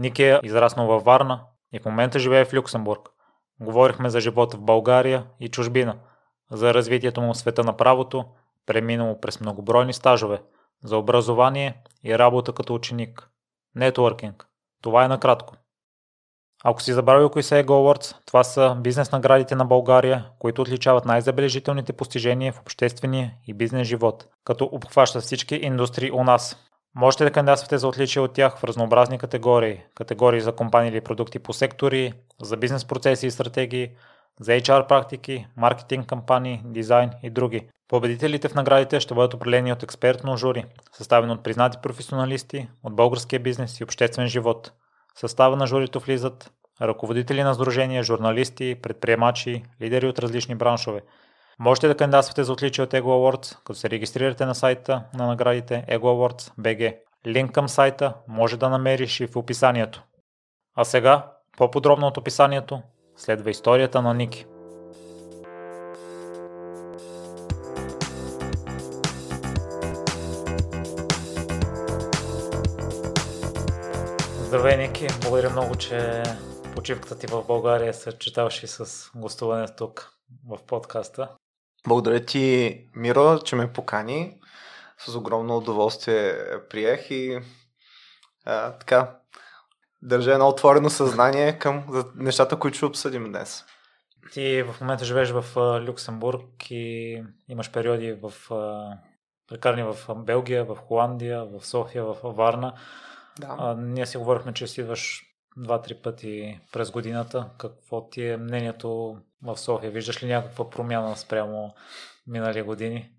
Ники е израснал във Варна и в момента живее в Люксембург. Говорихме за живота в България и чужбина, за развитието му в света на правото, преминало през многобройни стажове, за образование и работа като ученик. Нетворкинг. Това е накратко. Ако си забравил кои са Ego Awards, това са бизнес наградите на България, които отличават най-забележителните постижения в обществения и бизнес живот, като обхващат всички индустрии у нас. Можете да кандидатствате за отличие от тях в разнообразни категории. Категории за компании или продукти по сектори, за бизнес процеси и стратегии, за HR практики, маркетинг кампании, дизайн и други. Победителите в наградите ще бъдат определени от експертно жури, съставено от признати професионалисти от българския бизнес и обществен живот. В състава на журито влизат ръководители на сдружения, журналисти, предприемачи, лидери от различни браншове. Можете да кандидатствате за отличие от Ego Awards, като се регистрирате на сайта на наградите Ego Awards BG. Линк към сайта може да намериш и в описанието. А сега, по-подробно от описанието, следва историята на Ники. Здравей, Ники. Благодаря много, че почивката ти в България се съчетаваше с гостуване тук в подкаста. Благодаря ти, Миро, че ме покани. С огромно удоволствие приех и а, така държа едно отворено съзнание към нещата, които ще обсъдим днес. Ти в момента живееш в Люксембург и имаш периоди в прекарани в Белгия, в Холандия, в София, в Варна. Да. А, ние си говорихме, че си идваш два-три пъти през годината. Какво ти е мнението в София? Виждаш ли някаква промяна спрямо минали години?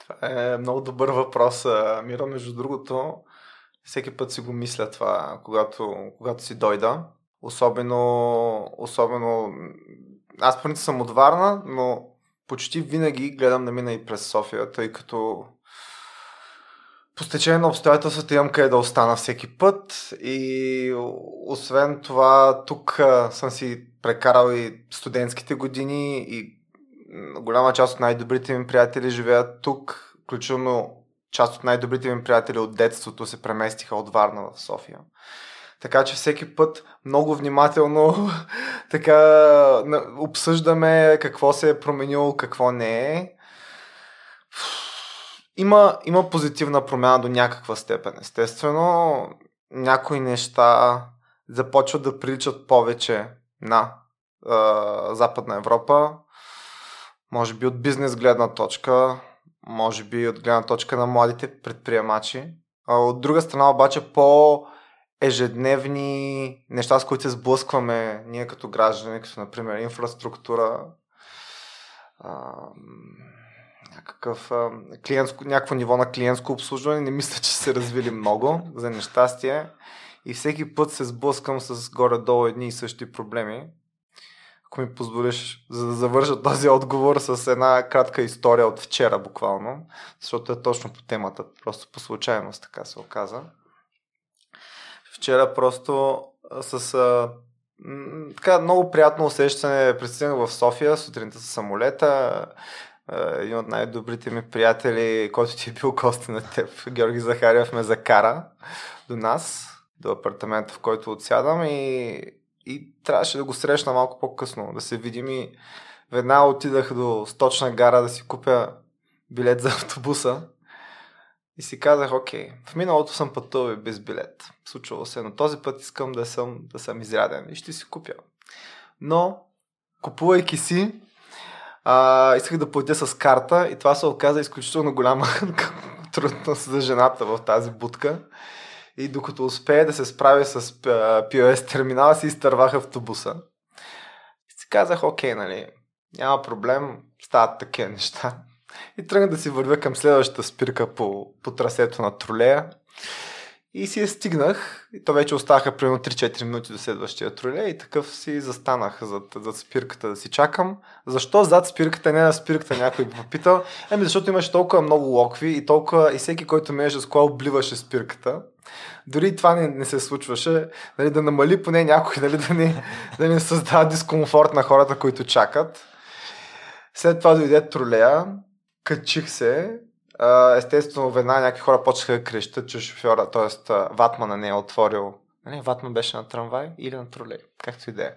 Това е много добър въпрос, Мира. Между другото, всеки път си го мисля това, когато, когато си дойда. Особено, особено... Аз принцип съм от Варна, но почти винаги гледам да мина и през София, тъй като по стечение на обстоятелствата имам къде да остана всеки път и освен това тук съм си прекарал и студентските години и голяма част от най-добрите ми приятели живеят тук, включително част от най-добрите ми приятели от детството се преместиха от Варна в София. Така че всеки път много внимателно така обсъждаме какво се е променило, какво не е има, има позитивна промяна до някаква степен. Естествено, някои неща започват да приличат повече на е, Западна Европа. Може би от бизнес гледна точка, може би от гледна точка на младите предприемачи. А от друга страна обаче по ежедневни неща, с които се сблъскваме ние като граждани, като например инфраструктура, някакъв, а, клиентско, някакво ниво на клиентско обслужване. Не мисля, че се развили много, за нещастие. И всеки път се сблъскам с горе-долу едни и същи проблеми. Ако ми позволиш, за да завърша този отговор с една кратка история от вчера буквално, защото е точно по темата, просто по случайност така се оказа. Вчера просто с а, така много приятно усещане пристигнах в София сутринта с самолета един от най-добрите ми приятели, който ти е бил гости на теб, Георги Захариев, ме закара до нас, до апартамента, в който отсядам и, и трябваше да го срещна малко по-късно, да се видим и веднага отидах до сточна гара да си купя билет за автобуса и си казах, окей, в миналото съм пътувал без билет. Случвало се, но този път искам да съм, да съм изряден и ще си купя. Но, купувайки си, а, исках да платя с карта и това се оказа изключително голяма трудност за жената в тази будка. И докато успее да се справи с POS терминала, си изтървах автобуса. И си казах, окей, нали, няма проблем, стават такива неща. И тръгнах да си вървя към следващата спирка по, по трасето на тролея. И си я стигнах, и то вече оставаха примерно 3-4 минути до следващия троле и такъв си застанах зад, зад спирката да си чакам. Защо зад спирката, не на спирката някой би попитал? Еми защото имаше толкова много локви и толкова и всеки, който миеше с кола, обливаше спирката. Дори това не, не се случваше, нали, да намали поне някой, нали, да, не, да не създава дискомфорт на хората, които чакат. След това дойде тролея, качих се, естествено, веднага някакви хора почнаха да крещат, че шофьора, т.е. ватмана не е отворил Не, Ватман беше на трамвай или на тролей, както и да е.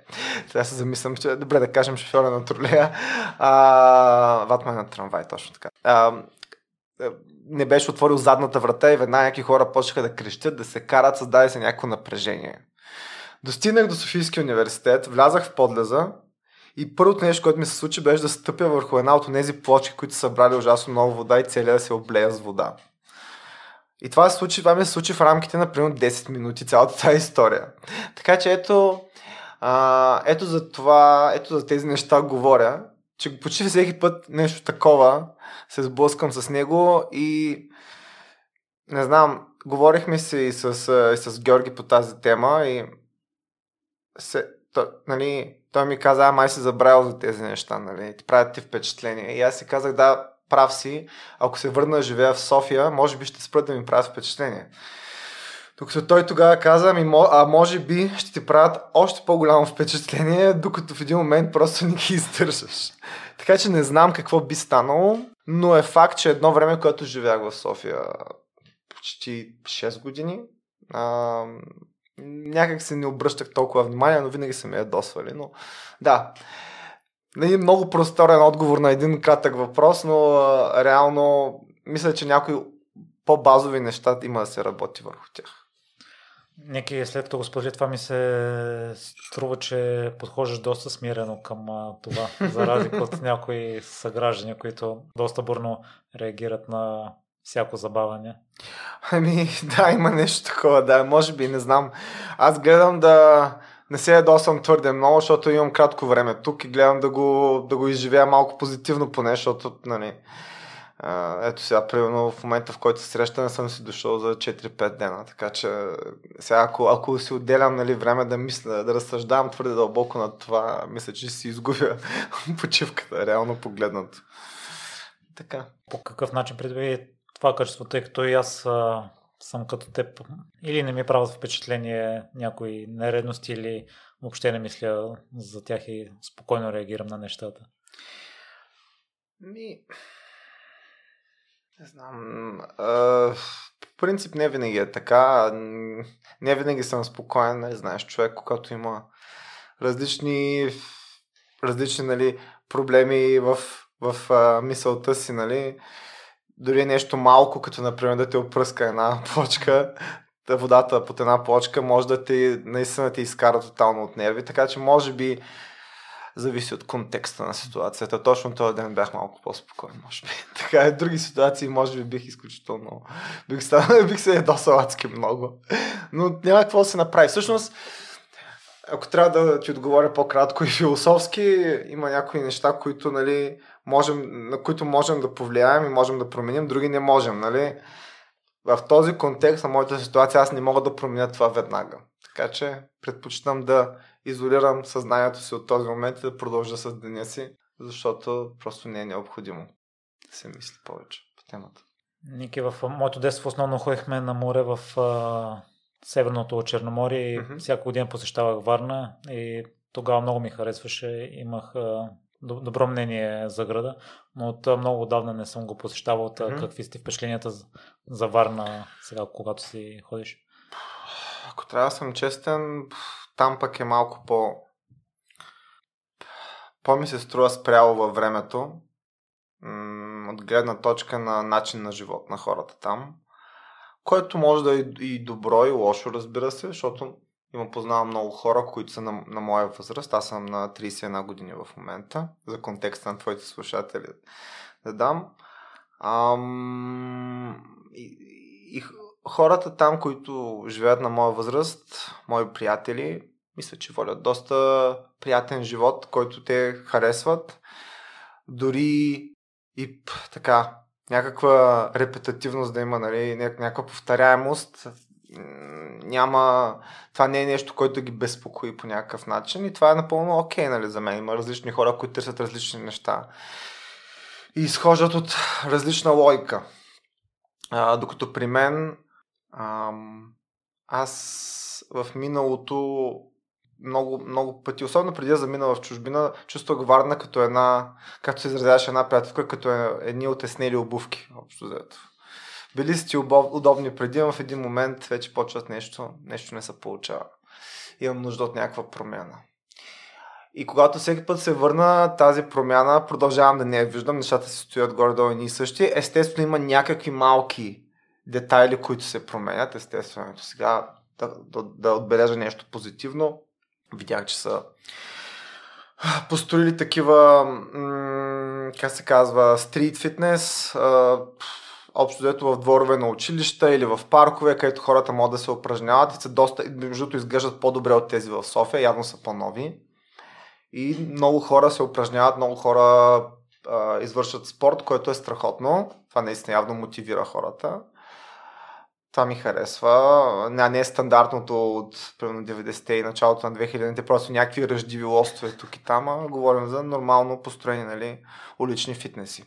Сега се замислям, че добре да кажем шофьора на тролея. А, Ватман е на трамвай, точно така. А, не беше отворил задната врата и веднага някакви хора почнаха да крещят, да се карат, създаде се някакво напрежение. Достигнах до Софийския университет, влязах в подлеза и първото нещо, което ми се случи, беше да стъпя върху една от тези плочки, които са събрали ужасно много вода и целия да се облея с вода. И това, се случи, това ми се случи в рамките на примерно 10 минути, цялата тази история. Така че ето, а, ето за това, ето за тези неща говоря, че почти всеки път нещо такова се сблъскам с него и не знам, говорихме си и с, и с Георги по тази тема и се, то, нали, той ми каза, а май си забравил за тези неща, нали, ти правят ти впечатление. И аз си казах, да, прав си, ако се върна живея в София, може би ще спра да ми правят впечатление. Докато той тогава каза, ами, а може би ще ти правят още по-голямо впечатление, докато в един момент просто не ги издържаш. Така че не знам какво би станало, но е факт, че едно време, когато живях в София почти 6 години, а, някак се не обръщах толкова внимание, но винаги са ме ядосвали. Но да, не е много просторен отговор на един кратък въпрос, но а, реално мисля, че някои по-базови неща има да се работи върху тях. Неки след като го сподели, това ми се струва, че подхождаш доста смирено към това, за разлика от някои съграждани, които доста бурно реагират на всяко забавяне. Ами, да, има нещо такова, да, може би, не знам. Аз гледам да не се ядосвам твърде много, защото имам кратко време тук и гледам да го, да го изживея малко позитивно поне, защото, нали, ето сега, примерно в момента, в който се срещаме, съм си дошъл за 4-5 дена, така че сега, ако, ако си отделям нали, време да мисля, да разсъждавам твърде дълбоко на това, мисля, че си изгубя почивката, реално погледнато. Така. По какъв начин придоби това качество, тъй като и аз а, съм като теб. Или не ми правят впечатление някои нередности, или въобще не мисля за тях и спокойно реагирам на нещата. Ми... Не знам. по принцип не винаги е така. Не винаги съм спокоен. Не знаеш, човек, когато има различни, различни нали, проблеми в, в а, мисълта си, нали, дори нещо малко, като например да те опръска една плочка, да водата под една плочка може да ти наистина ти изкара тотално от нерви, така че може би зависи от контекста на ситуацията. Точно този ден бях малко по-спокоен, може би. Така е, други ситуации може би бих изключително... Бих, станал, бих се едосал адски много. Но няма какво да се направи. Всъщност, ако трябва да ти отговоря по-кратко и философски, има някои неща, които, нали, можем, на които можем да повлияем и можем да променим, други не можем. Нали? В този контекст на моята ситуация аз не мога да променя това веднага. Така че предпочитам да изолирам съзнанието си от този момент и да продължа с деня си, защото просто не е необходимо да се мисли повече по темата. Ники, в моето детство основно ходихме на море в а, Северното Черноморие и mm-hmm. всяка година посещавах Варна и тогава много ми харесваше. Имах а, добро мнение за града, но от много отдавна не съм го посещавал. Mm-hmm. Какви сте впечатленията за Варна сега, когато си ходиш? Ако трябва да съм честен, там пък е малко по... По ми се струва спряло във времето, от гледна точка на начин на живот на хората там, което може да е и добро и лошо, разбира се, защото има познавам много хора, които са на, на моя възраст. Аз съм на 31 години в момента, за контекста на твоите слушатели да дам. Ам, и, и хората там, които живеят на моя възраст, мои приятели, мисля, че водят доста приятен живот, който те харесват. Дори и така, някаква репетативност да има, нали, някаква повторяемост няма, това не е нещо, което ги безпокои по някакъв начин и това е напълно окей, okay, нали, за мен. Има различни хора, които търсят различни неща и изхождат от различна логика. А, докато при мен ам, аз в миналото много, много пъти, особено преди да замина в чужбина, чувствах Варна като една, както се изразяваше една приятелка, като е, едни отеснели обувки, общо взето били сте удобни преди, но в един момент вече почват нещо, нещо не се получава. Имам нужда от някаква промяна. И когато всеки път се върна тази промяна, продължавам да не я виждам, нещата се стоят горе-долу и същи. Естествено има някакви малки детайли, които се променят, естествено. Сега да, да, да отбележа нещо позитивно. Видях, че са построили такива, как се казва, стрит фитнес, общо дето в дворове на училища или в паркове, където хората могат да се упражняват и са доста, между изглеждат по-добре от тези в София, явно са по-нови. И много хора се упражняват, много хора а, извършват спорт, което е страхотно. Това наистина явно мотивира хората. Това ми харесва. Не, не е стандартното от примерно 90-те и началото на 2000-те, просто някакви ръждиви лостове тук и там, а говорим за нормално построени нали, улични фитнеси,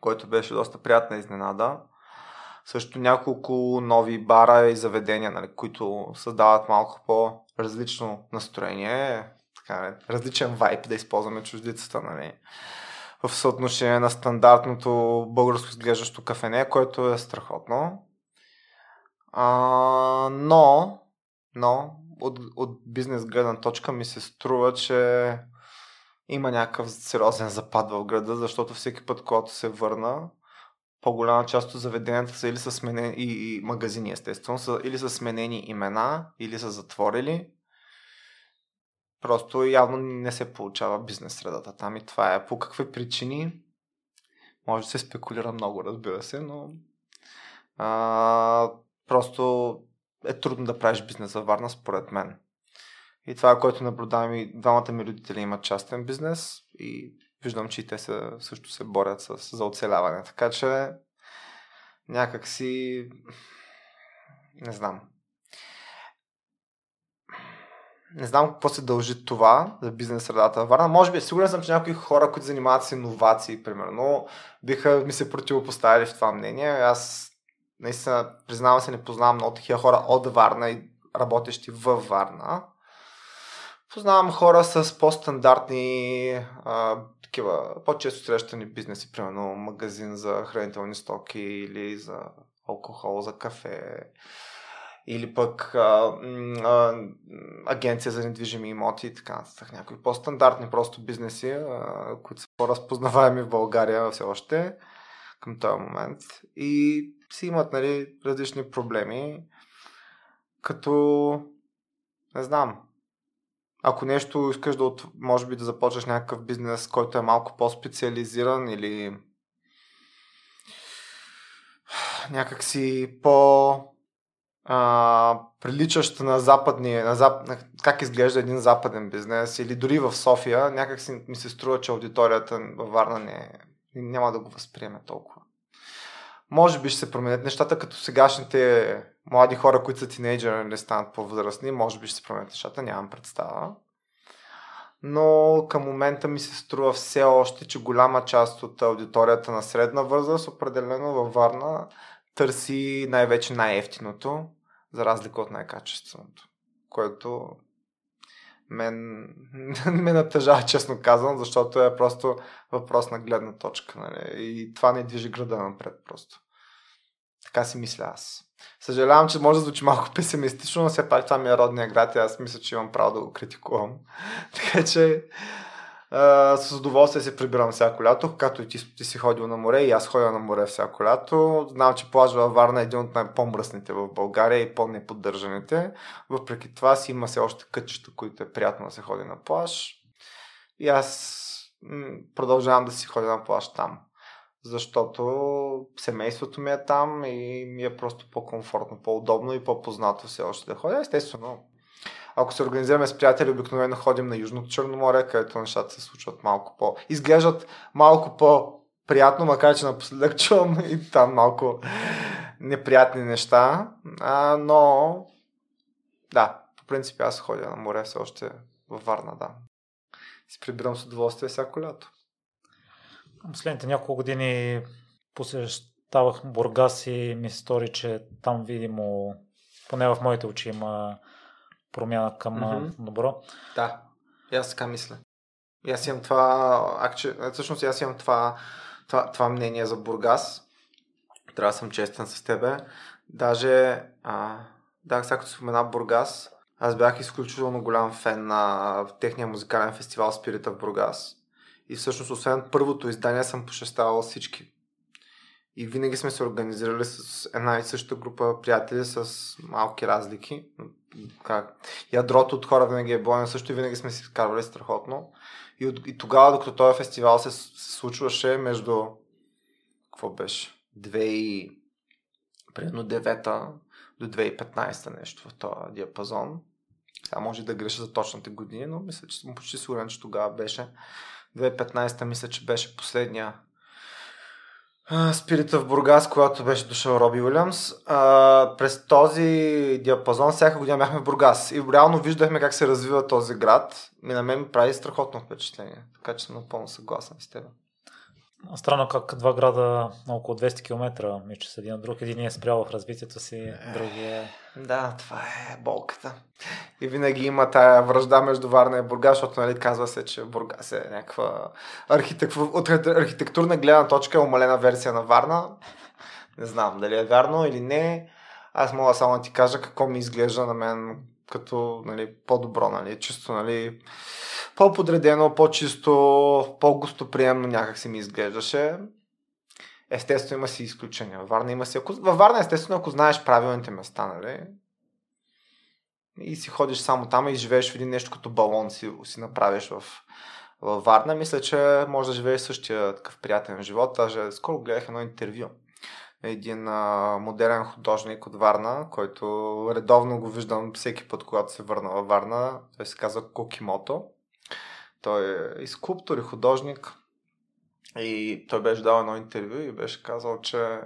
който беше доста приятна изненада. Също няколко нови бара и заведения, нали, които създават малко по-различно настроение, така, различен вайп да използваме чуждицата. Нали в съотношение на стандартното българско изглеждащо кафене, което е страхотно. А, но, но от, от бизнес гледна точка ми се струва, че има някакъв сериозен запад в града, защото всеки път, когато се върна, по-голяма част от заведенията са или са сменени, и, и магазини естествено, са или са сменени имена, или са затворили. Просто явно не се получава бизнес средата там и това е. По какви причини? Може да се спекулира много, разбира се, но а, Просто е трудно да правиш бизнес във Варна, според мен. И това, което наблюдавам и двамата ми родители имат частен бизнес и виждам, че и те се, също се борят с, за оцеляване. Така че някак си не знам. Не знам какво се дължи това за бизнес средата във Варна. Може би, сигурен съм, че някои хора, които занимават с иновации, примерно, биха ми се противопоставили в това мнение. Аз наистина, признавам се, не познавам много такива хора от Варна и работещи във Варна. Познавам хора с по-стандартни, а, такива, по-често срещани бизнеси, примерно магазин за хранителни стоки или за алкохол, за кафе, или пък а, а, агенция за недвижими имоти и така нататък. Някои по-стандартни просто бизнеси, а, които са по-разпознаваеми в България все още към този момент. И си имат нали, различни проблеми, като не знам, ако нещо искаш да, от, може би да започнеш някакъв бизнес, който е малко по-специализиран или някакси по а, приличащ на западния, на зап... как изглежда един западен бизнес или дори в София, някак си ми се струва, че аудиторията във Варна не, няма да го възприеме толкова. Може би ще се променят нещата, като сегашните млади хора, които са тинейджери, не станат по-възрастни. Може би ще се променят нещата, нямам представа. Но към момента ми се струва все още, че голяма част от аудиторията на средна възраст, определено във Варна, търси най-вече най-ефтиното, за разлика от най-качественото. Което мен ме натъжава, честно казвам, защото е просто въпрос на гледна точка. Нали? И това не движи града напред просто. Така си мисля аз. Съжалявам, че може да звучи малко песимистично, но все пак това ми е родния град и аз мисля, че имам право да го критикувам. така че с удоволствие се прибирам всяко лято, когато и ти, ти си ходил на море и аз ходя на море всяко лято. Знам, че плаж във Варна е един от най-по-мръсните в България и по-неподдържаните. Въпреки това си има се още кътчета, които е приятно да се ходи на плаж. И аз продължавам да си ходя на плаж там. Защото семейството ми е там и ми е просто по-комфортно, по-удобно и по-познато все още да ходя. Естествено, ако се организираме с приятели, обикновено ходим на Южното Черноморие, където нещата се случват малко по... Изглеждат малко по приятно, макар че напоследък чувам и там малко неприятни неща. А, но да, по принцип аз ходя на море все още във Варна, да. Си прибирам с удоволствие всяко лято. Последните няколко години посещавах Бургас и ми се стори, че там видимо, поне в моите очи има промяна към mm-hmm. добро. Да, и аз така мисля. И аз имам това, акче, всъщност аз имам това, това, това мнение за Бургас. трябва да съм честен с тебе. Даже, а, да, сега като спомена Бургас, аз бях изключително голям фен на техния музикален фестивал Спирита в Бургас. И всъщност, освен първото издание, съм посещавал всички. И винаги сме се организирали с една и съща група приятели с малки разлики. Как? Ядрото от хора винаги е бойно също и винаги сме си изкарвали страхотно. И, от, и тогава, докато този фестивал се, се случваше между какво беше? 2 примерно 9 до 2015 нещо в този диапазон. Сега може да греша за точните години, но мисля, че съм почти сигурен, че тогава беше. 2015 мисля, че беше последния Спирита в Бургас, когато беше дошъл Роби Уилямс. А, през този диапазон всяка година бяхме в Бургас и реално виждахме как се развива този град. И на мен ми прави страхотно впечатление. Така че съм напълно съгласен с теб. Странно как два града на около 200 км мисля, с един от друг. Един е спрял в развитието си, другия е... Да, това е болката. И винаги има тая връжда между Варна и Бургас, защото нали, казва се, че Бургас е някаква архитек... от архитектурна гледна точка е умалена версия на Варна. Не знам дали е вярно или не. Аз мога само да ти кажа какво ми изглежда на мен като нали, по-добро, нали, чисто, нали, по-подредено, по-чисто, по-гостоприемно някак си ми изглеждаше. Естествено има си изключения. Във Варна има си... Ако... Във Варна естествено, ако знаеш правилните места, нали, и си ходиш само там и живееш в един нещо като балон си, си направиш в, във Варна, мисля, че може да живееш същия такъв приятен живот. Даже скоро гледах едно интервю един а, модерен художник от Варна, който редовно го виждам всеки път, когато се върна във Варна. Той се казва Кокимото. Той е и скулптор, и художник. И той беше дал едно интервю и беше казал, че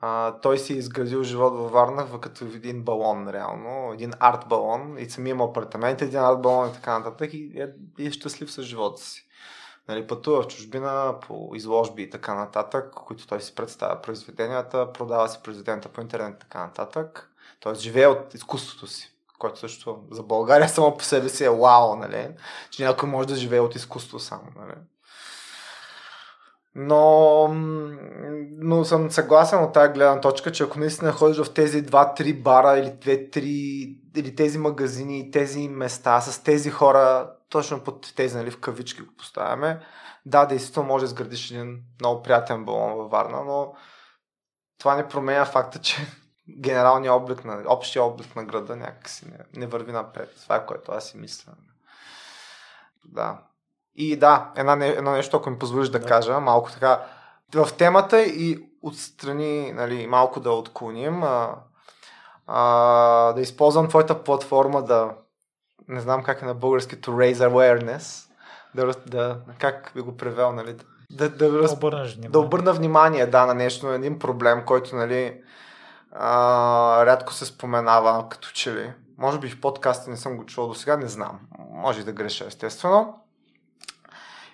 а, той си е изградил живот във Варна като един балон, реално. Един арт балон. И сами има апартамент, един арт балон и така нататък. И е, е щастлив с живота си нали, пътува в чужбина по изложби и така нататък, които той си представя произведенията, продава си произведенията по интернет и така нататък. Тоест живее от изкуството си, което също за България само по себе си е вау, нали? че някой може да живее от изкуство само. Нали? Но, но съм съгласен от тази гледна точка, че ако наистина ходиш в тези 2-3 бара или 2-3 или тези магазини, тези места с тези хора, точно под тези, нали, в кавички го поставяме, да, действително може да изградиш един много приятен балон във Варна, но това не променя факта, че генералният облик на, общия облик на града някакси не, не върви напред. Това е което аз си мисля. Да. И да, една, едно нещо, ако ми позволиш да, да кажа, малко така, в темата и отстрани, нали, малко да отклоним, а, а, да използвам твоята платформа да, не знам как е на български, to raise awareness, да, да как би го превел, нали, да, да, да, да обърна внимание, да, на нещо, на един проблем, който, нали, рядко се споменава, като че ли. Може би в подкаста не съм го чувал до сега, не знам. Може да греша, естествено.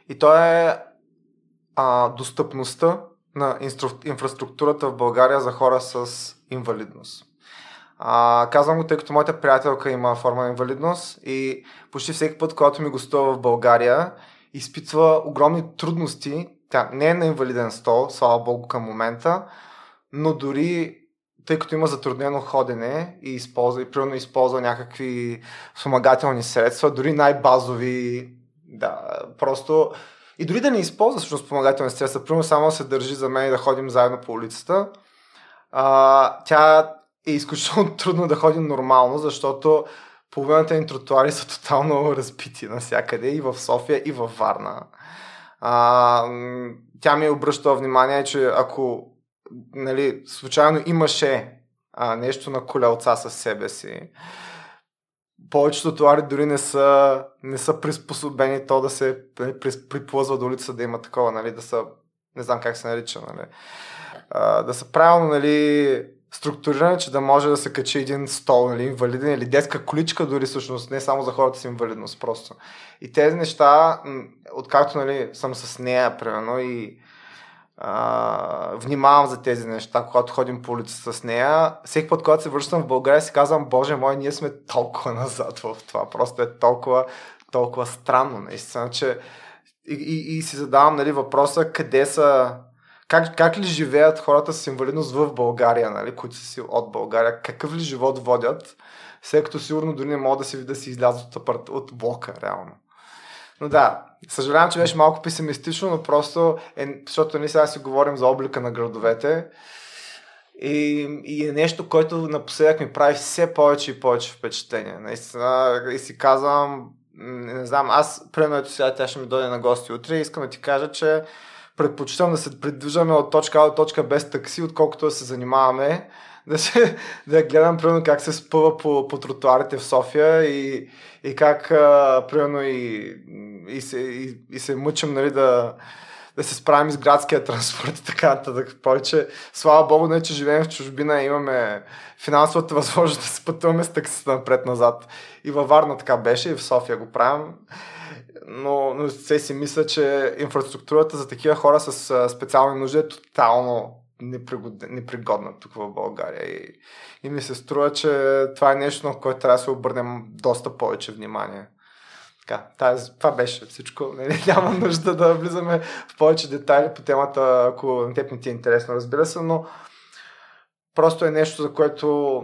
И то е а, достъпността на инфраструктурата в България за хора с инвалидност. А, казвам го, тъй като моята приятелка има форма на инвалидност и почти всеки път, когато ми гостува в България, изпитва огромни трудности. Тя не е на инвалиден стол, слава богу към момента, но дори тъй като има затруднено ходене и използва, и примерно използва някакви спомагателни средства, дори най-базови, да, просто и дори да не използва всъщност спомагателни средства, примерно само се държи за мен и да ходим заедно по улицата, а, тя е изключително трудно да ходим нормално, защото половината ни тротуари са тотално разбити навсякъде и в София, и във Варна. А, тя ми обръщала внимание, че ако нали, случайно имаше а, нещо на колелца със себе си, повечето товари дори не са, не са приспособени то да се нали, приплъзва до улица, да има такова, нали, да са, не знам как се нарича, нали, а, да са правилно, нали, структурирани, че да може да се качи един стол, нали, инвалиден или детска количка дори всъщност, не само за хората с инвалидност просто. И тези неща, откакто нали, съм с нея, примерно, и внимавам за тези неща, когато ходим по улицата с нея. Всеки път, когато се връщам в България, си казвам, Боже мой, ние сме толкова назад в това. Просто е толкова, толкова странно, наистина, че и, и, и си задавам нали, въпроса къде са как, как ли живеят хората с инвалидност в България, нали, които са си от България, какъв ли живот водят, след като сигурно дори не могат да си, да си излязат от, от блока, реално. Но да, съжалявам, че беше малко песимистично, но просто, е, защото ние сега си говорим за облика на градовете и, и е нещо, което напоследък ми прави все повече и повече впечатление. Наистина, и си казвам, не знам, аз, примерно, сега тя ще ми дойде на гости утре и искам да ти кажа, че предпочитам да се придвижваме от точка А до точка без такси, отколкото да се занимаваме да, се, да гледам примерно как се спъва по, по тротуарите в София и, и как а, примерно и, и, се, и, и се мъчим нали, да, да се справим с градския транспорт и така нататък. Повече, слава богу, не, че живеем в чужбина и имаме финансовата възможност да се пътуваме с таксита напред-назад. И във Варна така беше, и в София го правим. Но, но се си мисля, че инфраструктурата за такива хора с специални нужди е тотално непригодна тук в България. И, и ми се струва, че това е нещо, на което трябва да се обърнем доста повече внимание. Така, тази, това беше всичко. Не, няма нужда да влизаме в повече детайли по темата, ако на теб не ти е интересно, разбира се, но просто е нещо, за което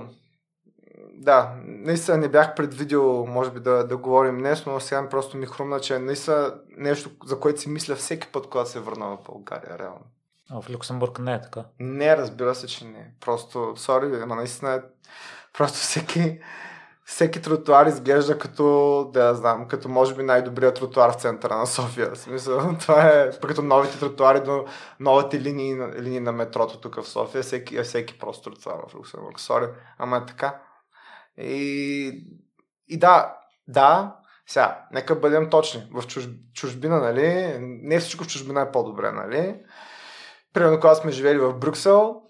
да, наистина не бях предвидил, може би, да, да говорим днес, но сега просто ми хрумна, че наистина нещо, за което си мисля всеки път, когато се върна в България, реално. А в Люксембург не е така? Не, разбира се, че не. Просто, сори, ама наистина е просто всеки, всеки тротуар изглежда като, да знам, като може би най-добрият тротуар в центъра на София. В смисъл, това е като новите тротуари до новите линии, линии на метрото тук в София. Всеки, всеки просто тротуар в Люксембург. Сори, ама е така. И, и да, да, сега, нека бъдем точни. В чуж, чужбина, нали, не всичко в чужбина е по-добре, нали? Примерно, когато сме живели в Брюксел,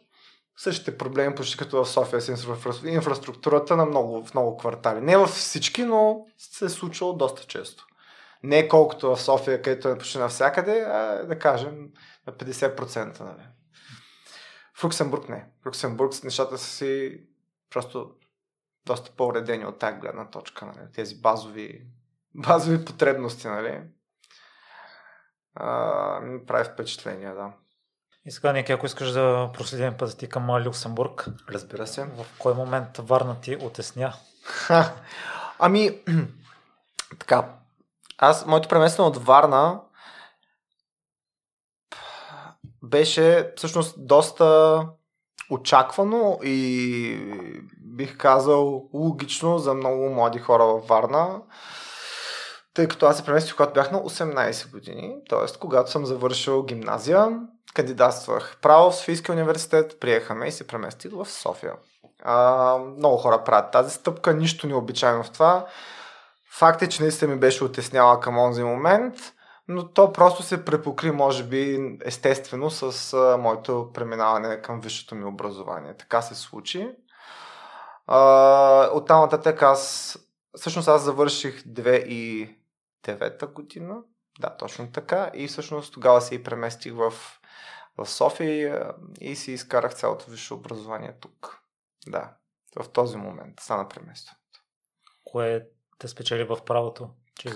същите проблеми почти като в София с инфраструктурата на много, в много квартали. Не във всички, но се е случвало доста често. Не колкото в София, където е почти навсякъде, а да кажем на 50%. Нали. В Люксембург не. В Люксембург нещата са си просто доста по-уредени от тази гледна точка. Нали. Тези базови, базови потребности. Нали. А, ми прави впечатление, да. И сега, Ники, ако искаш да проследим пътя ти към Люксембург. Разбира се. В кой момент Варна ти отесня? ами, така. Аз, моето преместване от Варна беше всъщност доста очаквано и бих казал логично за много млади хора във Варна. Тъй като аз се преместих, когато бях на 18 години, т.е. когато съм завършил гимназия, кандидатствах право в Софийския университет, приехаме и се преместих в София. А, много хора правят тази стъпка, нищо необичайно в това. Факт е, че наистина ми беше отесняла към онзи момент, но то просто се препокри, може би, естествено с а, моето преминаване към висшето ми образование. Така се случи. А, оттам нататък аз, всъщност аз завърших 2009 година, да, точно така, и всъщност тогава се и преместих в в София и си изкарах цялото висше образование тук. Да, в този момент стана преместването. Кое те спечели в правото?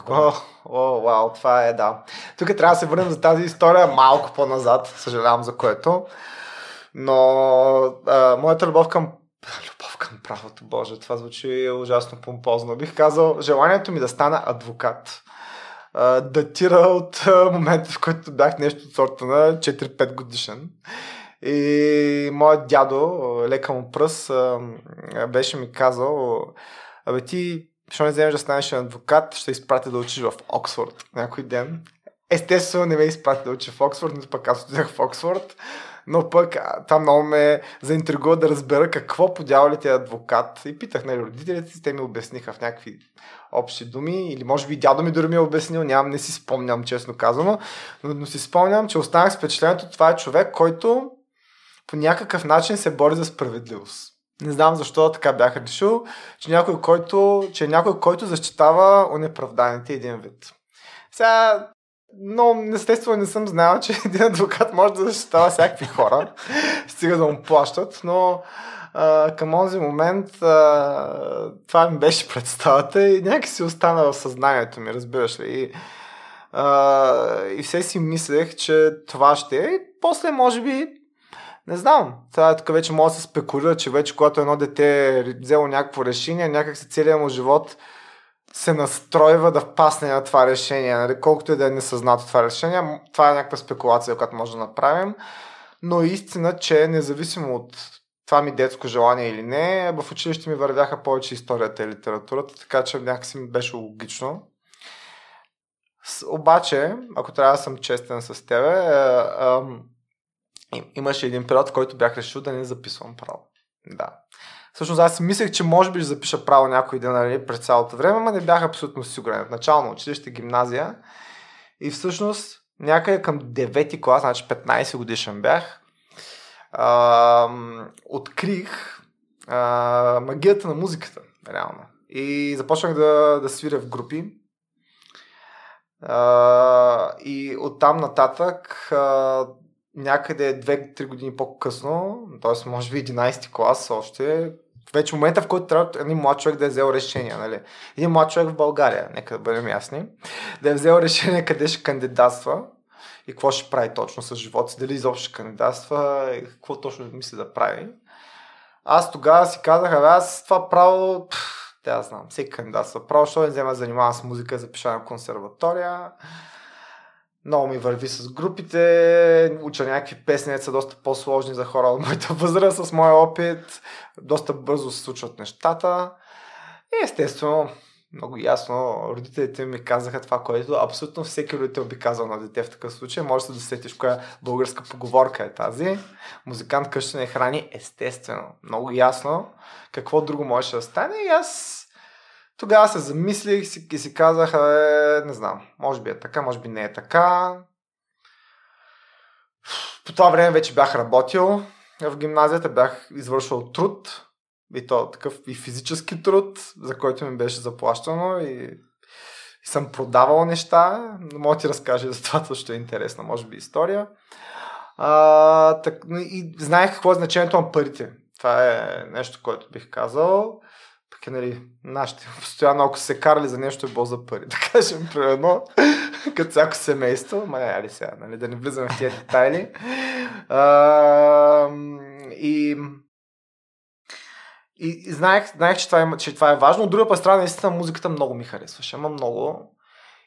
О, о, вау, това е, да. Тук трябва да се върнем за тази история малко по-назад, съжалявам за което. Но а, моята любов към любов към правото, боже, това звучи ужасно помпозно. Бих казал, желанието ми да стана адвокат датира от момента, в който бях нещо от сорта на 4-5 годишен. И моят дядо, лека му пръс, беше ми казал, абе ти, що не вземеш да станеш адвокат, ще изпратя да учиш в Оксфорд някой ден. Естествено не ме изпрати да уча в Оксфорд, но пък аз отидах в Оксфорд но пък това много ме заинтригува да разбера какво по дяволите е адвокат. И питах на нали, родителите си, те ми обясниха в някакви общи думи, или може би дядо ми дори ми е обяснил, нямам, не си спомням, честно казано, но, но си спомням, че останах с впечатлението, това е човек, който по някакъв начин се бори за справедливост. Не знам защо така бях решил, че някой, който, че някой, който защитава унеправданите един вид. Сега но естествено не съм знал, че един адвокат може да защитава всякакви хора, стига да му плащат, но а, към този момент а, това ми беше представата и някак си остана в съзнанието ми, разбираш ли. И, А, и все си мислех, че това ще е. После, може би, не знам. Това тук вече може да се спекулира, че вече когато едно дете е взело някакво решение, някак се целият му живот се настройва да впасне на това решение. Нали? Колкото и да е несъзнато това решение, това е някаква спекулация, която може да направим. Но е истина, че независимо от това ми детско желание или не, в училище ми вървяха повече историята и литературата, така че някакси ми беше логично. Обаче, ако трябва да съм честен с тебе, а, имаше един период, в който бях решил да не записвам право. Да. Всъщност аз си мислех, че може би ще запиша право някой ден нали, през цялото време, но не бях абсолютно сигурен. В начално училище, гимназия. И всъщност някъде към 9 клас, значи 15 годишен бях, а, открих а, магията на музиката, реално. И започнах да, да свиря в групи. А, и оттам нататък а, някъде 2-3 години по-късно, т.е. може би 11 клас още, вече момента, в който трябва един млад човек да е взел решение. Нали? Един млад човек в България, нека да бъдем ясни, да е взел решение къде ще кандидатства и какво ще прави точно с живота си, дали изобщо ще кандидатства и какво точно мисли да прави. Аз тогава си казах, абе аз това право, те аз знам, всеки кандидатства право, защото не взема да занимавам с музика, запиша на консерватория. Много ми върви с групите, уча някакви песни, са доста по-сложни за хора от моята възраст, с моя опит. Доста бързо се случват нещата. И естествено, много ясно, родителите ми казаха това, което абсолютно всеки родител би казал на дете в такъв случай. Може да се досетиш коя българска поговорка е тази. Музикант къща не храни, естествено. Много ясно какво друго може да стане. И аз тогава се замислих и си казах, е, не знам, може би е така, може би не е така. По това време вече бях работил в гимназията, бях извършвал труд, и то такъв и физически труд, за който ми беше заплащано и, и съм продавал неща. Мога ти разкажа за това, защото е интересна, може би, история. А, так, и знаех какво е значението на парите. Това е нещо, което бих казал. Пък нали, нашите постоянно, ако се карали за нещо, е било за пари. Да кажем, примерно, като всяко семейство, ма не, ли сега, нали, да не влизаме в тези детайли. А, и и, и знаех, знаех че, това е, че това е важно. От друга страна, наистина музиката много ми харесваше. Ама много.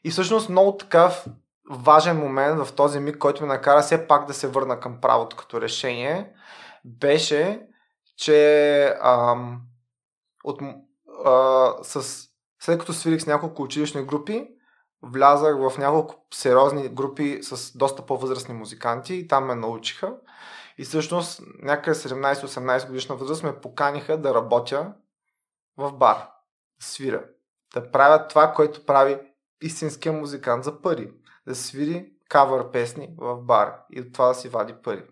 И всъщност много такъв важен момент в този миг, който ме накара все пак да се върна към правото като решение, беше, че ам, от, а, с, след като свирих с няколко училищни групи, влязах в няколко сериозни групи с доста по-възрастни музиканти и там ме научиха. И всъщност някъде 17-18 годишна възраст ме поканиха да работя в бар, да свиря, да правя това, което прави истинския музикант за пари. Да свири кавър песни в бар и от това да си вади пари.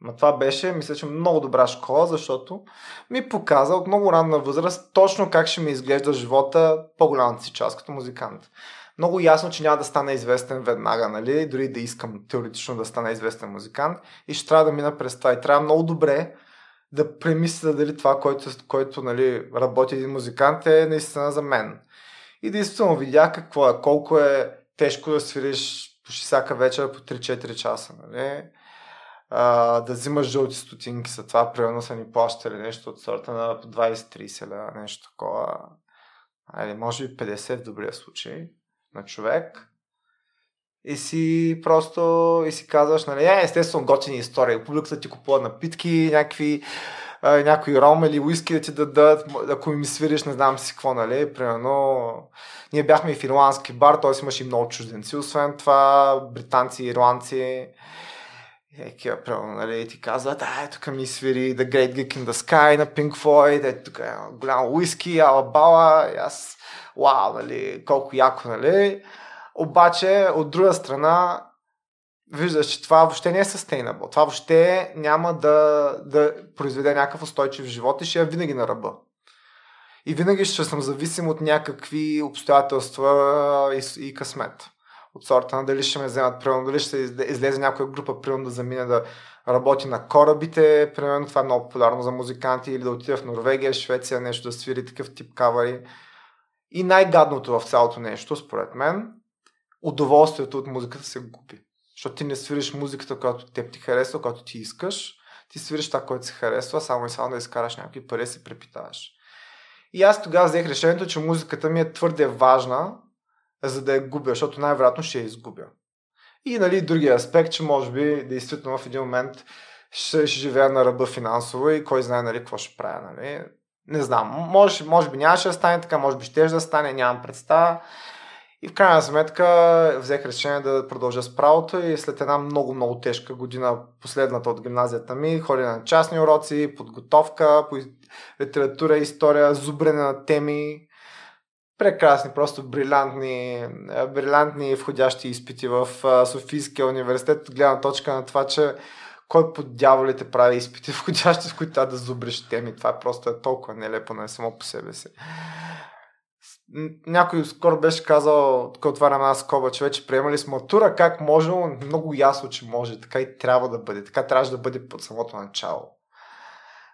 Ма това беше, мисля, че много добра школа, защото ми показа от много ранна възраст точно как ще ми изглежда живота по-голямата си част като музикант много ясно, че няма да стана известен веднага, нали? Дори да искам теоретично да стана известен музикант и ще трябва да мина през това. И трябва много добре да премисля дали това, което, което нали, работи един музикант е наистина за мен. И действително видях какво е, колко е тежко да свириш почти всяка вечер по 3-4 часа. Нали? Да взимаш жълти стотинки за това, примерно са ни плащали нещо от сорта на 20-30 лева, нещо такова. Али, може би 50 в добрия случай на човек и си просто и си казваш, нали, е, естествено готини истории. Публиката ти купува напитки, някакви а, някои ром или уиски да ти дадат, ако ми свириш, не знам си какво, нали, примерно, ние бяхме и в ирландски бар, т.е. имаше и много чужденци, освен това, британци, ирландци, Еки, примерно, нали, ти казват, ай, тук ми свири The Great Geek in the Sky на Pink Floyd, е, тук е голям уиски, алабала, и аз вау, нали, колко яко, нали. Обаче, от друга страна, виждаш, че това въобще не е sustainable. Това въобще няма да, да произведе някакъв устойчив живот и ще е винаги на ръба. И винаги ще съм зависим от някакви обстоятелства и, и късмет. От сорта на дали ще ме вземат, примерно, дали ще излезе някоя група, примерно да замине да работи на корабите, примерно това е много популярно за музиканти, или да отиде в Норвегия, Швеция, нещо да свири такъв тип кавари. И най-гадното в цялото нещо, според мен, удоволствието от музиката се губи. Защото ти не свириш музиката, която теб ти харесва, която ти искаш. Ти свириш това, което се харесва, само и само да изкараш някакви пари и се препитаваш. И аз тогава взех решението, че музиката ми е твърде важна, за да я губя, защото най-вероятно ще я изгубя. И нали, другия аспект, че може би действително в един момент ще, ще живея на ръба финансово и кой знае нали, какво ще правя. Нали. Не знам, може, може би нямаше да стане така, може би ще да стане, нямам представа. И в крайна сметка взех решение да продължа с правото и след една много, много тежка година, последната от гимназията ми, ходя на частни уроци, подготовка по литература, история, зубрене на теми, прекрасни, просто брилянтни, брилянтни входящи изпити в Софийския университет, от гледна точка на това, че кой под дяволите прави изпити входящи, в които трябва да зубриш теми. Това просто е толкова нелепо на само по себе си някой скоро беше казал, тук отварям аз скоба, че вече приемали с матура, как може, много ясно, че може, така и трябва да бъде, така трябваше да бъде под самото начало.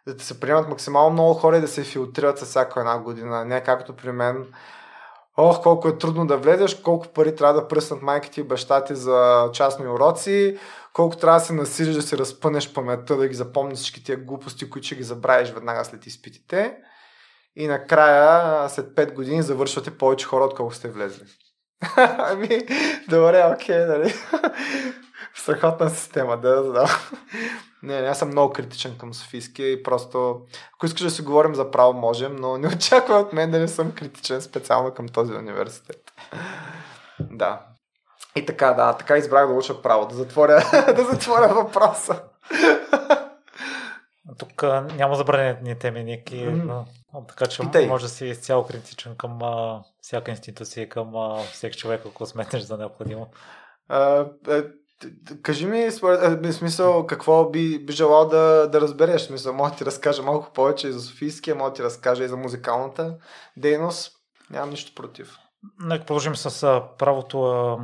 Да се приемат максимално много хора и да се филтрират с всяка една година, не както при мен. Ох, колко е трудно да влезеш, колко пари трябва да пръснат майките и баща ти за частни уроци, колко трябва да се насилиш да си разпънеш паметта, да ги запомниш всички тия глупости, които ще ги забравиш веднага след изпитите и накрая, след 5 години, завършвате повече хора, отколко сте влезли. ами, добре, окей, нали? Страхотна система, да, да. Не, не, аз съм много критичен към Софийския и просто, ако искаш да си говорим за право, можем, но не очаква от мен да не съм критичен специално към този университет. Да. И така, да, така избрах да уча право, да затворя, да затворя въпроса. Тук няма забранени теми, Ник, и, mm. така че Питай. може да си изцяло критичен към а, всяка институция, към а, всеки човек, ако сметнеш за необходимо. А, а, кажи ми, в смисъл, какво би, би желал да, да разбереш? Смисъл, мога да ти разкажа малко повече и за Софийския, мога да ти разкажа и за музикалната дейност. Нямам нищо против. Нека продължим с правото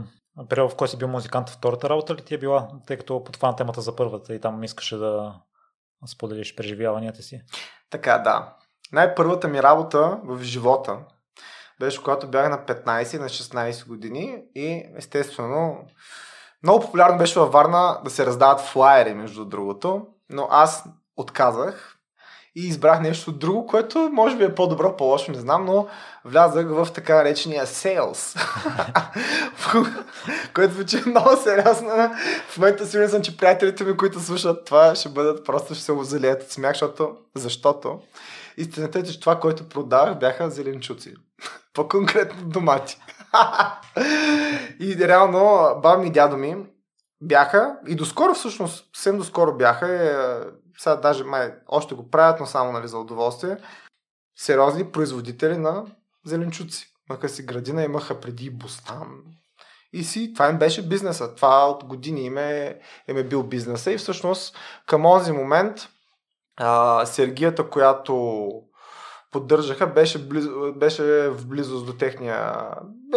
период, в който си бил музикант, втората работа ли ти е била, тъй като подхвана темата за първата и там искаше да споделиш преживяванията си? Така, да. Най-първата ми работа в живота беше когато бях на 15 на 16 години и естествено много популярно беше във Варна да се раздават флайери, между другото, но аз отказах и избрах нещо друго, което може би е по-добро, по-лошо, не знам, но влязах в така наречения sales, което звучи много сериозно. В момента сигурен съм, че приятелите ми, които слушат това, ще бъдат просто ще се озалият от смях, защото, защото истината е, че това, което продавах, бяха зеленчуци. По-конкретно домати. И реално, баба ми и дядо ми бяха, и доскоро всъщност, съвсем доскоро бяха, е, сега даже май още го правят, но само нали, за удоволствие, сериозни производители на зеленчуци. Имаха си градина, имаха преди бустан. И си, това им беше бизнеса. Това от години им е, им е бил бизнеса. И всъщност към този момент а, Сергията, която поддържаха, беше, близо, беше в близост до техния...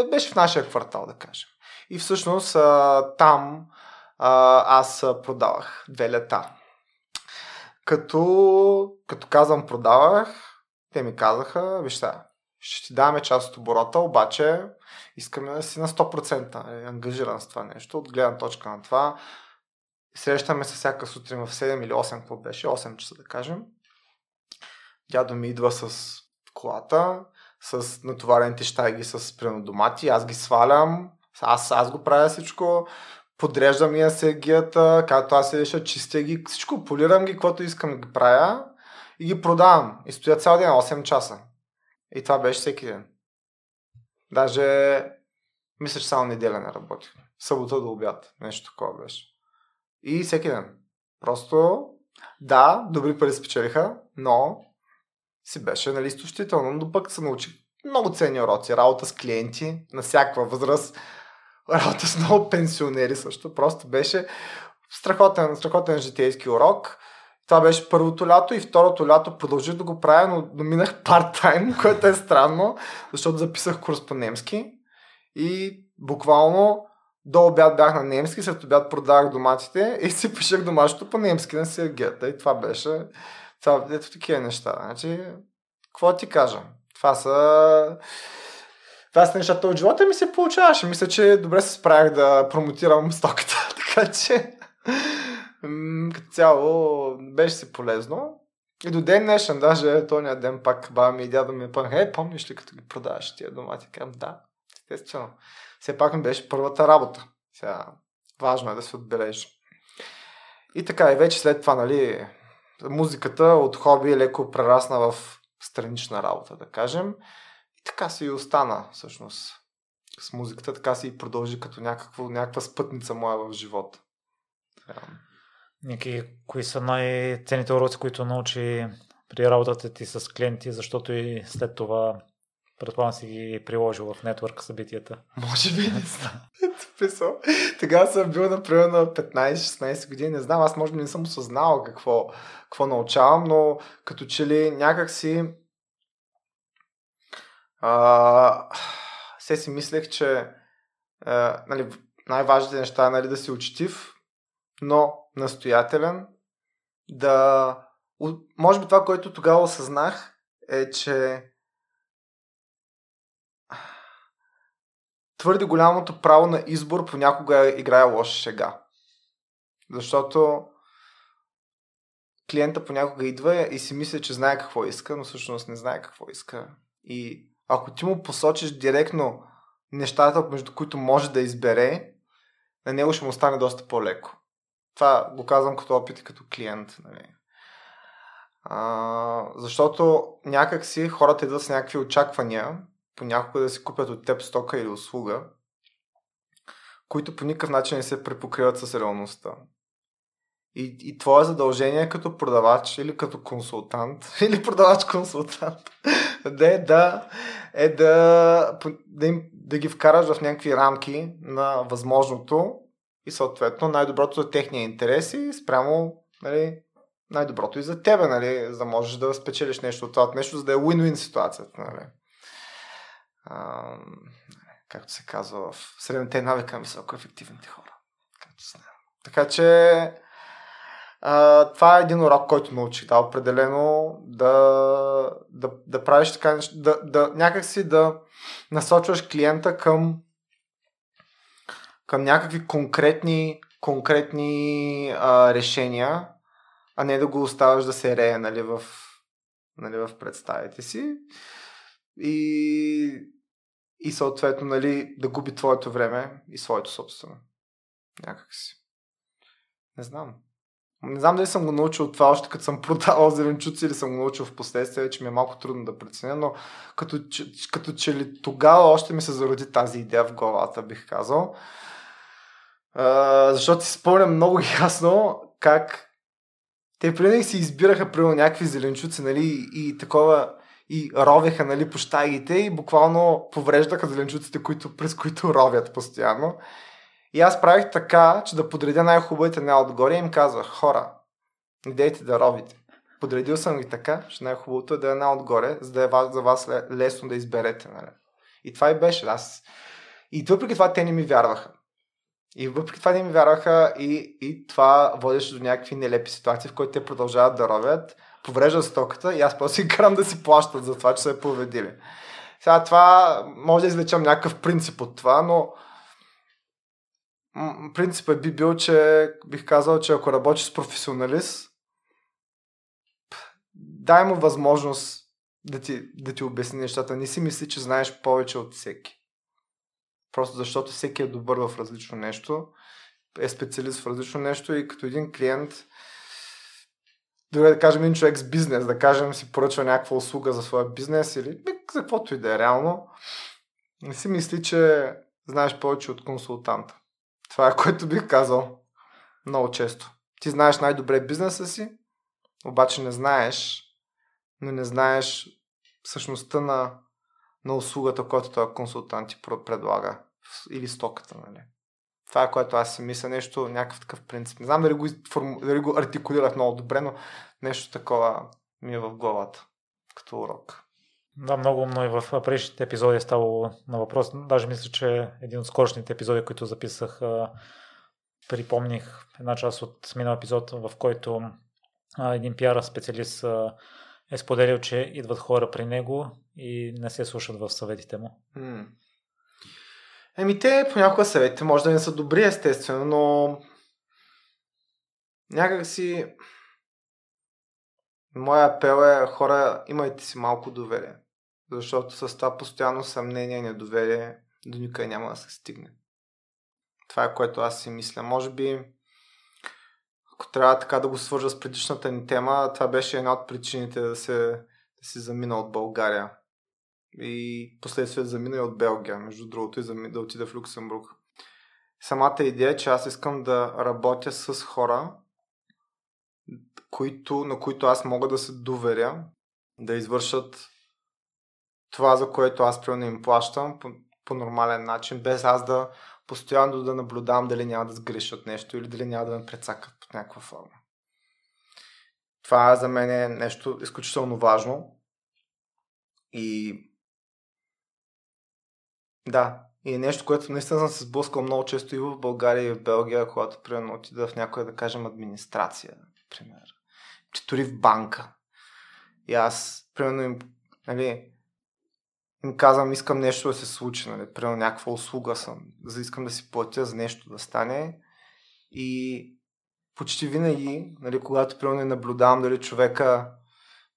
Беше в нашия квартал, да кажем. И всъщност там аз продавах две лета. Като, като казвам продавах, те ми казаха, виж ще ти даваме част от оборота, обаче искаме да си на 100% нали, ангажиран с това нещо, от гледна точка на това. Срещаме се всяка сутрин в 7 или 8, какво беше, 8 часа да кажем. Дядо ми идва с колата, с натоварените щайги с домати, аз ги свалям, аз, аз го правя всичко, подреждам я сергията, както аз се реша, чистя ги, всичко, полирам ги, каквото искам да ги правя и ги продавам. И стоя цял ден, 8 часа. И това беше всеки ден. Даже, мисля, че само неделя не работих. Събота до обяд. Нещо такова беше. И всеки ден. Просто, да, добри пари спечелиха, но си беше нали, изтощително. Но пък се научих много ценни уроци. Работа с клиенти на всякаква възраст работа с много пенсионери също. Просто беше страхотен, страхотен житейски урок. Това беше първото лято и второто лято продължих да го правя, но, минах парт-тайм, което е странно, защото записах курс по немски и буквално до обяд бях на немски, след обяд продавах доматите и си пишех домашното по немски на Сергията. И това беше... Това, ето такива неща. Значи, какво ти кажа? Това са това са нещата от живота ми се получаваше. Мисля, че добре се справях да промотирам стоката. така че като цяло беше си полезно. И до ден днешен, даже този ден пак баба ми и дядо ми пънаха, е, помниш ли като ги продаваш тия домати? Казвам, да, естествено. Все пак ми беше първата работа. Сега, важно е да се отбележи. И така, и вече след това, нали, музиката от хоби леко прерасна в странична работа, да кажем. И така си и остана, всъщност, с музиката. Така си и продължи като някакво, някаква спътница моя в живота. Ники, кои са най-ценните уроци, които научи при работата ти с клиенти, защото и след това предполагам си ги приложил в нетворк събитията? Може би не знам. Тогава съм бил, например, на 15-16 години. Не знам, аз може би не съм осъзнал какво, какво научавам, но като че ли някак си а, се си мислех, че а, нали, най-важните неща е нали, да си учтив, но настоятелен, да... Може би това, което тогава осъзнах, е, че твърде голямото право на избор понякога играе лоша шега. Защото клиента понякога идва и си мисля, че знае какво иска, но всъщност не знае какво иска. И ако ти му посочиш директно нещата, между които може да избере, на него ще му стане доста по-леко. Това го казвам като опит и като клиент. Нали. А, защото някак си хората идват с някакви очаквания, понякога да си купят от теб стока или услуга, които по никакъв начин не се препокриват с реалността. И, и твое задължение като продавач или като консултант, или продавач-консултант, да е да, е да, да, им, да ги вкараш в някакви рамки на възможното и съответно най-доброто за техния интерес и спрямо нали, най-доброто и за тебе, нали, за да можеш да спечелиш нещо от това нещо, за да е win-win ситуацията. Нали. А, както се казва в средните навика високо ефективните хора. Както така че а, това е един урок, който научих. Да, определено да, да, да правиш така, да, да някакси да насочваш клиента към към някакви конкретни, конкретни а, решения, а не да го оставаш да се рея нали, в, нали, в представите си. И, и съответно нали, да губи твоето време и своето собствено. Някак си. Не знам. Не знам дали съм го научил това още като съм продавал зеленчуци или съм го научил в последствие, че ми е малко трудно да преценя, но като, като че ли тогава още ми се зароди тази идея в главата, бих казал защото си спомням много ясно как те преди си избираха примерно някакви зеленчуци, нали, и такова, и ровеха, нали, по щайгите и буквално повреждаха зеленчуците, които, през които ровят постоянно. И аз правих така, че да подредя най-хубавите не отгоре и им казвах, хора, не да ровите. Подредил съм ги така, че най-хубавото е да е една отгоре, за да е за вас лесно да изберете. Нали? И това и беше. Аз... И въпреки това те не ми вярваха. И въпреки това не ми вярваха и, и това водеше до някакви нелепи ситуации, в които те продължават да ровят, повреждат стоката и аз просто си карам да си плащат за това, че са я повредили. Сега това, може да извлечам някакъв принцип от това, но принципът би бил, че бих казал, че ако работиш с професионалист, дай му възможност да ти, да ти обясни нещата. Не си мисли, че знаеш повече от всеки. Просто защото всеки е добър в различно нещо, е специалист в различно нещо и като един клиент, дори да кажем един човек с бизнес, да кажем си поръчва някаква услуга за своя бизнес или за каквото и да е реално, не си мисли, че знаеш повече от консултанта. Това е което бих казал много често. Ти знаеш най-добре бизнеса си, обаче не знаеш, но не знаеш същността на на услугата, която този консултант ти предлага или стоката. Нали. Това е което аз си мисля, нещо, някакъв такъв принцип. Не знам дали го, дали го артикулирах много добре, но нещо такова ми е в главата, като урок. Да, много умно и в предишните епизоди е ставало на въпрос. Даже мисля, че един от скорошните епизоди, които записах, припомних една част от минал епизод, в който един пиар специалист е споделил, че идват хора при него и не се слушат в съветите му. М. Еми те понякога съветите може да не са добри, естествено, но някак си моя апел е хора, имайте си малко доверие. Защото с това постоянно съмнение и недоверие до никъде няма да се стигне. Това е което аз си мисля. Може би, ако трябва така да го свържа с предишната ни тема, това беше една от причините да, се, да си замина от България. И последствие замина и от Белгия, между другото, и да отида в Люксембург. Самата идея е, че аз искам да работя с хора, които, на които аз мога да се доверя, да извършат това, за което аз примерно им плащам по, по нормален начин, без аз да постоянно да наблюдавам дали няма да сгрешат нещо или дали няма да ме прецакат под някаква форма. Това за мен е нещо изключително важно. И да, и е нещо, което наистина съм се сблъскал много често и в България и в Белгия, когато примерно отида в някоя, да кажем, администрация, пример. Че дори в банка. И аз, примерно, им, нали, им казвам, искам нещо да се случи, нали, примерно някаква услуга съм, за искам да си платя за нещо да стане и почти винаги, нали, когато примерно наблюдавам дали човека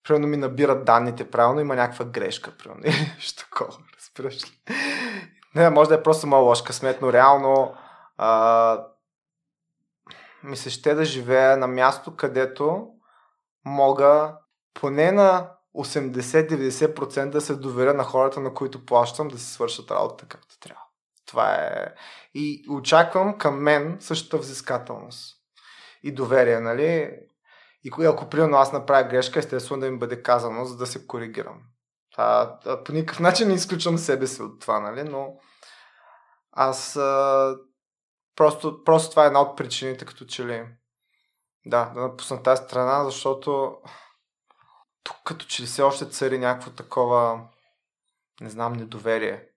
примерно ми набират данните правилно, има някаква грешка, примерно, или нещо такова, разбираш ли? Не, може да е просто малко лош късмет, но реално а, ми се ще да живея на място, където мога поне на 80-90% да се доверя на хората, на които плащам, да си свършат работа както трябва. Това е. И очаквам към мен същата взискателност и доверие, нали? И ако примерно аз направя грешка, естествено да ми бъде казано, за да се коригирам. Това, по никакъв начин не изключвам себе си от това, нали? Но аз а, просто, просто това е една от причините, като че ли да, да напусна тази страна, защото тук като че ли все още цари някакво такова, не знам, недоверие.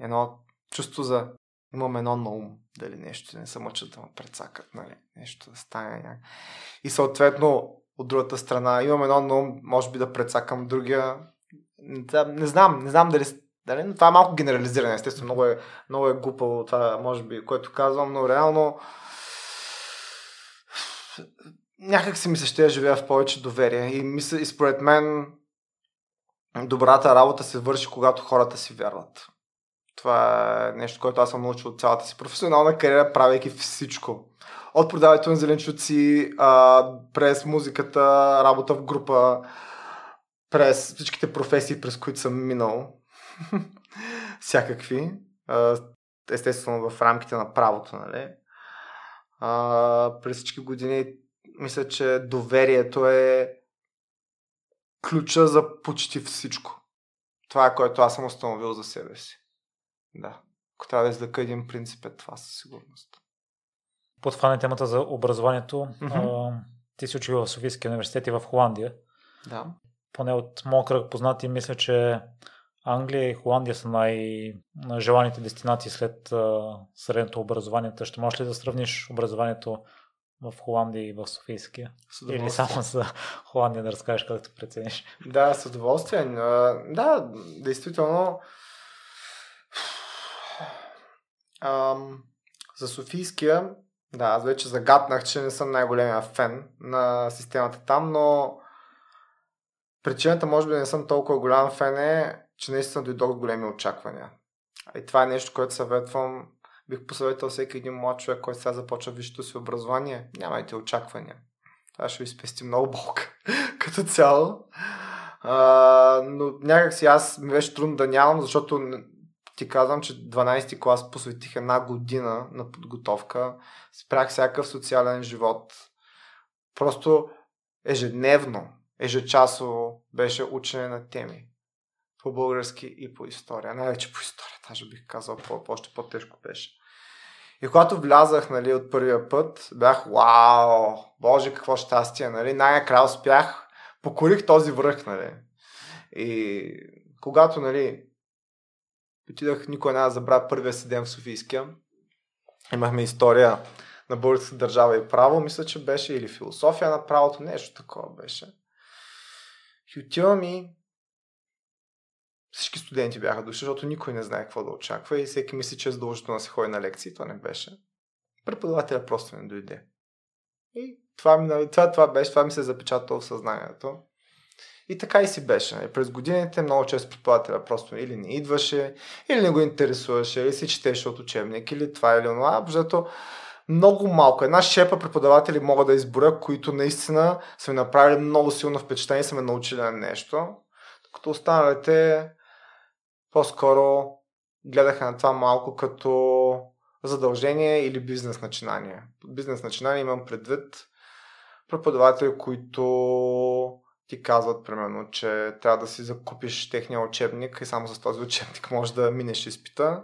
Едно чувство за имам едно на ум, дали нещо не се мъчат да ме прецакат, нали, нещо да стане някак. И съответно, от другата страна, имам едно на ум, може би да прецакам другия. Не, не знам, не знам дали, дали това е малко генерализиране, естествено, много е, много е глупаво това, може би, което казвам, но реално някак си ми се ще живея в повече доверие. И, мисля, и според мен добрата работа се върши, когато хората си вярват. Това е нещо, което аз съм научил от цялата си професионална кариера, правейки всичко. От продаването на зеленчуци, а, през музиката, работа в група, през всичките професии, през които съм минал. Всякакви. А, естествено в рамките на правото, нали? А, през всички години мисля, че доверието е ключа за почти всичко. Това е което аз съм установил за себе си. Да. Ако трябва да излека един принцип е това със сигурност. Подхване темата за образованието. Mm-hmm. А, ти си учил в Софийския университет и в Холандия. Да. Поне от моят кръг познати, мисля, че Англия и Холандия са най-желаните дестинации след а, средното образование. Ще можеш ли да сравниш образованието в Холандия и в Софийския? Или само за Холандия да разкажеш както прецениш? Да, с удоволствие. Да, действително. Ам, за Софийския, да, аз вече загаднах, че не съм най-големия фен на системата там, но причината може би да не съм толкова голям фен е, че наистина дойдох от големи очаквания. И това е нещо, което съветвам бих посъветвал всеки един млад човек, който сега започва висшето си образование, нямайте очаквания. Това ще ви спести много болка като цяло. А, но някак си аз ми беше трудно да нямам, защото ти казвам, че 12-ти клас посветих една година на подготовка. Спрях всякакъв социален живот. Просто ежедневно, ежечасово беше учене на теми. По български и по история. Най-вече по история, даже бих казал, още по-тежко беше. И когато влязах нали, от първия път, бях вау, боже какво щастие, нали, най-накрая успях, покорих този връх, нали. И когато, нали, отидах, никой няма забравя първия си ден в Софийския, имахме история на българска държава и право, мисля, че беше или философия на правото, нещо такова беше. И отивам и всички студенти бяха дошли, защото никой не знае какво да очаква и всеки мисли, че е задължително да се ходи на лекции. Това не беше. Преподавателя просто не дойде. И това, ми, това, това беше, това ми се запечатало в съзнанието. И така и си беше. Нали. През годините много често преподавателя просто или не идваше, или не го интересуваше, или си четеше от учебник, или това или това. Защото много малко. Една шепа преподаватели мога да изборя, които наистина са ми направили много силно впечатление и са ме научили на нещо. Докато останалите по-скоро гледаха на това малко като задължение или бизнес начинание. Бизнес начинание имам предвид преподаватели, които ти казват, примерно, че трябва да си закупиш техния учебник и само с този учебник можеш да минеш изпита.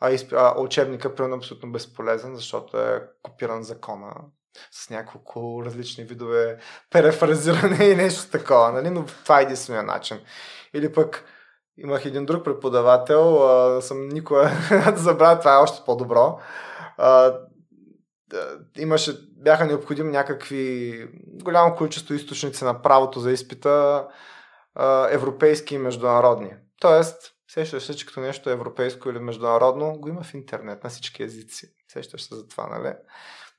А, изп... а учебника, примерно, е абсолютно безполезен, защото е копиран закона с няколко различни видове перефразиране и нещо такова, нали? но това е единствения начин. Или пък имах един друг преподавател, а, съм никога да забравя, това е още по-добро. А, имаше, бяха необходими някакви голямо количество източници на правото за изпита, а, европейски и международни. Тоест, сещаш се, че като нещо е европейско или международно, го има в интернет на всички езици. Сещаш се за това, нали?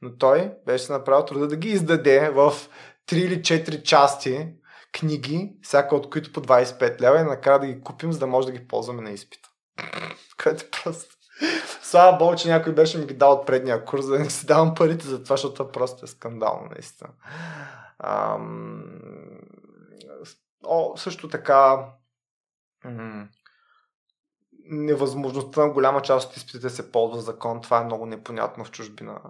Но той беше направил труда да ги издаде в 3 или 4 части книги, всяка от които по 25 лева и накрая да ги купим, за да може да ги ползваме на изпита. Което е просто... Слава Богу, че някой беше ми ги дал от предния курс, да не си давам парите за това, защото това просто е скандално, наистина. Ам... О, също така м- невъзможността на голяма част от изпитите се ползва закон, това е много непонятно в чужбина.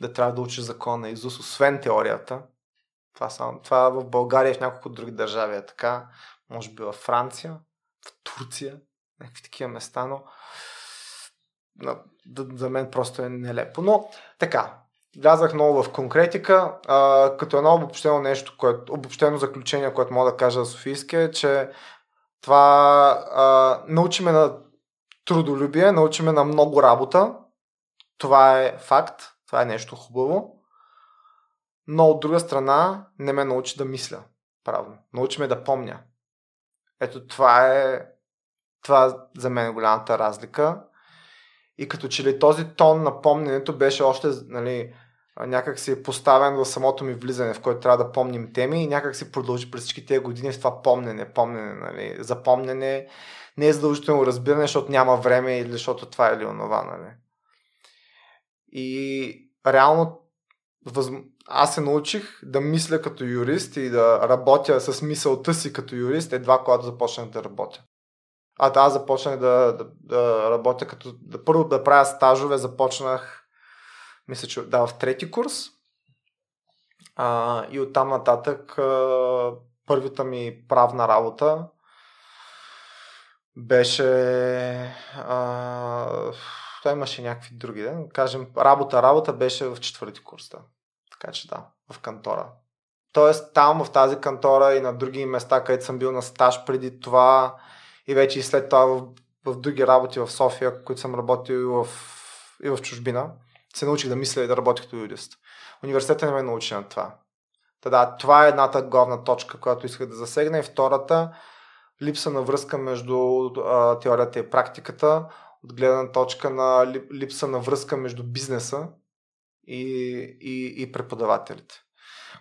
Да трябва да учиш закон на Изус, освен теорията. Това, само, това в България и в няколко други държави е така. Може би във Франция, в Турция, някакви такива места, но за мен просто е нелепо. Но така, влязах много в конкретика, а, като едно обобщено нещо, което, обобщено заключение, което мога да кажа за Софийски е, че това а, научиме на трудолюбие, научиме на много работа. Това е факт, това е нещо хубаво но от друга страна не ме научи да мисля правилно. Научи да помня. Ето това е това за мен е голямата разлика. И като че ли този тон на помненето беше още нали, някак си поставен в самото ми влизане, в което трябва да помним теми и някак си продължи през всички тези години с това помнене, помнене, нали, запомнене, не е задължително разбиране, защото няма време или защото това е или онова. Нали. И реално въз аз се научих да мисля като юрист и да работя с мисълта си като юрист едва когато започнах да работя. А аз започнах да, да, да работя като... Да, първо да правя стажове, започнах мисля, че да, в трети курс. А, и оттам нататък а, първата ми правна работа беше... А, той имаше някакви други, да? кажем, работа, работа беше в четвърти курс. Да. Така че да, в кантора. Тоест там в тази кантора и на други места, където съм бил на стаж преди това и вече и след това в, в други работи в София, които съм работил и в, и в чужбина, се научих да мисля и да работя като юрист. Университета не ме научи на това. Та да, това е едната главна точка, която исках да засегна и втората липса на връзка между а, теорията и практиката, от гледна точка на липса на връзка между бизнеса и, и, и преподавателите.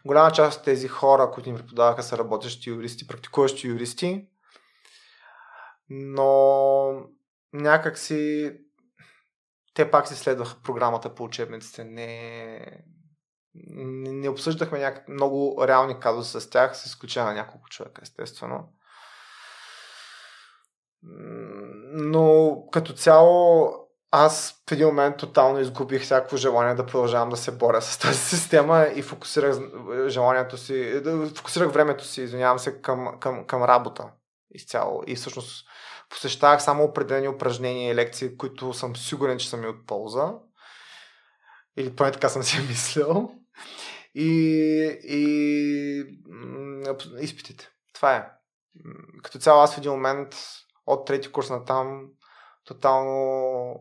Голяма част от тези хора, които ни преподаваха, са работещи юристи, практикуващи юристи, но някак си те пак си следваха програмата по учебниците. Не, не, обсъждахме някак, много реални казуси с тях, с изключение на няколко човека, естествено. Но като цяло аз в един момент тотално изгубих всяко желание да продължавам да се боря с тази система и фокусирах желанието си, фокусирах времето си, извинявам се, към, към, към работа изцяло. И всъщност посещавах само определени упражнения и лекции, които съм сигурен, че са ми от полза. Или поне така съм си мислил. И, и изпитите. Това е. Като цяло аз в един момент от трети курс на там тотално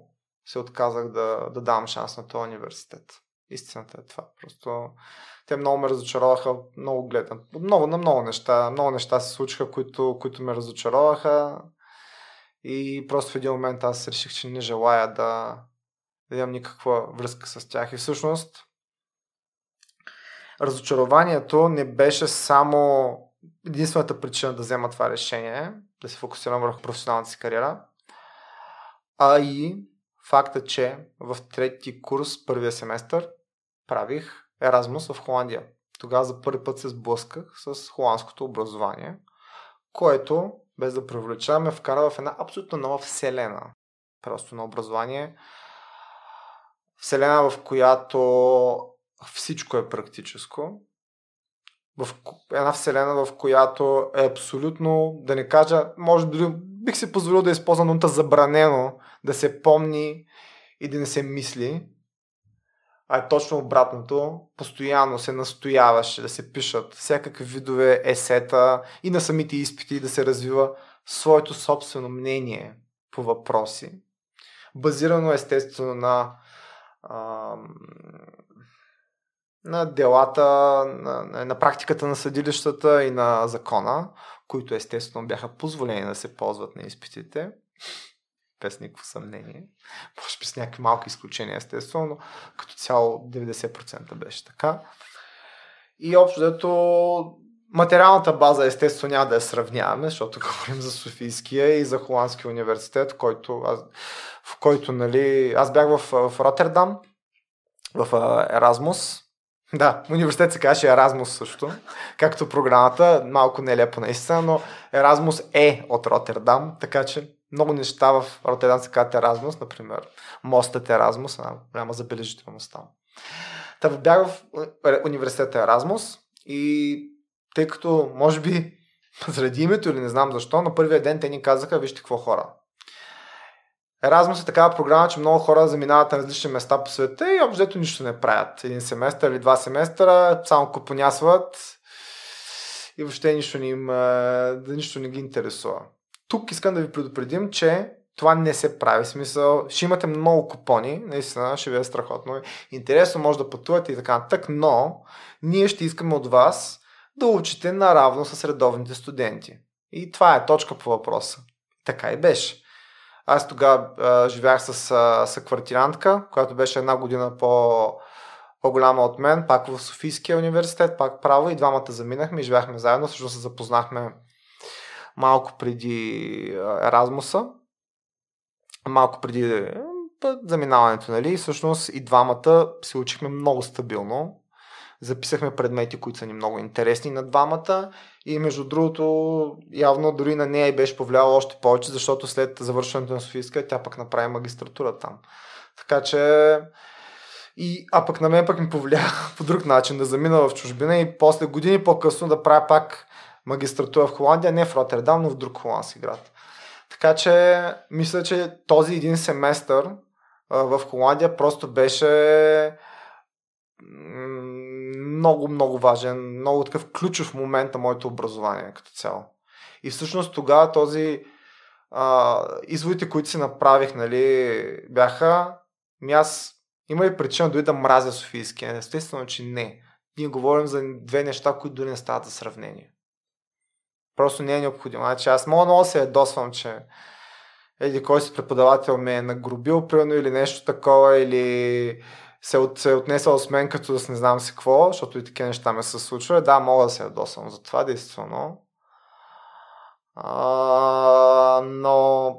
се отказах да, да давам шанс на този университет. Истината е това. Просто те много ме разочароваха, много гледам. Много, на много неща. Много неща се случиха, които, които ме разочароваха. И просто в един момент аз реших, че не желая да, да имам никаква връзка с тях. И всъщност разочарованието не беше само единствената причина да взема това решение, да се фокусирам върху професионалната си кариера, а и факта, че в трети курс, първия семестър, правих Еразмус в Холандия. Тогава за първи път се сблъсках с холандското образование, което, без да привлечаваме, вкара в една абсолютно нова вселена. Просто на образование. Вселена, в която всичко е практическо. В една вселена, в която е абсолютно, да не кажа, може би бих си позволил да използвам думата забранено, да се помни и да не се мисли, а е точно обратното. Постоянно се настояваше да се пишат всякакви видове есета и на самите изпити да се развива своето собствено мнение по въпроси, базирано естествено на, а, на делата, на, на практиката на съдилищата и на закона, които естествено бяха позволени да се ползват на изпитите без никакво съмнение. Може би с някакви малки изключения, естествено, но като цяло 90% беше така. И общо дето материалната база, естествено, няма да я сравняваме, защото говорим за Софийския и за Холандския университет, който аз, в който, нали, аз бях в, в Роттердам, в Еразмус. Да, университет се казваше Еразмус също, както програмата, малко нелепо наистина, но Еразмус е от Роттердам, така че много неща в Роттердам се казват Еразмус, например. Мостът Еразмус, една голяма забележителност там. Та бях в университета Еразмус и тъй като, може би, заради името или не знам защо, на първия ден те ни казаха, вижте какво хора. Еразмус е такава програма, че много хора заминават на различни места по света и общо нищо не правят. Един семестър или два семестъра, само купонясват и въобще нищо, не им, нищо не ги интересува тук искам да ви предупредим, че това не се прави. Смисъл, ще имате много купони, наистина ще ви е страхотно. Интересно, може да пътувате и така нататък, но ние ще искаме от вас да учите наравно с редовните студенти. И това е точка по въпроса. Така и беше. Аз тогава живях с, а, с квартирантка, която беше една година по, по-голяма от мен, пак в Софийския университет, пак право и двамата заминахме и живяхме заедно. Всъщност се запознахме малко преди Еразмуса, малко преди заминаването, нали? Всъщност и двамата се учихме много стабилно. Записахме предмети, които са ни много интересни на двамата и между другото явно дори на нея и беше повлияло още повече, защото след завършването на Софийска тя пък направи магистратура там. Така че и, а пък на мен пък ми повлия по друг начин да замина в чужбина и после години по-късно да правя пак магистратура в Холандия, не в Роттердам, но в друг холандски град. Така че, мисля, че този един семестър в Холандия просто беше много, много важен, много такъв ключов момент на моето образование като цяло. И всъщност тогава този а, изводите, които си направих, нали, бяха, ми аз има ли причина дори да мразя Софийския? Естествено, че не. Ние говорим за две неща, които дори не стават за сравнение. Просто не е необходимо. Значи аз мога много се ядосвам, че еди кой си преподавател ме е нагрубил, примерно, или нещо такова, или се, от, е отнесъл с мен като да не знам си какво, защото и такива неща ме се случва. Да, мога да се ядосвам за това, действително. А, но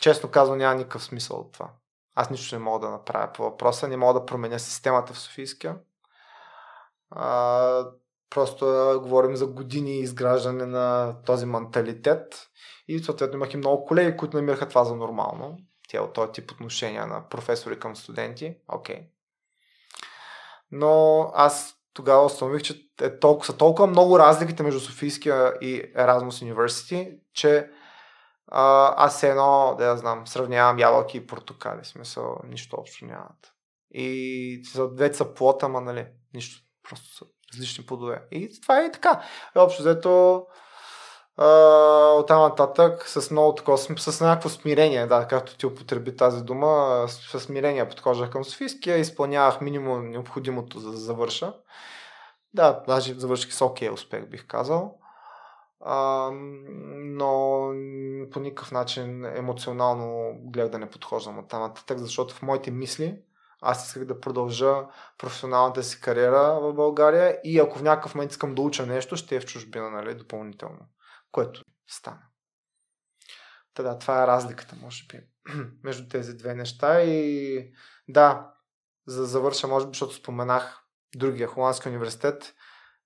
честно казвам няма никакъв смисъл от това. Аз нищо не мога да направя по въпроса, не мога да променя системата в Софийския. А, Просто говорим за години изграждане на този менталитет и съответно имах и много колеги, които намираха това за нормално. Тя от този тип отношения на професори към студенти. Окей. Okay. Но аз тогава установих, че е толкова, са толкова много разликите между Софийския и Erasmus University, че а, аз се едно, да я знам, сравнявам ябълки и портокали. Смисъл, нищо общо нямат. И двете са плота, ама нали, нищо. Просто са различни плодове. И това е и така. Общо взето от там нататък с много такова, с някакво смирение, да, както ти употреби тази дума, с смирение подхождах към Софийския, изпълнявах минимум необходимото за да завърша. Да, даже завърших с окей успех, бих казал. А, но по никакъв начин емоционално гледах да не подхождам от нататък, защото в моите мисли аз исках да продължа професионалната си кариера в България и ако в някакъв момент искам да уча нещо, ще е в чужбина, нали, допълнително което стана. Та това е разликата, може би, между тези две неща и да, за да завърша, може би, защото споменах другия Холандски университет,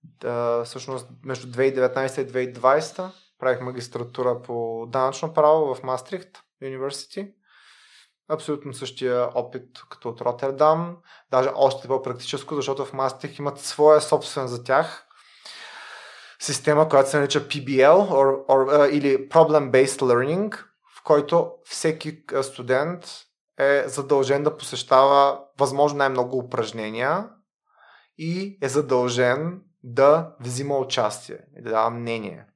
да, всъщност между 2019 и 2020 правих магистратура по данъчно право в Мастрихт University. Абсолютно същия опит като от Роттердам, даже още по-практическо, защото в Мастрихт имат своя собствен за тях система, която се нарича PBL or, or, uh, или Problem Based Learning, в който всеки студент е задължен да посещава възможно най-много упражнения и е задължен да взима участие и да дава мнение.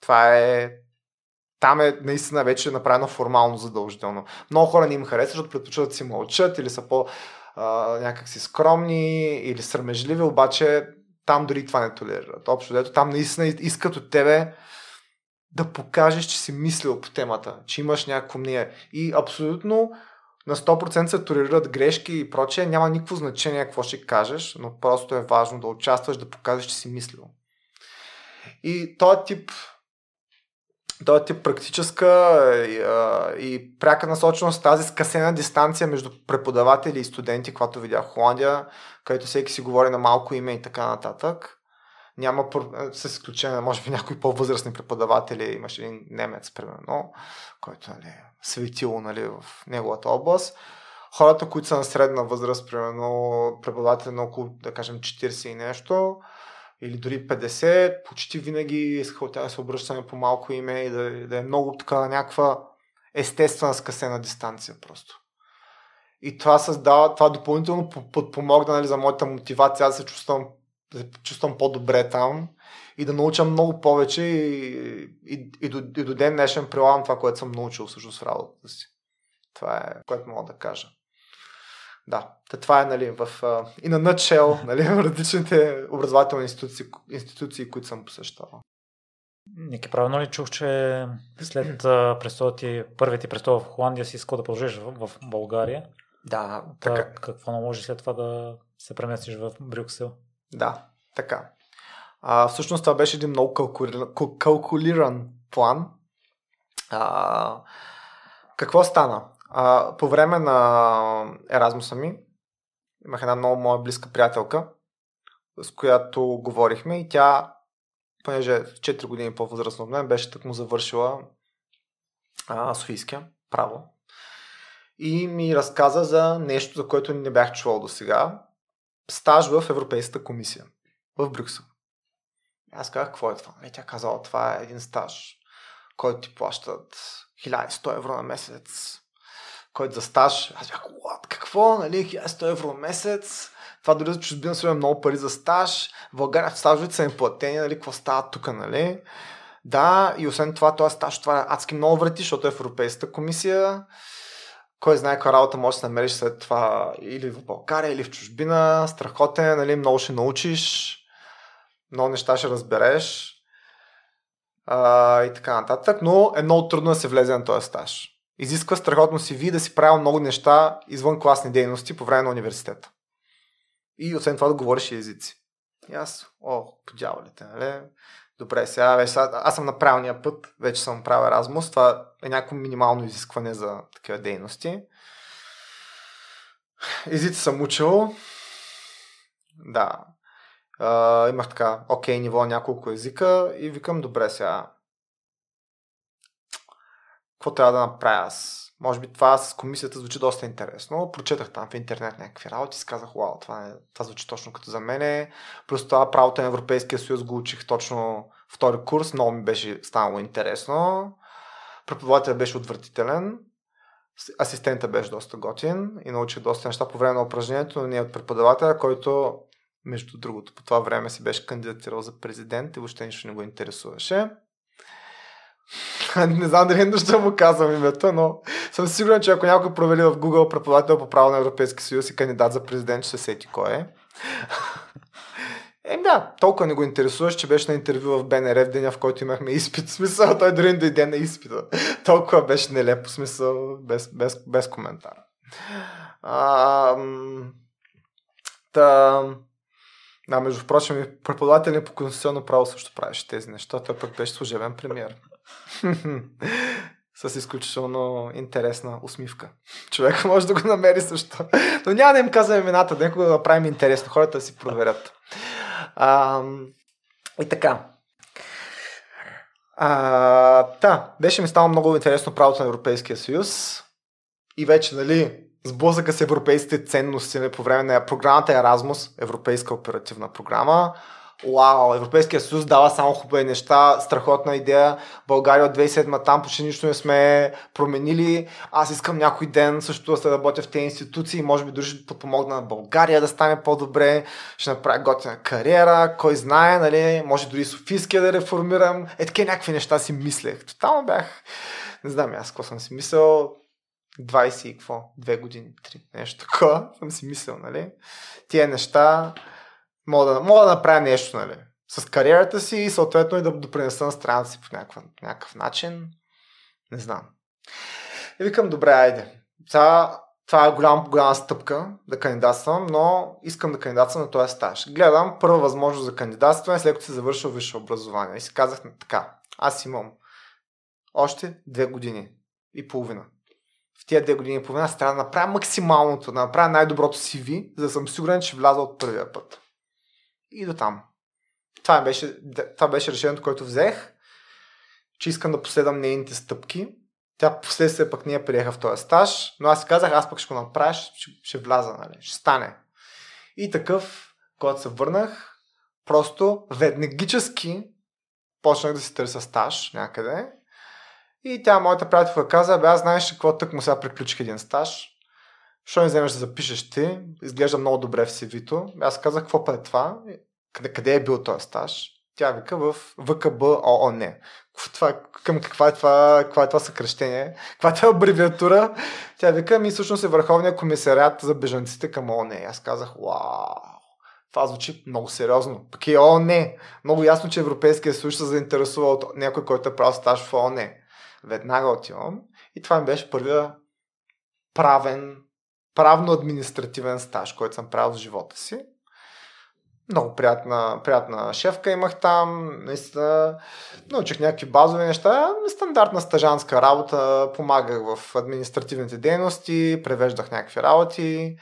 Това е там е наистина вече направено формално задължително. Много хора не им харесват, защото предпочитат да си мълчат или са по а, някакси скромни или срамежливи, обаче там дори това не толерират. Общо дето там наистина искат от тебе да покажеш, че си мислил по темата, че имаш някакво мнение. И абсолютно на 100% се толерират грешки и прочее, няма никакво значение какво ще кажеш, но просто е важно да участваш, да покажеш, че си мислил. И този тип този тип практическа и, а, и пряка насоченост, тази скъсена дистанция между преподаватели и студенти, когато видях в Холандия, където всеки си говори на малко име и така нататък. Няма, с изключение, може би някои по-възрастни преподаватели, имаше един немец, примерно, който нали, е светило нали, в неговата област. Хората, които са на средна възраст, примерно преподаватели на около, да кажем, 40 и нещо, или дори 50, почти винаги исках от тях да се обръщаме по малко име и да, да е много така някаква естествена скъсена дистанция просто. И това създава, това допълнително подпомогна нали, за моята мотивация да се чувствам, се чувствам по-добре там и да науча много повече и, и, и, до, и до ден днешен прилагам това, което съм научил всъщност в работата си. Това е, което мога да кажа. Да, това е нали, в, и на nutshell, нали, в различните образователни институции, институции, които съм посещавал. Ники, правилно ли чух, че след престола ти, първият ти престол в Холандия си искал да продължиш в, в България? Да, Та, така. Какво наложи след това да се преместиш в Брюксел? Да, така. А, всъщност това беше един много калкулиран, калкулиран план. А, какво стана? А, по време на Еразмуса ми имах една много моя близка приятелка, с която говорихме и тя, понеже 4 години по-възрастна от мен, беше так му завършила а, Софийския право. И ми разказа за нещо, за което не бях чувал до сега. Стаж в Европейската комисия в Брюксел. Аз казах, какво е това? И тя казала, това е един стаж, който ти плащат 1100 евро на месец, който за стаж, аз бях, what, какво, нали, 1100 евро месец, това дори за чужбина се много пари за стаж, в България стажовете са им платени, нали, какво става тук, нали. Да, и освен това, този стаж това адски много врати, защото е в Европейската комисия. Кой знае каква работа може да се намериш след това или в България, или в чужбина. Страхотен, нали, много ще научиш, много неща ще разбереш. А, и така нататък, но е много трудно да се влезе на този стаж изисква страхотно си ви да си правил много неща извън класни дейности по време на университета. И освен това да говориш и езици. И аз, о, по дяволите, нали? Добре, сега вече аз съм на правилния път, вече съм правил Erasmus, това е някакво минимално изискване за такива дейности. Езици съм учил. Да. Uh, имах така, окей, okay, ниво няколко езика и викам, добре сега, какво трябва да направя аз? Може би това с комисията звучи доста интересно. Прочетах там в интернет някакви работи и казах, вау, това, е, това звучи точно като за мене. Плюс това правото на Европейския съюз го учих точно втори курс. Много ми беше станало интересно. Преподавателят беше отвратителен. Асистента беше доста готин и научих доста неща по време на упражнението, но не от преподавателя, който между другото по това време си беше кандидатирал за президент и въобще нищо не го интересуваше. не знам дали нужда му казвам името, но съм сигурен, че ако някой провери в Google преподавател по право на Европейски съюз и кандидат за президент, ще се сети кой е. Е, да, толкова не го интересуваш, че беше на интервю в БНР в деня, в който имахме изпит. В смисъл, той дори не дойде на изпита. Толкова беше нелепо, смисъл, без, без, без коментар. Та, да, между прочим, и преподавател по конституционно право също правеше тези неща. Той пък беше служебен премьер. С изключително интересна усмивка. Човек може да го намери също. Но няма да им казвам имената, да го направим интересно. Хората да си проверят. А, и така. А, та, беше ми стало много интересно правото на Европейския съюз. И вече, нали, сблъсъка с европейските ценности нали, по време на програмата Erasmus, Европейска оперативна програма. Вау, Европейския съюз дава само хубави неща, страхотна идея. България от 2007 там почти нищо не сме променили. Аз искам някой ден също да се работя в тези институции, може би дори ще подпомогна на България да стане по-добре, ще направя готина кариера, кой знае, нали, може дори Софийския да реформирам. Е, такива някакви неща си мислех. Тотално бях, не знам аз какво съм си мислил, 20 и какво, две години, три, нещо такова, съм си мислил, нали? Тия неща, мога да, мога да направя нещо, нали? С кариерата си и съответно и да допринеса на страната си по някакъв, някакъв начин. Не знам. И викам, добре, айде. Сега, това е голям, голяма стъпка да кандидатствам, но искам да кандидатствам на този стаж. Гледам първа възможност за кандидатстване, след като се завършил висше образование. И си казах така, аз имам още две години и половина в тия две години и половина се трябва да направя максималното, да направя най-доброто CV, за да съм сигурен, че вляза от първия път. И до там. Това беше, това беше решението, което взех, че искам да последвам нейните стъпки. Тя последствие пък ние приеха в този стаж, но аз си казах, аз пък ще го направя, ще, ще вляза, нали? ще стане. И такъв, когато се върнах, просто веднагически почнах да си търся стаж някъде и тя, моята приятелка, каза, бе, аз знаеш какво тък му сега приключих един стаж. Що не вземеш да запишеш ти? Изглежда много добре в CV-то. Аз казах, какво па е това? Къде, къде е бил този стаж? Тя вика в ВКБ ООН. Това, към каква е това, каква е това съкръщение? Каква е това абревиатура? Тя вика, ми всъщност е Върховния комисариат за бежанците към ООН. Аз казах, вау, това звучи много сериозно. Пък и ООН. Много ясно, че Европейския съюз се заинтересува от някой, който е правил стаж в ООН веднага отивам. И това ми беше първия правен, правно-административен стаж, който съм правил в живота си. Много приятна, приятна шефка имах там, наистина научих някакви базови неща, стандартна стажанска работа, помагах в административните дейности, превеждах някакви работи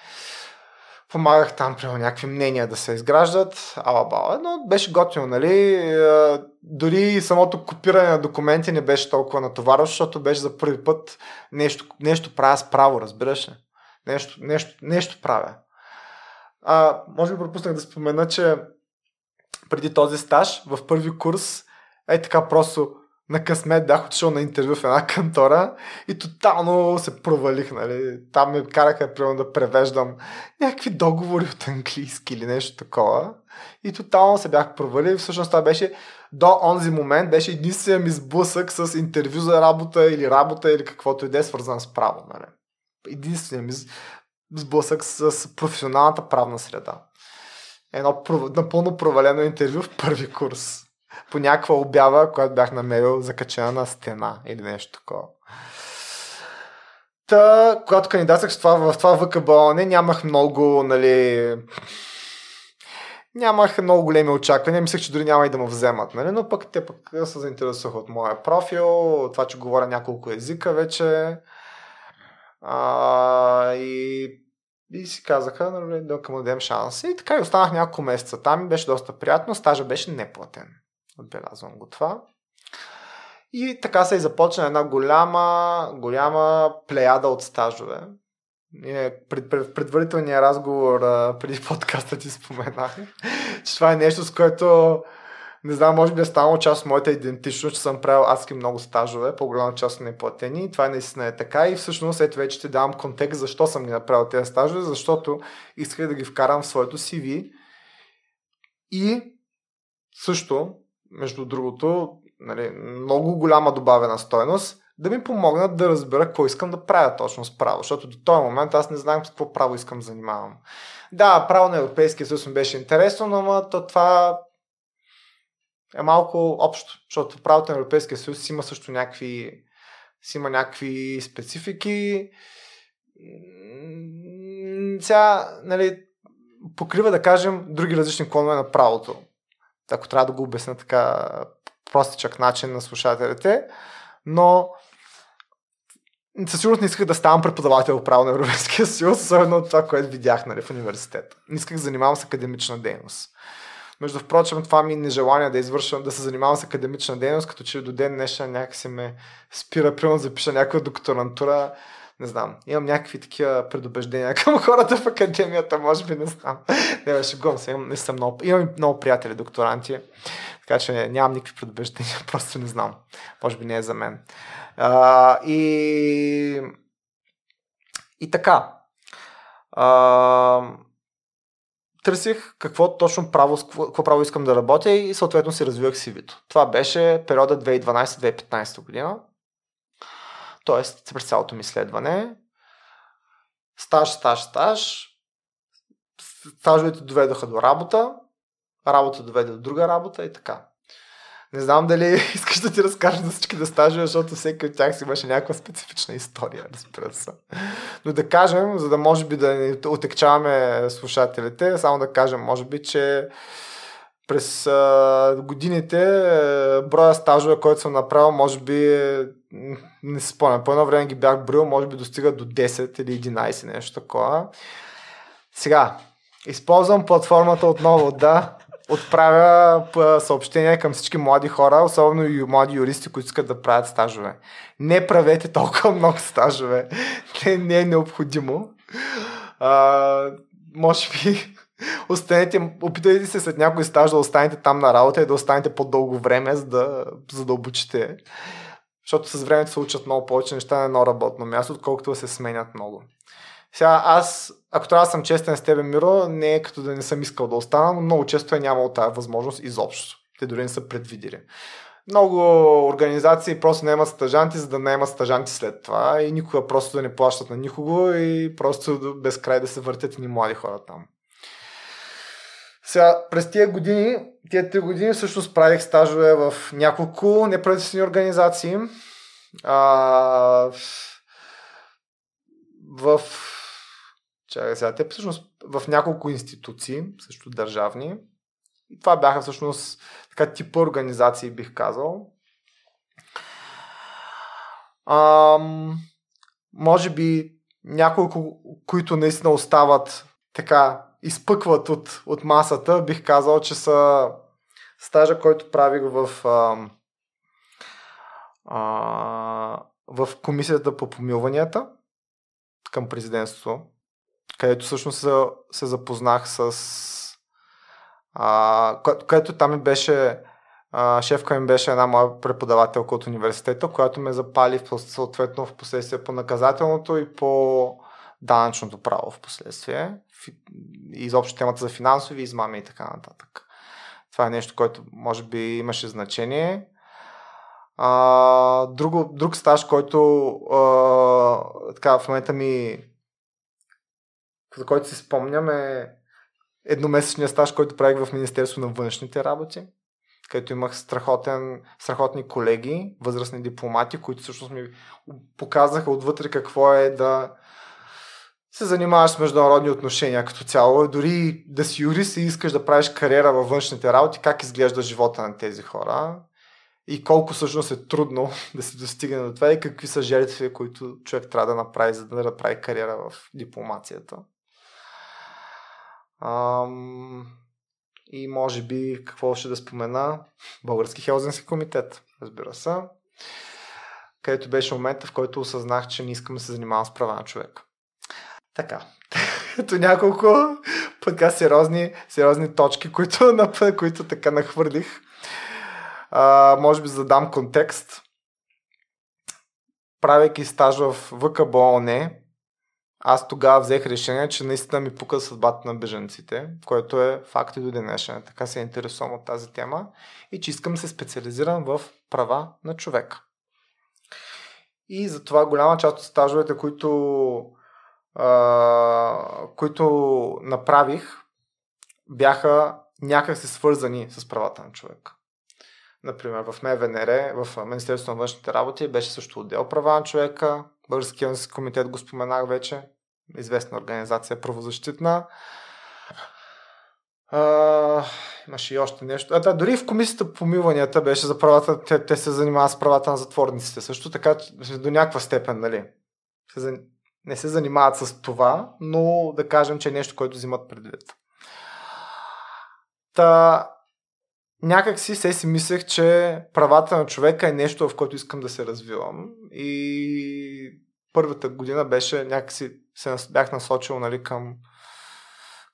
помагах там, при някакви мнения да се изграждат, ала бала, но беше готино, нали? Е, дори самото копиране на документи не беше толкова натоварващо, защото беше за първи път нещо, нещо правя с право, разбираш ли? Нещо, нещо, нещо правя. А, може би пропуснах да спомена, че преди този стаж в първи курс е така просто на късмет бях отишъл на интервю в една кантора и тотално се провалих, нали. Там ме караха, примерно, да превеждам някакви договори от английски или нещо такова. И тотално се бях провалил. Всъщност това беше до онзи момент беше единствения ми сблъсък с интервю за работа или работа или каквото и да е свързан с право. Нали. Единствения ми сблъсък с професионалната правна среда. Едно напълно провалено интервю в първи курс по някаква обява, която бях намерил закачена на стена или нещо такова. Та, когато кандидатствах в това, в това ВКБ, не нямах много, нали, нямах много големи очаквания. Мислех, че дори няма и да ме вземат, нали? но пък те пък се заинтересуваха от моя профил, от това, че говоря няколко езика вече. А, и, и си казаха, нали, да му дадем шанс. И така и останах няколко месеца там и беше доста приятно. Стажа беше неплатен. Отбелязвам го това. И така се и започна една голяма, голяма плеяда от стажове. Ние пред, пред, предварителния разговор преди подкаста ти споменах, че това е нещо, с което не знам, може би е станало част от моята идентичност, че съм правил адски много стажове, по-голяма част са неплатени. Това наистина е така и всъщност ето вече ти давам контекст защо съм ги направил тези стажове, защото исках да ги вкарам в своето CV и също между другото, нали, много голяма добавена стойност, да ми помогнат да разбера какво искам да правя точно с право, защото до този момент аз не знам с какво право искам да занимавам. Да, право на Европейския съюз ми беше интересно, но то това е малко общо, защото правото на Европейския съюз има също някакви, си има някакви специфики. Сега, нали, покрива, да кажем, други различни клонове на правото. Ако трябва да го обясня така простичък начин на слушателите. Но със сигурност не исках да ставам преподавател в право на Европейския съюз, особено от това, което видях нали, в университета. Не исках да занимавам с академична дейност. Между впрочем, това ми нежелание да извършвам, да се занимавам с академична дейност, като че до ден днешен някакси ме спира, примерно запиша някаква докторантура. Не знам, имам някакви такива предубеждения към хората в академията, може би не знам. Не, беше гон имам, не съм много, имам много приятели докторанти, така че нямам никакви предубеждения, просто не знам. Може би не е за мен. А, и, и така. Търсих какво точно право, какво право искам да работя и съответно си развивах CV-то. Това беше периода 2012-2015 година. Тоест, през цялото ми изследване. Стаж, стаж, стаж. Стажовете доведоха до работа. Работа доведе до друга работа и така. Не знам дали искаш да ти разкажа за всички да стажове, защото всеки от тях си имаше някаква специфична история, разбира се. Но да кажем, за да може би да не отекчаваме слушателите, само да кажем, може би, че през годините броя стажове, който съм направил, може би, не се спомням, по едно време ги бях брил, може би достига до 10 или 11, нещо такова. Сега, използвам платформата отново, да, отправя съобщения към всички млади хора, особено и млади юристи, които искат да правят стажове. Не правете толкова много стажове. Не, не е необходимо. А, може би останете, опитайте се след някой стаж да останете там на работа и да останете по-дълго време, за да, за да обучите. Защото с времето се учат много повече неща на едно работно място, отколкото се сменят много. Сега аз, ако трябва да съм честен с тебе, Миро, не е като да не съм искал да остана, но много често е нямало тази възможност изобщо. Те дори не са предвидили. Много организации просто имат стъжанти, за да не имат стъжанти след това и никога просто да не плащат на никого и просто без край да се въртят ни млади хора там. Сега, през тия години, тия три години всъщност правих стажове в няколко неправителствени организации. А, в Чакай сега, те всъщност в няколко институции, също държавни. И това бяха всъщност така типа организации, бих казал. Ам, може би няколко, които наистина остават така, изпъкват от, от масата, бих казал, че са стажа, който правих в, ам, а, в комисията по помилванията към президентството където всъщност се, се запознах с... А, където там ми беше... А, шефка ми беше една моя преподавателка от университета, която ме запали в, съответно в последствие по наказателното и по данъчното право в последствие. Изобщо темата за финансови измами и така нататък. Това е нещо, което може би имаше значение. А, друго, друг стаж, който а, така, в момента ми за който си спомням е едномесечния стаж, който правих в Министерство на външните работи, където имах страхотен, страхотни колеги, възрастни дипломати, които всъщност ми показаха отвътре какво е да се занимаваш с международни отношения като цяло. Дори да си юрист и искаш да правиш кариера във външните работи, как изглежда живота на тези хора и колко всъщност е трудно да се достигне до това и какви са жертви, които човек трябва да направи, за да направи кариера в дипломацията. Ам, и може би, какво ще да спомена, Български Хелзински комитет, разбира се, където беше момента, в който осъзнах, че не искам да се занимавам с права на човека. Така, ето няколко така сериозни, сериозни точки, които, които така нахвърлих. А, може би за да дам контекст. Правейки стаж в ВКБ ООН, аз тогава взех решение, че наистина ми пука съдбата на беженците, което е факт и до днешен. Така се интересувам от тази тема и че искам да се специализирам в права на човека. И затова голяма част от стажовете, които, а, които направих, бяха някак се свързани с правата на човека. Например, в МВНР, в Министерството на външните работи, беше също отдел права на човека, Българския комитет го споменах вече, известна организация, правозащитна. А, имаше и още нещо. А, да, дори в комисията по помиванията беше за правата, те, те се занимават с правата на затворниците също, така до някаква степен, нали, се, не се занимават с това, но да кажем, че е нещо, което взимат предвид. Та, някак си се си мислех, че правата на човека е нещо, в което искам да се развивам. И първата година беше някакси се бях насочил нали, към,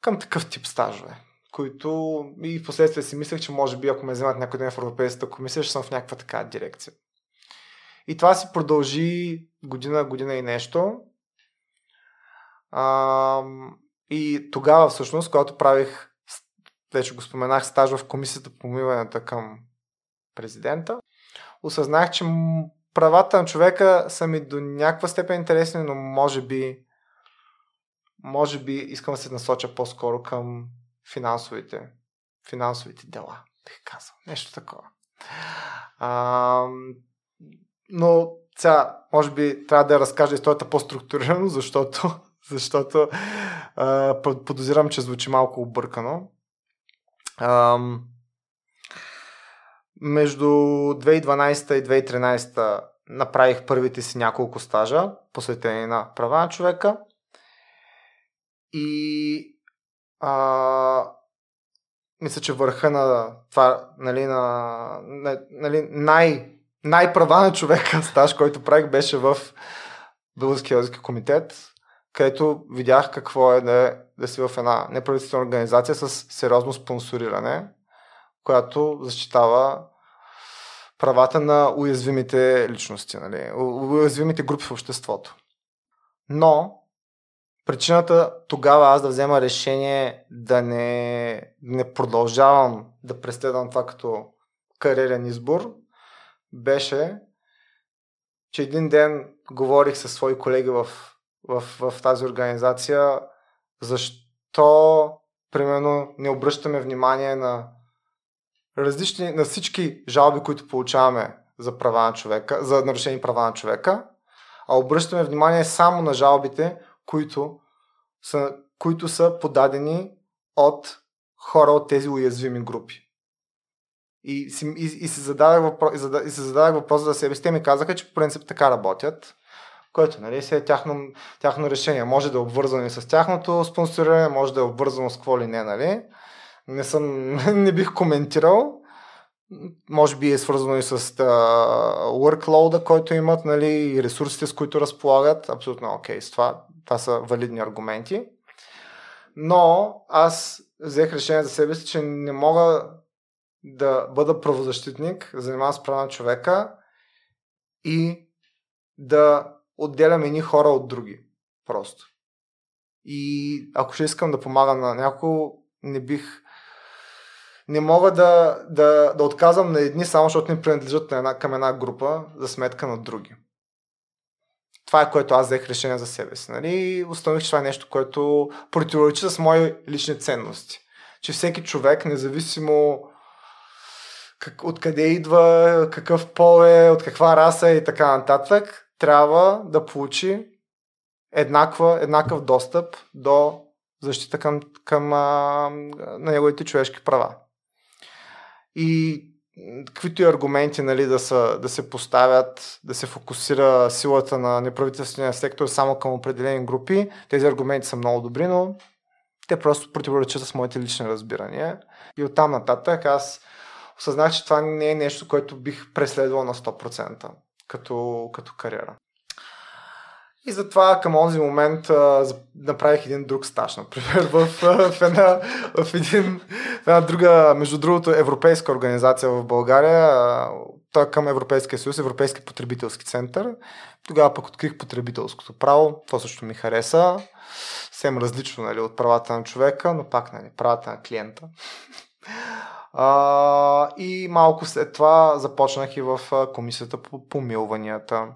към такъв тип стажове които и в последствие си мислех, че може би ако ме вземат някой ден в Европейската комисия, ще съм в някаква така дирекция. И това си продължи година, година и нещо. А, и тогава всъщност, когато правих, вече го споменах, стаж в комисията по помиването към президента, осъзнах, че правата на човека са ми до някаква степен интересни, но може би може би искам да се насоча по-скоро към финансовите, финансовите дела, бих казал. Нещо такова. А, но сега, може би трябва да я разкажа историята по-структурирано, защото, защото а, подозирам, че звучи малко объркано. А, между 2012 и 2013 направих първите си няколко стажа, посветени на права на човека. И а, мисля, че върха на това, нали, на, на нали, най, най-права на човека стаж, който правих, беше в Българския язики комитет, където видях какво е да, да си в една неправителствена организация с сериозно спонсориране, която защитава правата на уязвимите личности, нали, уязвимите групи в обществото. Но Причината тогава аз да взема решение да не, не продължавам да преследвам това като кариерен избор беше, че един ден говорих с свои колеги в, в, в тази организация, защо, примерно, не обръщаме внимание на различни, на всички жалби, които получаваме за права на човека, за нарушени права на човека, а обръщаме внимание само на жалбите, които са, които са подадени от хора от тези уязвими групи. И, си, и, и, се зададах въпрос, и, зада, и се зададах въпроса за себе си. Те ми казаха, че по принцип така работят, което нали, си е тяхно, тяхно решение. Може да е обвързано и с тяхното спонсориране, може да е обвързано с какво ли не, нали? Не, съм, не бих коментирал. Може би е свързано и с workload, който имат, нали, и ресурсите, с които разполагат. Абсолютно окей okay, с това. Това са валидни аргументи. Но аз взех решение за себе си, че не мога да бъда правозащитник, занимавам с права на човека и да отделям едни хора от други. Просто. И ако ще искам да помагам на някого, не бих. Не мога да, да, да отказвам на едни, само защото не принадлежат на една, към една група за сметка на други това е което аз взех решение за себе си. Нали? Установих, че това е нещо, което противоречи с мои лични ценности. Че всеки човек, независимо как, откъде идва, какъв пол е, от каква раса е и така нататък, трябва да получи еднаква, еднакъв достъп до защита към, към а, на неговите човешки права. И каквито и аргументи нали, да, са, да се поставят, да се фокусира силата на неправителствения сектор само към определени групи, тези аргументи са много добри, но те просто противоречат с моите лични разбирания. И оттам нататък аз осъзнах, че това не е нещо, което бих преследвал на 100% като, като кариера. И затова към този момент а, направих един друг стаж, например, в, в, една, в, един, в една друга, между другото, европейска организация в България, той е към Европейския съюз, Европейски потребителски център. Тогава пък открих потребителското право, то също ми хареса. Съвсем различно нали, от правата на човека, но пак нали, правата на клиента. А, и малко след това започнах и в комисията по помилванията.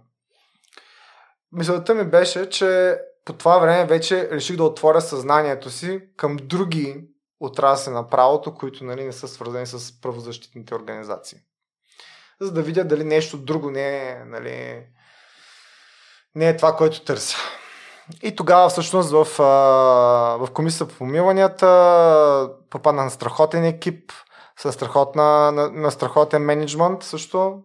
Мисълта ми беше, че по това време вече реших да отворя съзнанието си към други отрасли на правото, които нали, не са свързани с правозащитните организации. За да видя дали нещо друго не е, нали, не е това, което търся. И тогава всъщност в, в комисията по помилванията попаднах на страхотен екип, с страхотна, на, на страхотен менеджмент също.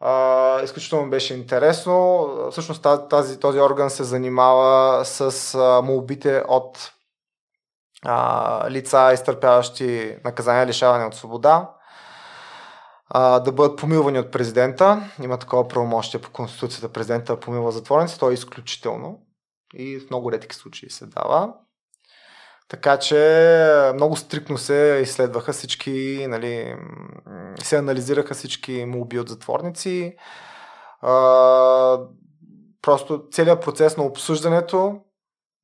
А, изключително беше интересно. Всъщност тази, този орган се занимава с а, молбите от а, лица, изтърпяващи наказания лишаване от свобода, а, да бъдат помилвани от президента. Има такова правомощие по Конституцията президента помилва затворници. То е изключително и в много редки случаи се дава. Така че много стрикно се изследваха всички, нали, се анализираха всички молби от затворници. А, просто целият процес на обсъждането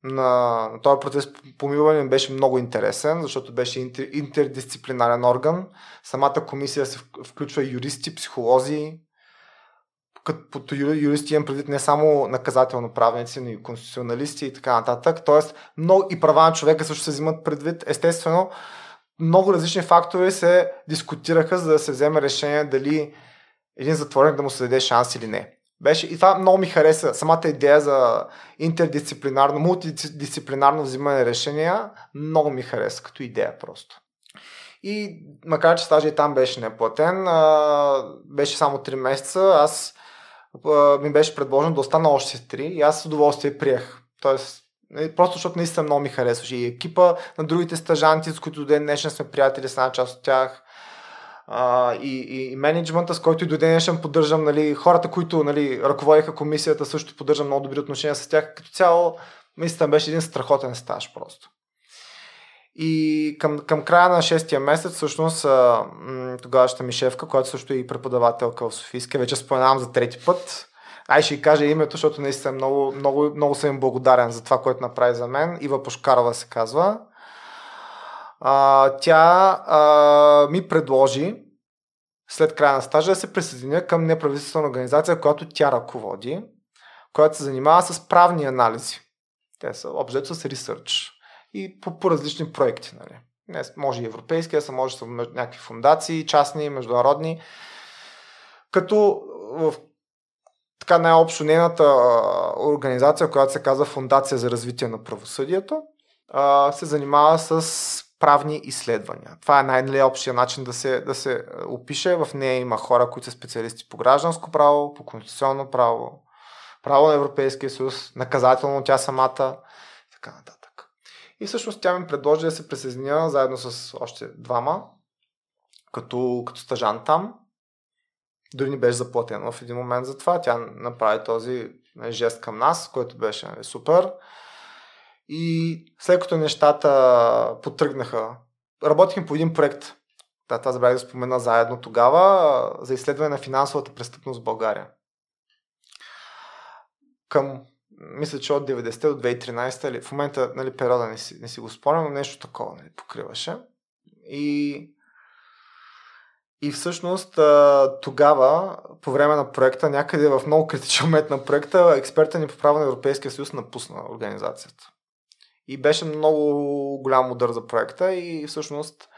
на, този процес помилване беше много интересен, защото беше интер, интердисциплинарен орган. Самата комисия се включва юристи, психолози, като юристи имам предвид не само наказателно правници, но и конституционалисти и така нататък. Тоест, много и права на човека също се взимат предвид. Естествено, много различни фактори се дискутираха, за да се вземе решение дали един затворник да му се даде шанс или не. Беше, и това много ми хареса. Самата идея за интердисциплинарно, мултидисциплинарно взимане на решения, много ми хареса като идея просто. И макар, че стажа и там беше неплатен, беше само 3 месеца, аз ми беше предложено да остана още 3 и аз с удоволствие приех. Тоест, нали, просто защото наистина много ми харесваше. И екипа на другите стажанти, с които до ден днешен сме приятели, с една част от тях, а, и, и, и менеджмента, с който и до днешен поддържам, нали, хората, които нали, ръководиха комисията, също поддържам много добри отношения с тях. Като цяло, наистина беше един страхотен стаж просто. И към, към края на 6-я месец, всъщност, тогавашната ми шефка, която също е и преподавателка в Софийска, вече споменавам за трети път. Ай ще й кажа името, защото наистина много, много, много съм им благодарен за това, което направи за мен. Ива Пошкарова се казва. А, тя а, ми предложи след края на стажа да се присъединя към неправителствена организация, която тя ръководи, която се занимава с правни анализи. Те са общо с ресърч и по, по различни проекти. Нали. Не, може и европейски, а може са някакви фундации, частни, международни. Като в така най-общо нейната организация, която се казва Фундация за развитие на правосъдието, се занимава с правни изследвания. Това е най-общия начин да се, да се опише. В нея има хора, които са специалисти по гражданско право, по конституционно право, право на Европейския съюз, наказателно тя самата така нататък. И всъщност тя ми предложи да се присъединя заедно с още двама, като, като стажан там. Дори ни беше заплатено в един момент за това. Тя направи този нали, жест към нас, който беше нали, супер. И след като нещата потръгнаха, работихме по един проект. Да, това забравих да спомена заедно тогава за изследване на финансовата престъпност в България. Към мисля, че от 90 до 2013 или в момента нали, периода не си, не си го спомням, но нещо такова нали, покриваше. И, и всъщност тогава, по време на проекта, някъде в много критичен момент на проекта, експерта ни по право на Европейския съюз напусна организацията. И беше много голям удар за проекта и всъщност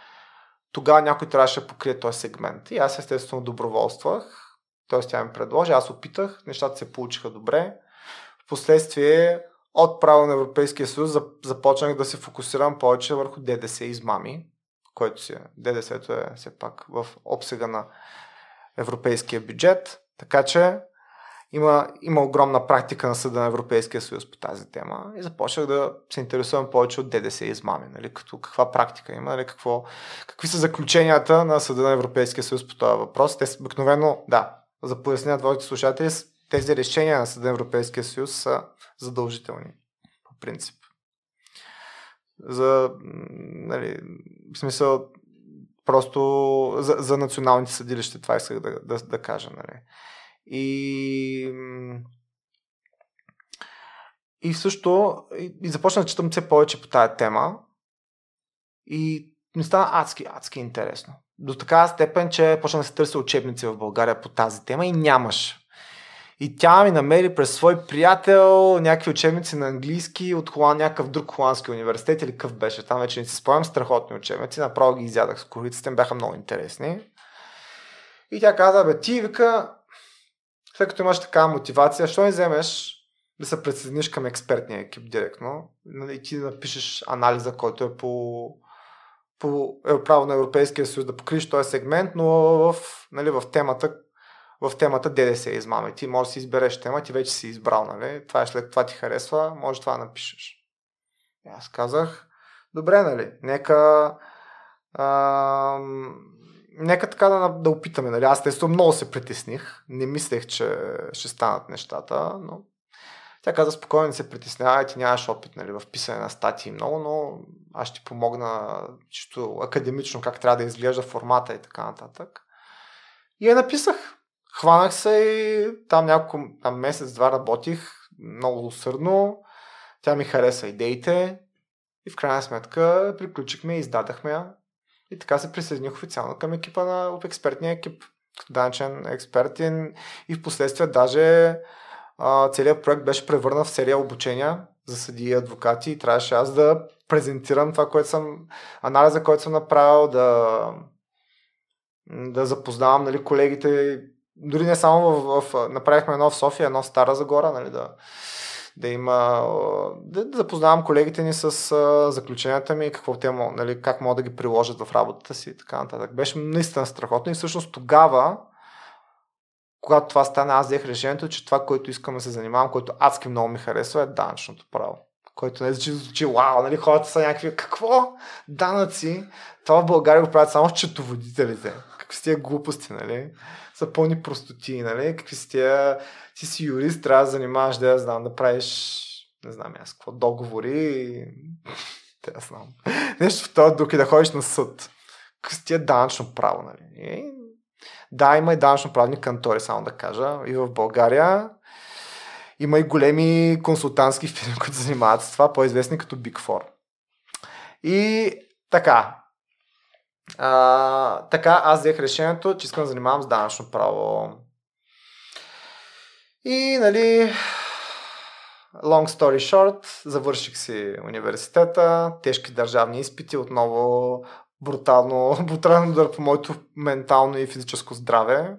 тогава някой трябваше да покрие този сегмент. И аз естествено доброволствах, т.е. тя ми предложи, аз опитах, нещата се получиха добре Впоследствие от право на Европейския съюз започнах да се фокусирам повече върху ДДС измами, което си ДДС-то е все пак в обсега на европейския бюджет, така че има, има огромна практика на Съда на Европейския съюз по тази тема и започнах да се интересувам повече от ДДС и измами, нали, като каква практика има, нали, какво, какви са заключенията на Съда на Европейския съюз по този въпрос. Те обикновено, да, за пояснят твоите слушатели, тези решения на Съда Европейския съюз са задължителни по принцип. За, нали, в смисъл, Просто за, за националните съдилища, това исках да, да, да кажа. Нали. И, и също и, и започна да четам все повече по тая тема и ми стана адски, адски интересно. До такава степен, че почна да се търся учебници в България по тази тема и нямаш. И тя ми намери през свой приятел някакви учебници на английски от Холан, някакъв друг холандски университет или какъв беше. Там вече не си спомням страхотни учебници. Направо ги изядах с кориците, бяха много интересни. И тя каза, бе, ти вика, след като имаш такава мотивация, що не вземеш да се присъединиш към експертния екип директно нали, и ти да напишеш анализа, който е по, по е право на Европейския съюз да покриеш този сегмент, но в, нали, в темата в темата ДДС измами. Ти можеш да си избереш тема, ти вече си избрал, нали? Това е след това ти харесва, може това да напишеш. И аз казах, добре, нали? Нека а, нека така да, да опитаме. Нали? Аз тесто много се притесних. Не мислех, че ще станат нещата, но тя каза спокойно се притеснявай, ти нямаш опит нали, в писане на статии много, но аз ще ти помогна чисто академично как трябва да изглежда формата и така нататък. И я написах. Хванах се и там няколко там месец-два работих много усърдно. Тя ми хареса идеите и в крайна сметка приключихме и издадахме я. И така се присъединих официално към екипа на, от експертния екип, данчен експертен и в последствие даже а, целият проект беше превърнат в серия обучения за съдии и адвокати и трябваше аз да презентирам това, което съм, анализа, който съм направил, да, да запознавам нали, колегите дори не само в, в, направихме едно в София, едно в Стара Загора, нали, да, да има, да, да запознавам колегите ни с а, заключенията ми, какво те, нали, как могат да ги приложат в работата си и така нататък. Беше наистина страхотно и всъщност тогава, когато това стане, аз взех решението, че това, което искам да се занимавам, което адски много ми харесва, е данъчното право. Който не звучи, звучи, вау, нали, хората са някакви, какво? Данъци? Това в България го правят само счетоводителите. Какви сте глупости, нали? Са пълни простоти, нали? Какви си тия, ти си юрист, трябва да занимаваш, да я знам, да правиш, не знам аз какво, договори и... Те я знам. Нещо в този дух и да ходиш на съд. Какви си тия данъчно право, нали? И... Да, има и данъчно правни кантори, само да кажа, и в България. Има и големи консултантски фирми, които занимават с това, по-известни като Big Four. И така, а, така, аз взех решението, че искам да занимавам с данъчно право. И, нали, long story short, завърших си университета, тежки държавни изпити, отново брутално, брутален удар по моето ментално и физическо здраве.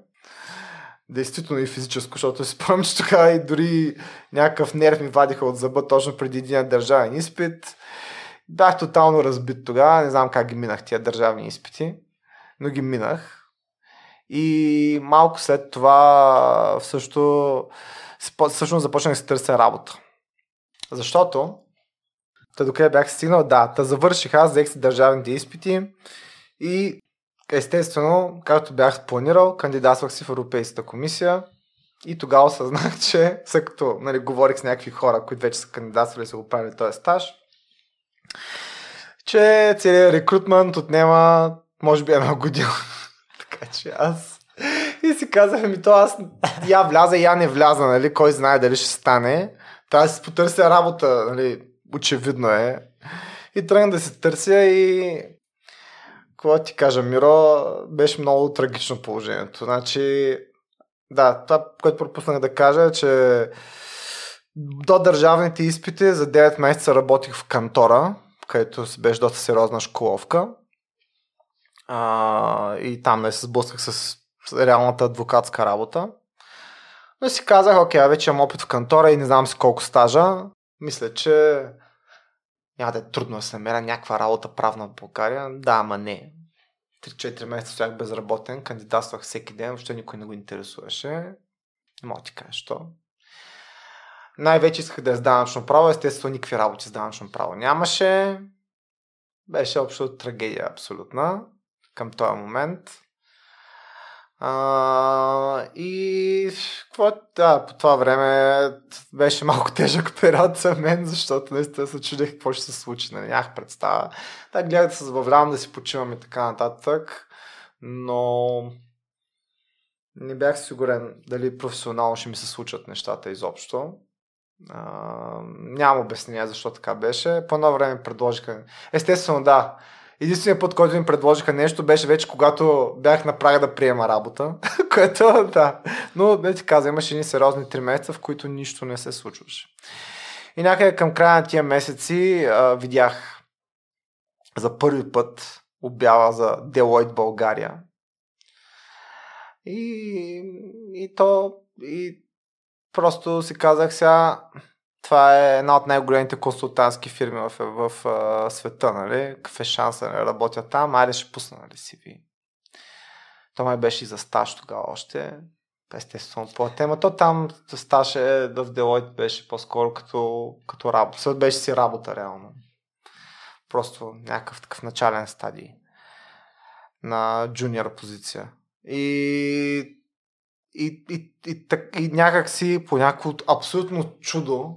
Действително и физическо, защото си спомням, че тогава и дори някакъв нерв ми вадиха от зъба точно преди един държавен изпит. Бях тотално разбит тогава, не знам как ги минах тия държавни изпити, но ги минах. И малко след това също, всъщност започнах да се търся работа. Защото, та докъде бях стигнал, да, та завърших аз, взех си държавните изпити и естествено, както бях планирал, кандидатствах си в Европейската комисия и тогава осъзнах, че след като нали, говорих с някакви хора, които вече са кандидатствали и са го правили този стаж, че целият рекрутмент отнема може би една година. така че аз и си казах, ми то аз я вляза, я не вляза, нали, кой знае дали ще стане. Трябва да си потърся работа, нали, очевидно е. И тръгна да се търся и какво ти кажа, Миро, беше много трагично положението. Значи, да, това, което пропуснах да кажа е, че до държавните изпити за 9 месеца работих в кантора, където си беше доста сериозна школовка. А, и там не се сблъсках с реалната адвокатска работа. Но си казах, окей, вече имам опит в кантора и не знам си колко стажа. Мисля, че няма да е трудно да се намеря някаква работа правна в България. Да, ама не. 3-4 месеца стоях безработен, кандидатствах всеки ден, въобще никой не го интересуваше. Не мога ти кажа, що. Най-вече исках да е с данъчно право, естествено никакви работи с данъчно право нямаше. Беше общо трагедия абсолютна към този момент. А, и какво, да, по това време беше малко тежък период за мен, защото наистина се чудех какво ще се случи. Не нали, нямах представа. Да, гледах да се забавлявам, да си почивам и така нататък, но не бях сигурен дали професионално ще ми се случат нещата изобщо. А, нямам обяснение защо така беше. По едно време предложиха. Естествено, да. Единственият път, който ми предложиха нещо, беше вече когато бях на прага да приема работа. което, да. Но, да ти каза, имаше едни сериозни три месеца, в които нищо не се случваше. И някъде към края на тия месеци а, видях за първи път обява за Deloitte България. И, и то и просто си казах сега, това е една от най-големите консултантски фирми в, в, в света, нали? Какъв е шанса да работя там? Айде ще пусна, нали, CV. То май беше и за стаж тогава още. Естествено, по тема. То там стаж е в Deloitte беше по-скоро като, като работа. Съд беше си работа, реално. Просто някакъв такъв начален стадий на джуниор позиция. И и, и, и, и, и някак си по някакво абсолютно чудо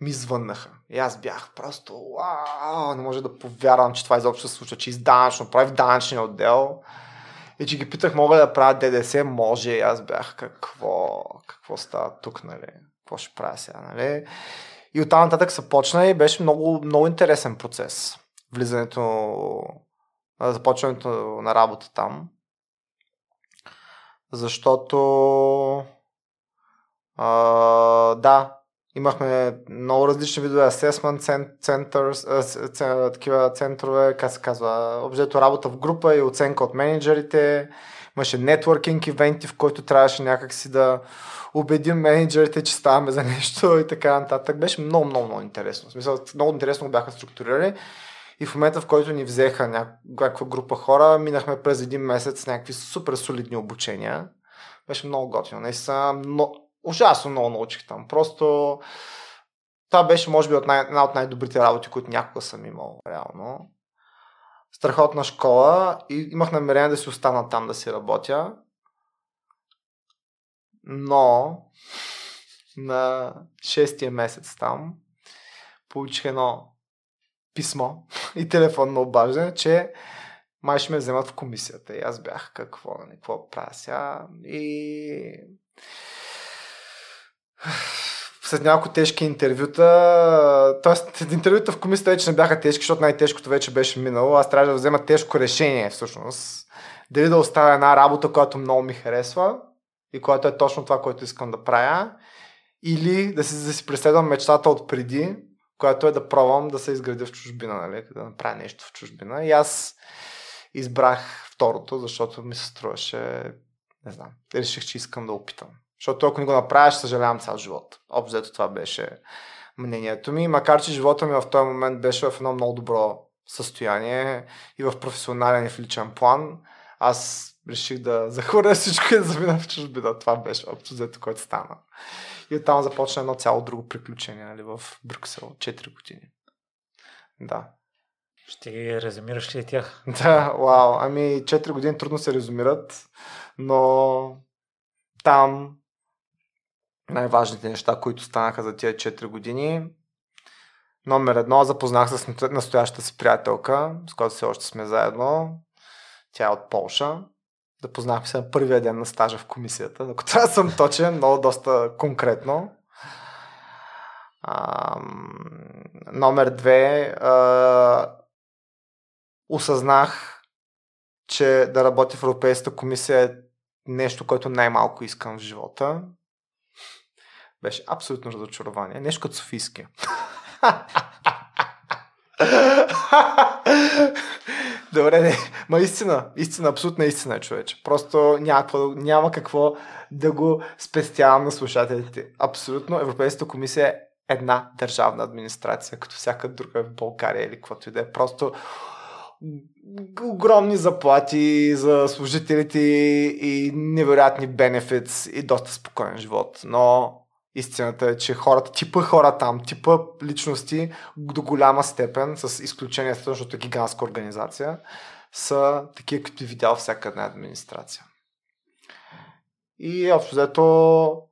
ми звъннаха. И аз бях просто, вау, не може да повярвам, че това изобщо се случва, че изданъчно, прави данъчния отдел. И че ги питах, мога да правя ДДС? Може. И аз бях, какво, какво става тук, нали? Какво ще правя сега, нали? И оттам нататък се почна и беше много, много интересен процес. Влизането, започването на работа там. Защото а, да, Имахме много различни видове assessment centers, такива центрове, как се казва, обзето работа в група и оценка от менеджерите. Имаше нетворкинг ивенти, в който трябваше някакси да убедим менеджерите, че ставаме за нещо и така нататък. Беше много, много, много интересно. В смисъл, много интересно бяха структурирали. И в момента, в който ни взеха някаква група хора, минахме през един месец някакви супер солидни обучения. Беше много готино. Наистина, много, ужасно много научих там. Просто това беше, може би, от най- една от най-добрите работи, които някога съм имал, реално. Страхотна школа и имах намерение да си остана там да си работя. Но на шестия месец там получих едно писмо и телефонно обаждане, че май ще ме вземат в комисията. И аз бях какво, нали, какво правя. И след няколко тежки интервюта, т.е. интервюта в комисията вече не бяха тежки, защото най-тежкото вече беше минало. Аз трябва да взема тежко решение всъщност. Дали да оставя една работа, която много ми харесва и която е точно това, което искам да правя, или да си, да си преследвам мечтата от преди, която е да пробвам да се изградя в чужбина, нали? да направя нещо в чужбина. И аз избрах второто, защото ми се струваше, не знам, реших, че искам да опитам. Защото ако не го направя, съжалявам цял живот. Общо това беше мнението ми, макар че живота ми в този момент беше в едно много добро състояние и в професионален и в личен план. Аз реших да захвърля всичко и да замина в чужбина. Това беше общо взето, което стана. И оттам започна едно цяло друго приключение нали, в Брюксел. 4 години. Да. Ще ги резюмираш ли тях? Да, вау. Ами 4 години трудно се резюмират, но там най-важните неща, които станаха за тия 4 години. Номер едно, запознах се с настоящата си приятелка, с която все още сме заедно. Тя е от Полша. Запознахме се на първия ден на стажа в комисията. Ако трябва да съм точен, много доста конкретно. А, номер две, а, осъзнах, че да работя в Европейската комисия е нещо, което най-малко искам в живота. Беше абсолютно разочарование. Нещо като Софийския. Добре, не. Ма истина, истина, абсолютна истина, човече. Просто няма, няма какво да го спестявам на слушателите. Абсолютно Европейската комисия е една държавна администрация, като всяка друга в България или каквото и да е. Просто огромни заплати за служителите и невероятни бенефитс и доста спокоен живот. Но истината е, че хората, типа хора там, типа личности до голяма степен, с изключение, защото е гигантска организация, са такива, като видял всяка една администрация. И общо взето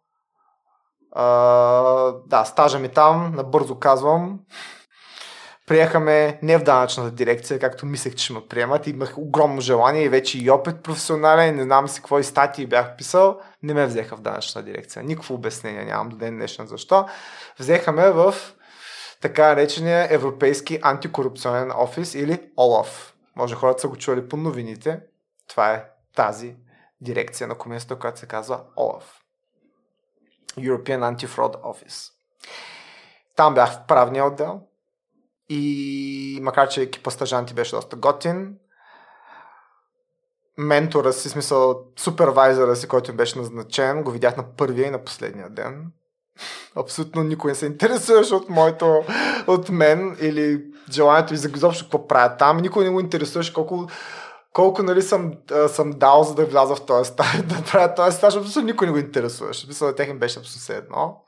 да, стажа ми там, набързо казвам, приехаме не в данъчната дирекция, както мислех, че ще ме приемат. Имах огромно желание и вече и опит професионален, не знам си какво и статии бях писал. Не ме взеха в данъчната дирекция. Никакво обяснение нямам до ден днешен защо. Взеха ме в така наречения Европейски антикорупционен офис или ОЛАФ. Може хората са го чули по новините. Това е тази дирекция на комисията, която се казва ОЛАФ. European Anti-Fraud Office. Там бях в правния отдел и макар, че екипа стажанти беше доста готин, ментора си, смисъл супервайзера си, който им беше назначен, го видях на първия и на последния ден. Абсолютно никой не се интересуваше от моето, от мен или желанието и за изобщо какво правя там. Никой не го интересуваше колко колко нали, съм, съм дал, за да вляза в този стаж, да правя този стаж, защото никой не го интересуваше. Мисля, да техен беше абсолютно едно.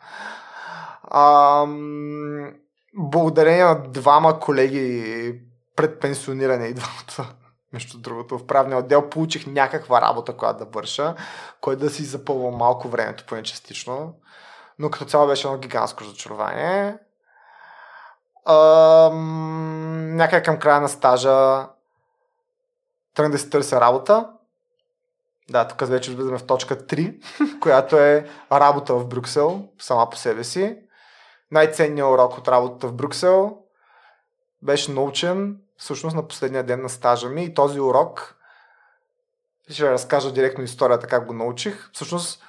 Ам, благодарение на двама колеги предпенсиониране и двамата, между другото, в правния отдел получих някаква работа, която да върша, който да си запълва малко времето, поне частично. Но като цяло беше едно гигантско разочарование. Ам, някъде към края на стажа тръгна да си търся работа. Да, тук вече влизаме в точка 3, която е работа в Брюксел, сама по себе си. Най-ценният урок от работата в Брюксел. Беше научен всъщност на последния ден на стажа ми. И този урок ще разкажа директно историята как го научих. Всъщност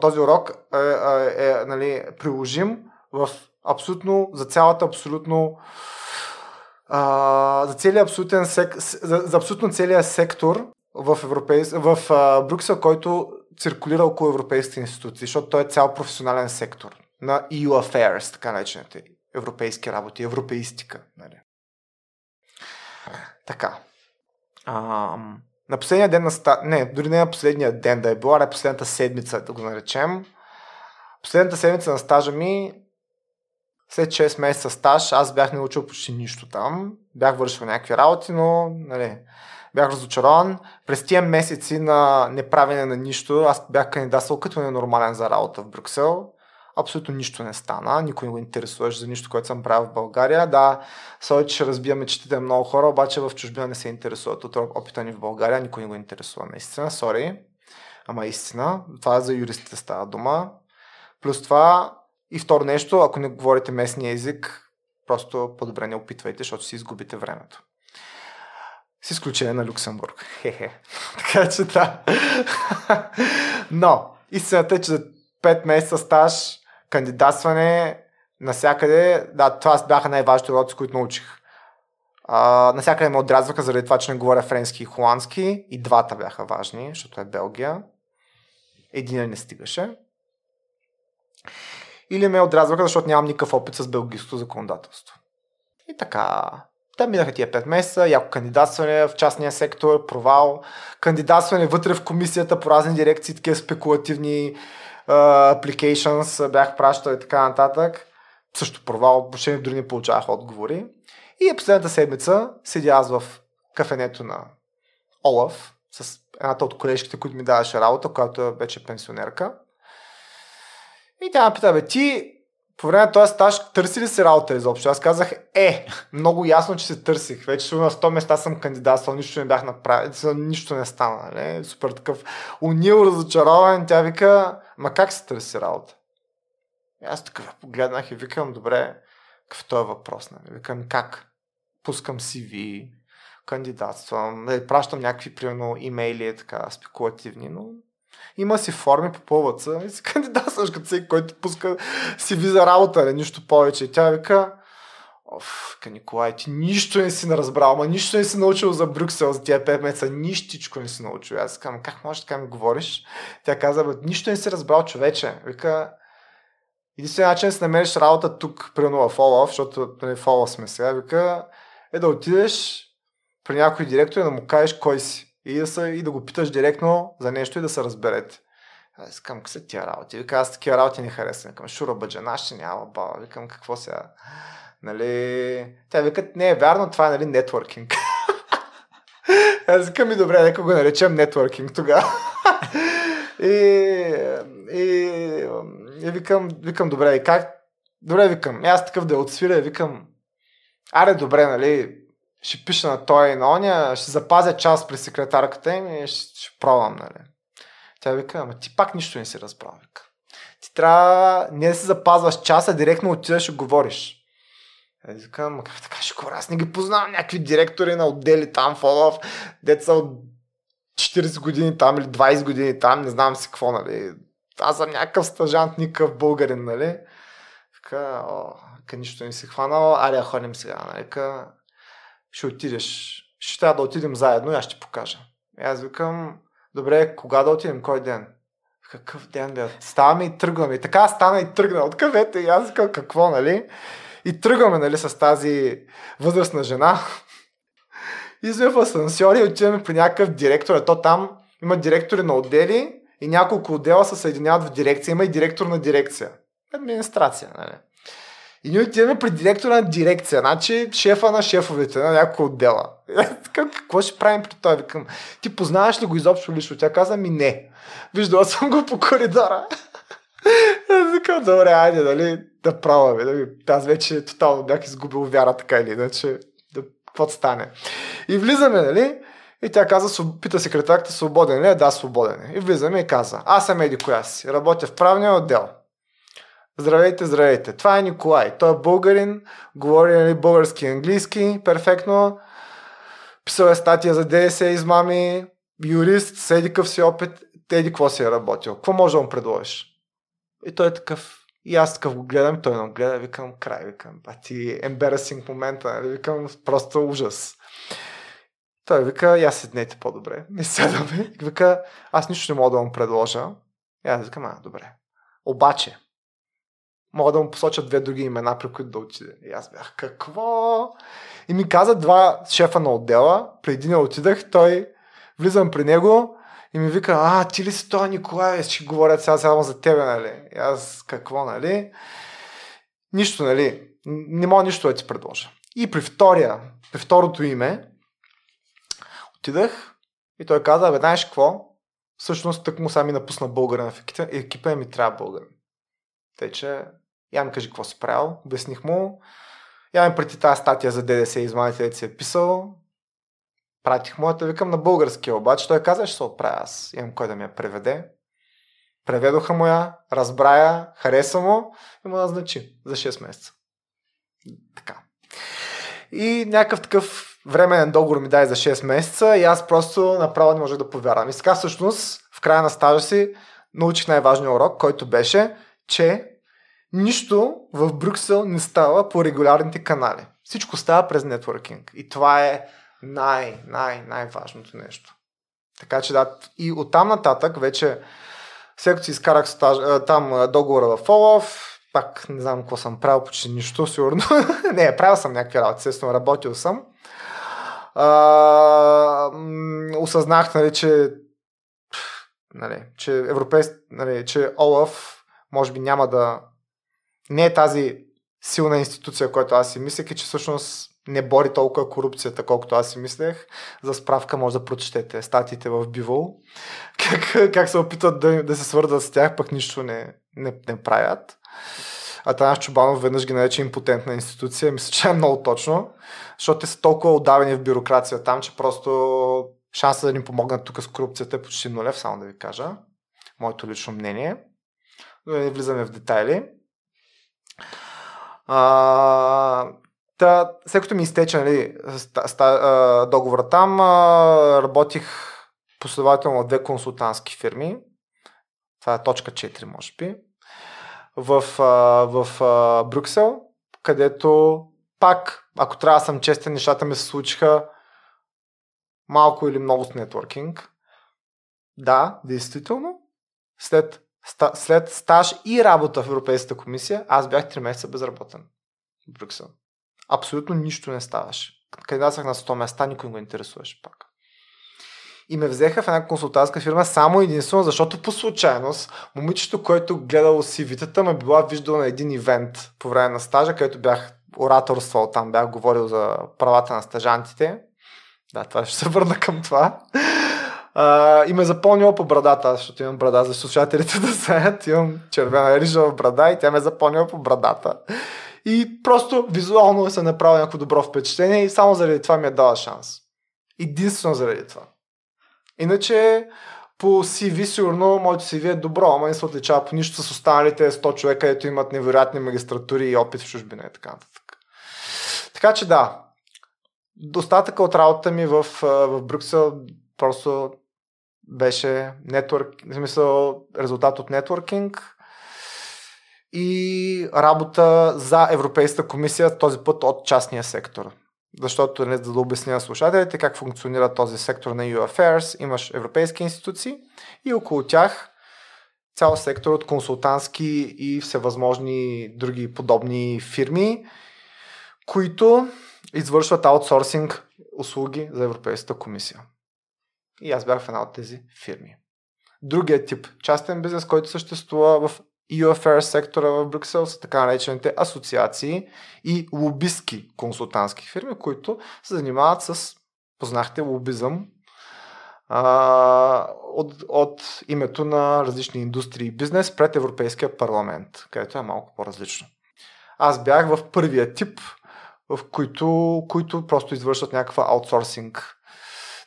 този урок е, е, е нали, приложим в абсолютно, за цялата абсолютно а, за, целият абсолютен сек, за, за абсолютно целият сектор в, европейс, в а, Брюксел, който циркулира около европейските институции, защото той е цял професионален сектор на EU Affairs, така наречените европейски работи, европеистика. Нали. Така. А, на последния ден на ста... Не, дори не на последния ден да е била, а на последната седмица, да го наречем. Последната седмица на стажа ми след 6 месеца стаж аз бях научил почти нищо там. Бях вършил някакви работи, но нали, бях разочарован. През тия месеци на неправене на нищо, аз бях кандидатствал като ненормален за работа в Брюксел. Абсолютно нищо не стана, никой не го интересуваше за нищо, което съм правил в България. Да, че ще разбия мечтите много хора, обаче в чужбина не се интересуват от опита ни в България, никой не го интересува наистина, сори. Ама истина, това за юристите става дума. Плюс това, и второ нещо, ако не говорите местния език, просто по-добре не опитвайте, защото си изгубите времето. С изключение на Люксембург. Хе-хе. така че да. Но, истината е, че за 5 месеца стаж, кандидатстване, насякъде, да, това бяха най-важните уроци, които научих. А, насякъде ме отразваха заради това, че не говоря френски и холандски. И двата бяха важни, защото е Белгия. Един не стигаше или ме отразваха, защото нямам никакъв опит с белгийското законодателство. И така, да минаха тия 5 месеца, яко кандидатстване в частния сектор, провал, кандидатстване вътре в комисията по разни дирекции, такива спекулативни uh, applications бях пращал и така нататък. Също провал, въобще дори не получавах отговори. И последната седмица седя аз в кафенето на Олаф с едната от колежките, които ми даваше работа, която вече пенсионерка. И тя ме пита, бе, ти по време на този стаж търси ли си работа изобщо? Аз казах, е, много ясно, че се търсих. Вече на 100 места съм кандидатствал, нищо не бях направил, нищо не стана. Нали? Супер такъв унил, разочарован. Тя вика, ма как се търси работа? И аз такъв погледнах и викам, добре, какъв този въпрос? Нали? Викам, как? Пускам CV, кандидатствам, нали, пращам някакви, примерно, имейли, така, спекулативни, но има си форми, попълват се и си кандидатстваш като всеки, който пуска си виза работа, не нищо повече. И тя вика, Оф, Николай, ти нищо не си разбрал, ма нищо не си научил за Брюксел за тия 5 месеца, нищичко не си научил. Аз казвам, как можеш така ми говориш? Тя каза, бе, нищо не си разбрал, човече. Вика, единственият начин да си намериш работа тук, примерно в Олаф, защото нали, в Олаф сме сега, вика, е да отидеш при някой директор и да му кажеш кой си и да, са, и да го питаш директно за нещо и да се разберете. Аз искам, какво са тия работи? Вика, аз такива работи не харесвам. Викам, шура бъджана, ще няма баба. Викам, какво сега? Нали... Тя вика, не е вярно, това е нали, нетворкинг. аз викам ми, добре, нека го наречем нетворкинг тогава. И, и, и викам, викам, добре, и как? Добре, викам, и аз такъв да отсвиря, викам, аре, добре, нали, ще пиша на той и на оня, ще запазя час при секретарката им и ще, ще пробвам, нали. Тя вика, ама ти пак нищо не си разбрал, вика. Ти трябва не да си запазваш часа, директно отидеш и говориш. Е, викам, ма как така ще говоря? Аз не ги познавам някакви директори на отдели там в Олаф, деца от 40 години там или 20 години там, не знам си какво, нали. Аз съм някакъв стажант, никакъв българин, нали. Така, о, ка нищо не си хванал, аре ходим сега, нали. Ка, ще отидеш. Ще трябва да отидем заедно и аз ще покажа. И аз викам, добре, кога да отидем, кой ден? Какъв ден, бе? Ставаме и тръгваме. И така стана и тръгна от кавета и аз викам, какво, нали? И тръгваме, нали, с тази възрастна жена. И сме в асансьор и отиваме при някакъв директор. Ето там има директори на отдели и няколко отдела се съединяват в дирекция. Има и директор на дирекция. Администрация, нали? И ние отиваме при директора на дирекция, значи шефа на шефовете на няколко отдела. Какво ще правим при това? Викам, ти познаваш ли го изобщо лично? Тя каза ми не. Виждала съм го по коридора. Викам, добре, айде, нали, да пробваме. Нали. Аз вече тотално бях изгубил вяра, така или иначе. Да, какво стане? И влизаме, нали? И тя каза, пита секретарката, свободен ли е? Да, свободен е. И влизаме и каза, аз съм еди коя си, работя в правния отдел. Здравейте, здравейте. Това е Николай. Той е българин, говори нали, български и английски, перфектно. Писал е статия за ДС измами, юрист, седи къв си опит, еди какво си е работил. Какво може да му предложиш? И той е такъв, и аз такъв го гледам, той не гледа, викам, край, викам, ти embarrassing момента, нали? викам, просто ужас. Той вика, я седнете по-добре. Не седаме. И вика, аз нищо не мога да му предложа. И аз викам, а, добре. Обаче, мога да му посоча две други имена, при които да отиде. И аз бях, какво? И ми каза два шефа на отдела. Преди не отидах, той влизам при него и ми вика, а, ти ли си това Николай? Ще говорят сега само за тебе, нали? И аз, какво, нали? Нищо, нали? Не мога нищо да ти предложа. И при втория, при второто име, отидах и той каза, бе, знаеш какво? Всъщност, тък му сами напусна българин в екипа, и ми трябва българин. Тъй, че я ми кажи какво си правил. Обясних му. Я ми преди тази статия за ДДС и измамите, си е писал. Пратих му, да викам на българския, обаче той каза, ще се отправя аз. Имам кой да ми я преведе. Преведоха му я, разбра я, хареса му и му назначи за 6 месеца. Така. И някакъв такъв временен договор ми дай за 6 месеца и аз просто направо не можех да повярвам. И сега всъщност в края на стажа си научих най-важния урок, който беше, че нищо в Брюксел не става по регулярните канали. Всичко става през нетворкинг. И това е най, най, най-важното нещо. Така че да, и оттам нататък вече след като си изкарах стаж, там договора в Олаф, пак не знам какво съм правил, почти нищо, сигурно. не, правил съм някакви работи, естествено, работил съм. А, осъзнах, нали, че нали, че европейски, нали, че Олаф може би няма да не е тази силна институция, която аз си мислех и че всъщност не бори толкова корупцията, колкото аз си мислех. За справка може да прочетете статиите в Бивол, как, как се опитват да, да се свързват с тях, пък нищо не, не, не правят. А Танаш Чубанов веднъж ги нарече импотентна институция. Мисля, че е много точно, защото те са толкова отдавени в бюрокрация там, че просто шанса да ни помогнат тук с корупцията е почти нулев, само да ви кажа. Моето лично мнение. Но не влизаме в детайли. А, та, след като ми изтече нали, договора там, а, работих последователно две консултантски фирми. Това е точка 4, може би. В, а, в а, Брюксел, където пак, ако трябва да съм честен, нещата ми се случиха малко или много с нетворкинг. Да, действително. След след стаж и работа в Европейската комисия, аз бях 3 месеца безработен в Брюксел. Абсолютно нищо не ставаше. Кандидатствах на 100 места, никой не го интересуваше пак. И ме взеха в една консултантска фирма само единствено, защото по случайност момичето, който гледало CV-тата, ме била виждала на един ивент по време на стажа, където бях ораторствал там, бях говорил за правата на стажантите. Да, това ще се върна към това. А, и ме запълнила по брадата, защото имам брада за слушателите да знаят. Имам червена рижава брада и тя ме запълнила по брадата. И просто визуално се направи някакво добро впечатление и само заради това ми е дала шанс. Единствено заради това. Иначе по CV сигурно моето CV е добро, ама не се отличава по нищо с останалите 100 човека, където имат невероятни магистратури и опит в чужбина и така нататък. Така че да, достатъка от работата ми в, в Брюксел просто беше нетворк, в смисъл резултат от нетворкинг и работа за Европейската комисия, този път от частния сектор. Защото, не за да обясня на слушателите как функционира този сектор на EU Affairs, имаш европейски институции и около тях цял сектор от консултантски и всевъзможни други подобни фирми, които извършват аутсорсинг услуги за Европейската комисия. И аз бях в една от тези фирми. Другият тип частен бизнес, който съществува в EU Affairs сектора в Брюксел са така наречените асоциации и лобистки консултантски фирми, които се занимават с, познахте, лобизъм от, от името на различни индустрии и бизнес пред Европейския парламент, където е малко по-различно. Аз бях в първия тип, в които, които просто извършват някаква аутсорсинг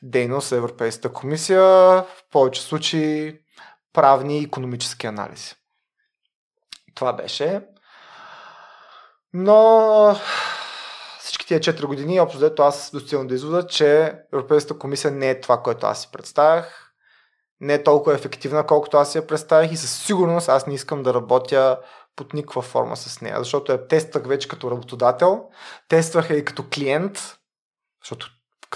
дейност за Европейската комисия, в повече случаи правни и економически анализи. Това беше. Но всички тия 4 години, общо взето аз достигам до извода, че Европейската комисия не е това, което аз си представях. Не е толкова ефективна, колкото аз си я представях и със сигурност аз не искам да работя под никаква форма с нея, защото я тествах вече като работодател, тествах я и като клиент, защото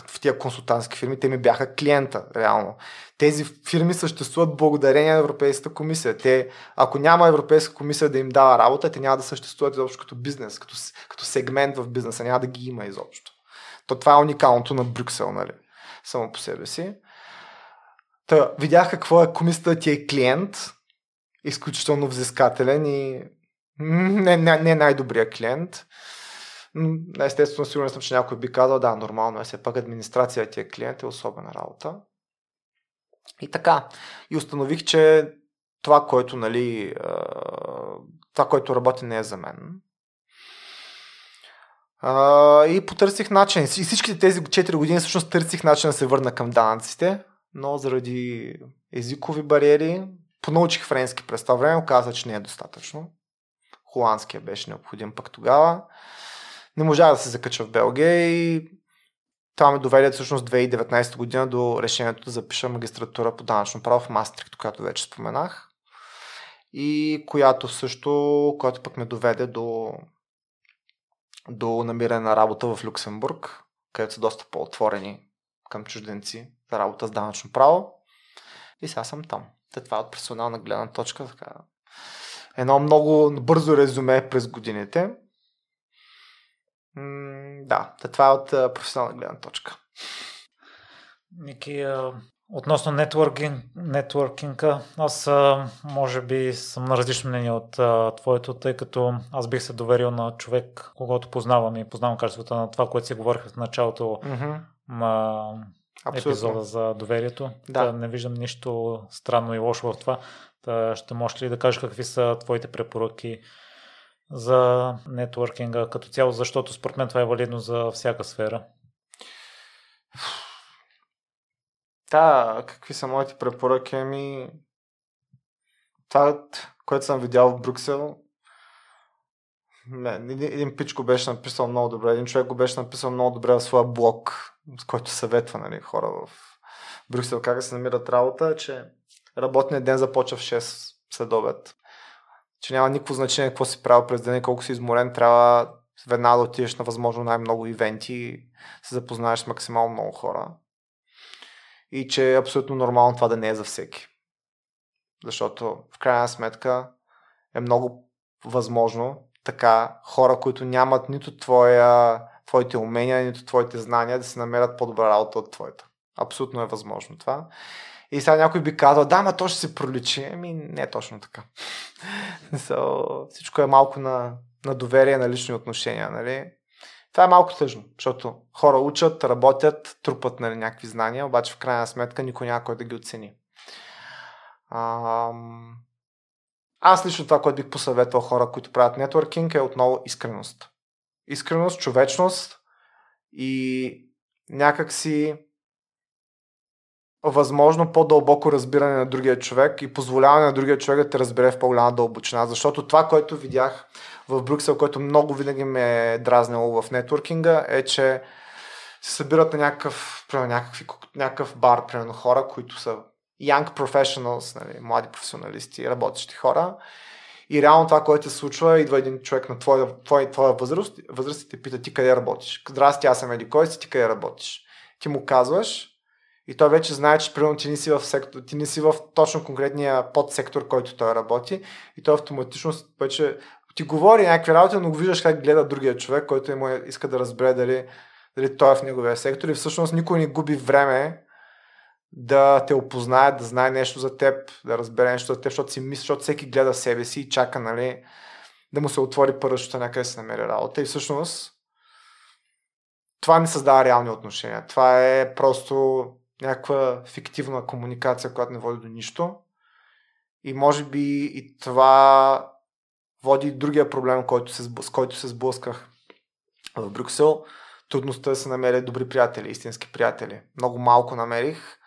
в тия консултантски фирми, те ми бяха клиента, реално. Тези фирми съществуват благодарение на Европейската комисия. Те, ако няма Европейска комисия да им дава работа, те няма да съществуват изобщо като бизнес, като, като сегмент в бизнеса, няма да ги има изобщо. То това е уникалното на Брюксел, нали? Само по себе си. Та, видях какво е комисията ти е клиент, изключително взискателен и не, не, не най-добрия клиент. Естествено, сигурен съм, че някой би казал, да, нормално е, все пак администрация ти е клиент е особена работа. И така. И установих, че това, което, нали, това, което работи, не е за мен. и потърсих начин. И всичките тези 4 години всъщност търсих начин да се върна към данъците, но заради езикови бариери понаучих френски през това време, оказа, че не е достатъчно. Холандския беше необходим пък тогава. Не можах да се закача в Белгия и това ме доведе всъщност 2019 година до решението да запиша магистратура по данъчно право в Мастрикт, която вече споменах. И която също, която пък ме доведе до, до намиране на работа в Люксембург, където са доста по-отворени към чужденци за работа с данъчно право. И сега съм там. Те това е от персонална гледна точка. Така. Едно много бързо резюме през годините. М- да, това е от професионална гледна точка. Ники, относно нетворкинг, нетворкинга, аз може би съм на различно мнение от твоето, тъй като аз бих се доверил на човек, когато познавам и познавам качеството на това, което си говорих в началото mm-hmm. на Абсолютно. епизода за доверието. Да. да. Не виждам нищо странно и лошо в това. Та ще можеш ли да кажеш какви са твоите препоръки за нетворкинга като цяло, защото според мен това е валидно за всяка сфера. Да, какви са моите препоръки? Ами, това, което съм видял в Брюксел, един, един пич беше написал много добре, един човек го беше написал много добре в своя блог, с който съветва нали, хора в Брюксел как да се намират работа, че работният ден започва в 6 след обед че няма никакво значение какво си правил през деня, колко си изморен, трябва веднага да отидеш на възможно най-много ивенти и се запознаеш с максимално много хора. И че е абсолютно нормално това да не е за всеки. Защото в крайна сметка е много възможно така хора, които нямат нито твоя, твоите умения, нито твоите знания да се намерят по-добра работа от твоята. Абсолютно е възможно това. И сега някой би казал, да, ма то ще се проличи. Ами не е точно така. so, всичко е малко на, на доверие, на лични отношения. Нали? Това е малко тъжно, защото хора учат, работят, трупат нали, някакви знания, обаче в крайна сметка никой няма кой да ги оцени. Ам... Аз лично това, което бих посъветвал хора, които правят нетворкинг е отново искреност. Искреност, човечност и някакси възможно по-дълбоко разбиране на другия човек и позволяване на другия човек да те разбере в по-голяма дълбочина. Защото това, което видях в Брюксел, което много винаги ме е дразнило в нетворкинга, е, че се събират на някакъв, примерно, някакви, някакъв бар, примерно хора, които са young professionals, нали, млади професионалисти, работещи хора. И реално това, което се случва, идва един човек на твоя, твоя, твоя възраст, възраст и те пита ти къде работиш. Здрасти, аз съм Еди, кой си, ти къде работиш? Ти му казваш и той вече знае, че примерно ти не си в, сектор, ти не си в точно конкретния подсектор, който той работи и той автоматично вече ти говори някакви работи, но го виждаш как гледа другия човек, който му иска да разбере дали, дали той е в неговия сектор и всъщност никой не губи време да те опознае, да знае нещо за теб, да разбере нещо за теб, защото си мисли, защото всеки гледа себе си и чака, нали, да му се отвори първащата някъде се намери работа. И всъщност това не създава реални отношения. Това е просто някаква фиктивна комуникация, която не води до нищо. И може би и това води другия проблем, който се, с който се сблъсках в Брюксел. Трудността да се намерят добри приятели, истински приятели. Много малко намерих.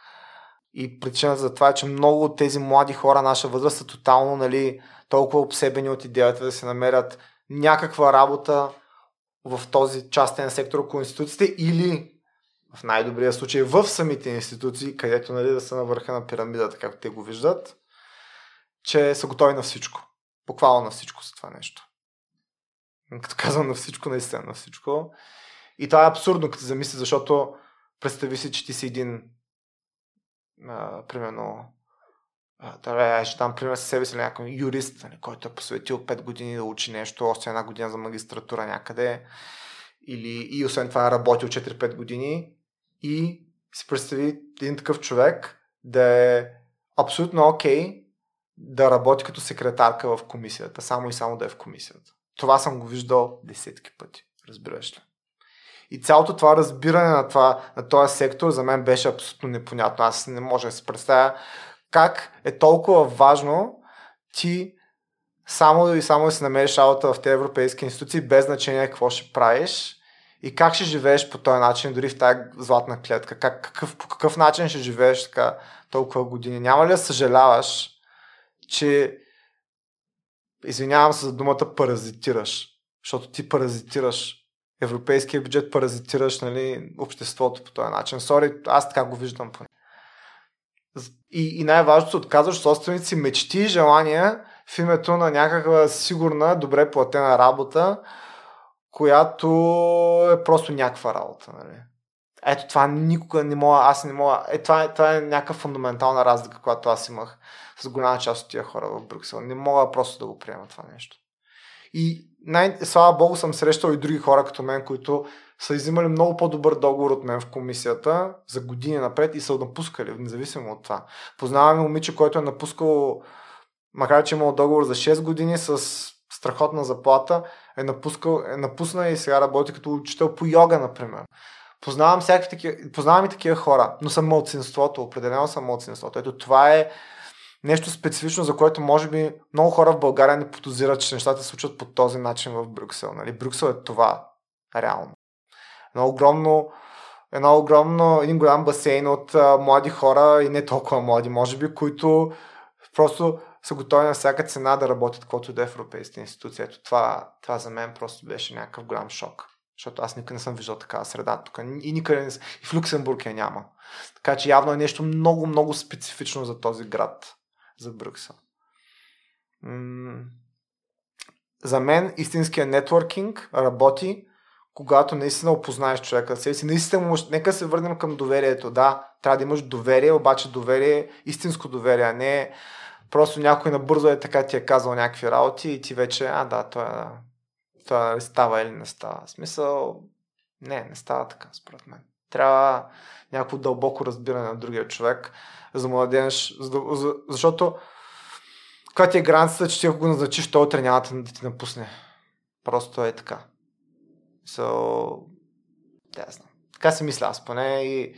И причината за това е, че много от тези млади хора, наша възраст, са тотално нали, толкова обсебени от идеята да се намерят някаква работа в този частен сектор около институциите или в най-добрия случай в самите институции, където нали, да са на върха на пирамидата, както те го виждат, че са готови на всичко. Буквално на всичко за това нещо. Като казвам на всичко, наистина на всичко. И това е абсурдно, като замисли, защото представи си, че ти си един, а, примерно, да, ще дам пример със себе си някой юрист, нали, който е посветил 5 години да учи нещо, още една година за магистратура някъде, или и освен това е работил 4-5 години и си представи един такъв човек да е абсолютно окей okay да работи като секретарка в комисията, само и само да е в комисията. Това съм го виждал десетки пъти, разбираш ли. И цялото това разбиране на, това, на този сектор за мен беше абсолютно непонятно. Аз не можа да си представя как е толкова важно ти само и само да си намериш работа в тези европейски институции, без значение какво ще правиш и как ще живееш по този начин, дори в тази златна клетка. Как, какъв, по какъв начин ще живееш така толкова години. Няма ли да съжаляваш, че извинявам се за думата паразитираш, защото ти паразитираш европейския бюджет, паразитираш нали, обществото по този начин. Сори, аз така го виждам поне. И, и най-важното, отказваш собствените си мечти и желания в името на някаква сигурна, добре платена работа, която е просто някаква работа. Нали? Ето това никога не мога, аз не мога. Е, това, е, това е някаква фундаментална разлика, която аз имах с голяма част от тия хора в Брюксел. Не мога просто да го приема това нещо. И най- слава богу съм срещал и други хора като мен, които са изимали много по-добър договор от мен в комисията за години напред и са напускали, независимо от това. Познаваме момиче, който е напускал, макар че е имал договор за 6 години с страхотна заплата, е, напускал, е напусна и сега работи като учител по йога, например. Познавам, такива, познавам и такива хора, но съм мълцинството, определено съм мълцинството. Ето това е нещо специфично, за което може би много хора в България не подозират, че нещата се случват по този начин в Брюксел. Нали? Брюксел е това, реално. Едно огромно, едно огромно, един голям басейн от а, млади хора и не толкова млади, може би, които просто са готови на всяка цена да работят каквото да е в европейските институции. Ето това, това за мен просто беше някакъв голям шок. Защото аз никъде не съм виждал такава среда тук. И никъде не И в Люксембург я няма. Така че явно е нещо много, много специфично за този град, за Брюксел. М- за мен истинския нетворкинг работи, когато наистина опознаеш човека себе си. Наистина нека се върнем към доверието. Да, трябва да имаш доверие, обаче доверие, истинско доверие, а не просто някой набързо е така ти е казал някакви работи и ти вече, а да, той, той нали става или не става. Смисъл, не, не става така, според мен. Трябва някакво дълбоко разбиране на другия човек, за за, защото каква ти е границата, че ти ако го назначиш, той утре няма да ти напусне. Просто е така. So, да, знам. Така си мисля аз поне и,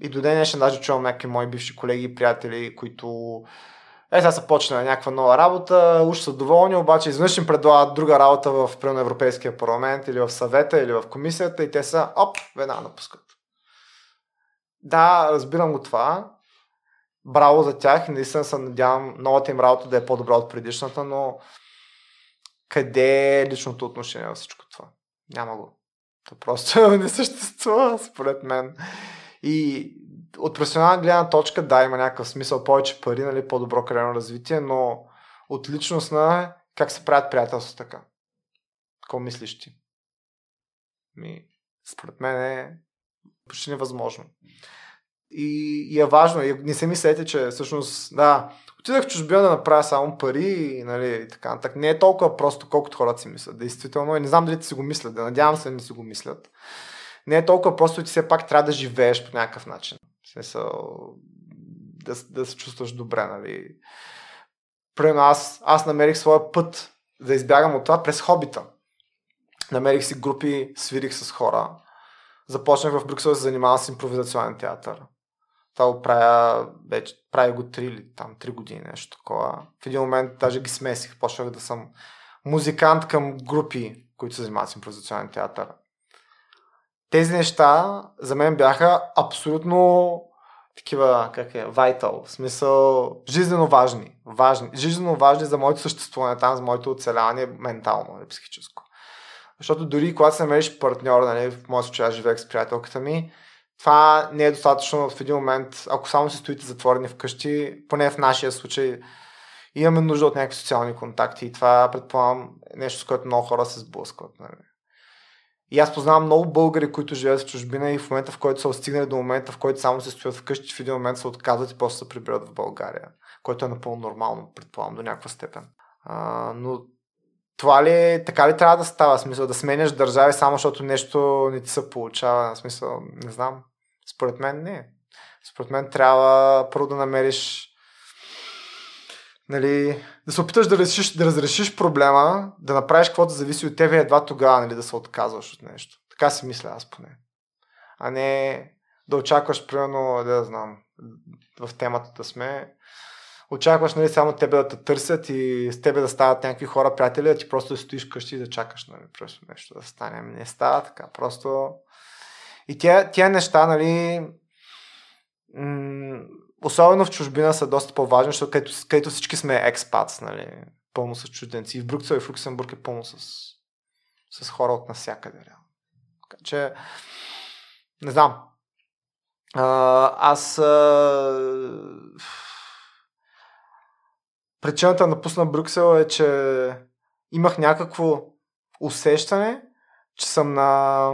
и до ден днешен даже чувам някакви мои бивши колеги и приятели, които е, сега са почнали някаква нова работа, уж са доволни, обаче изведнъж им предлагат друга работа в примерно, Европейския парламент или в съвета или в комисията и те са, оп, веднага напускат. Да, разбирам го това. Браво за тях наистина се надявам новата им работа да е по-добра от предишната, но къде е личното отношение във всичко това? Няма го. То просто не съществува, според мен. И от професионална гледна точка, да, има някакъв смисъл, повече пари, нали, по-добро кариерно развитие, но от личностна, как се правят приятелства така? Какво мислиш ти? Ми, според мен е почти невъзможно. И, и е важно. И не се мислете, че всъщност, да, отидах в чужбина да направя само пари и нали, така. Так, не е толкова просто, колкото хората си мислят. Действително. И не знам дали ти си го мислят. Да надявам се не си го мислят. Не е толкова просто, че все пак трябва да живееш по някакъв начин. В смисъл, да, да се чувстваш добре, нали. Примерно аз, аз намерих своя път да избягам от това през хобита. Намерих си групи, свирих с хора. Започнах в Брюксел да се занимавам с импровизационен театър. Това го правя, вече, правя го 3 или там 3 години, нещо такова. В един момент даже ги смесих. Почнах да съм музикант към групи, които се занимават с импровизационен театър. Тези неща за мен бяха абсолютно такива, как е, vital, в смисъл жизненно важни, важни, жизненно важни за моето съществуване там, за моето оцеляване ментално или психическо. Защото дори когато се намериш партньор, нали, в моят случай аз живеех с приятелката ми, това не е достатъчно в един момент, ако само си стоите затворени вкъщи, поне в нашия случай, имаме нужда от някакви социални контакти и това предполагам е нещо, с което много хора се сблъскват. Нали. И аз познавам много българи, които живеят в чужбина и в момента, в който са стигнали до момента, в който само се стоят вкъщи, в един момент се отказват и после се прибират в България, което е напълно нормално, предполагам, до някаква степен. А, но това ли, така ли трябва да става? Смисъл да сменяш държави само защото нещо не ти се получава? Смисъл, не знам. Според мен не. Според мен трябва първо да намериш нали, да се опиташ да, решиш, да разрешиш проблема, да направиш каквото зависи от тебе едва тогава нали, да се отказваш от нещо. Така си мисля аз поне. А не да очакваш, примерно, да знам, в темата да сме, очакваш нали, само тебе да те търсят и с тебе да стават някакви хора, приятели, а ти просто да стоиш къщи и да чакаш нали, просто нещо да стане. Ами не става така. Просто и тя, тя неща, нали, м- особено в чужбина са доста по-важни, защото където, където всички сме експатс, нали, пълно с чужденци. И в Брюксел и в Люксембург е пълно с, с хора от навсякъде. Така че, не знам. А, аз а, причината да напусна Брюксел е, че имах някакво усещане, че съм на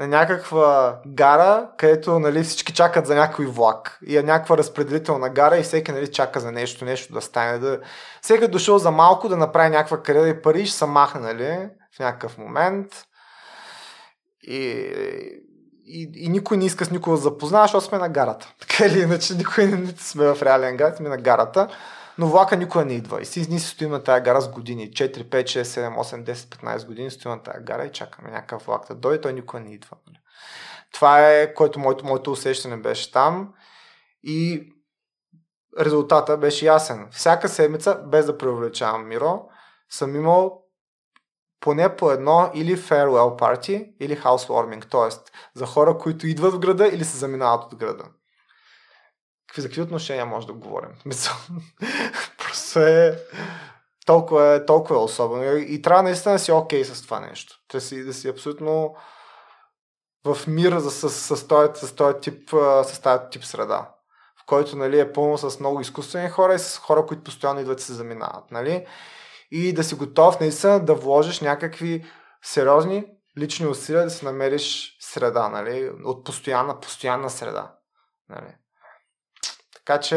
на някаква гара, където нали, всички чакат за някой влак. И е някаква разпределителна гара и всеки нали, чака за нещо, нещо да стане. Да... Всеки е дошъл за малко да направи някаква кариера и пари ще се махне нали, в някакъв момент. И, и, и никой не иска с никого да запознава, защото сме на гарата. Така или иначе, никой не сме в реален град, сме на гарата но влака никога не идва. И си, ние си стоим на тази гара с години. 4, 5, 6, 7, 8, 10, 15 години стоим на тази гара и чакаме някакъв влак да дойде, той никога не идва. Нали. Това е, което моето, моето усещане беше там. И резултата беше ясен. Всяка седмица, без да преувеличавам Миро, съм имал поне по едно или farewell party, или housewarming, т.е. за хора, които идват в града или се заминават от града какви, за какви отношения може да говорим? Просто е толкова, е толкова е особено. И трябва наистина да си окей okay с това нещо. Да си, да си абсолютно в мир с, с, с, с, този, с, този тип, с тази тип среда, в който нали, е пълно с много изкуствени хора и с хора, които постоянно идват и се заминават. Нали? И да си готов наистина да вложиш някакви сериозни лични усилия да си намериш среда, нали? от постоянна, постоянна среда. Нали? Така че,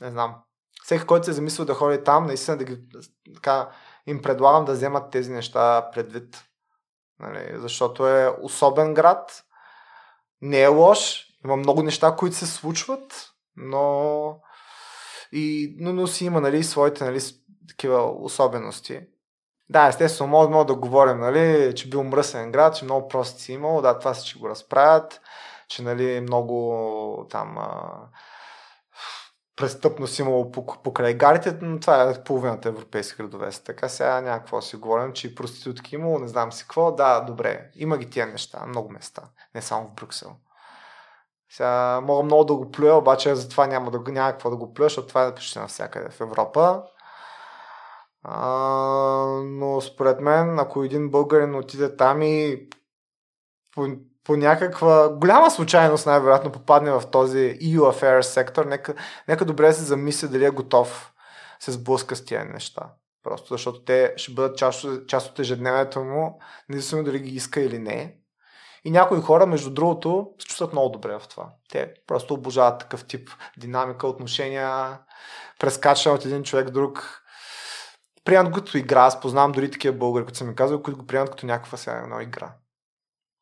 не знам. Всеки, който се е замисля да ходи там, наистина да ги, така, им предлагам да вземат тези неща предвид. Нали, защото е особен град, не е лош, има много неща, които се случват, но, и, но, но си има нали, своите нали, такива особености. Да, естествено, може, може да говорим, нали, че бил мръсен град, че много прости си имал, да, това ще го разправят, че нали, много там а, престъпност имало покрай гарите, но това е половината европейски градове. Така сега някакво си говорим, че и проститутки имало, не знам си какво. Да, добре, има ги тия неща, много места, не само в Брюксел. Сега мога много да го плюя, обаче затова няма, да, няма какво да го плюя, защото това е почти навсякъде в Европа. А, но според мен, ако един българин отиде там и по, някаква голяма случайност най-вероятно попадне в този EU Affairs сектор, нека, нека добре се замисли дали е готов се сблъска с тия неща. Просто защото те ще бъдат част, част от ежедневието му, независимо дали ги иска или не. И някои хора, между другото, се чувстват много добре в това. Те просто обожават такъв тип динамика, отношения, прескачане от един човек друг. Приемат като игра. Аз познавам дори такива българи, които са ми казали, които го приемат като някаква сега една игра.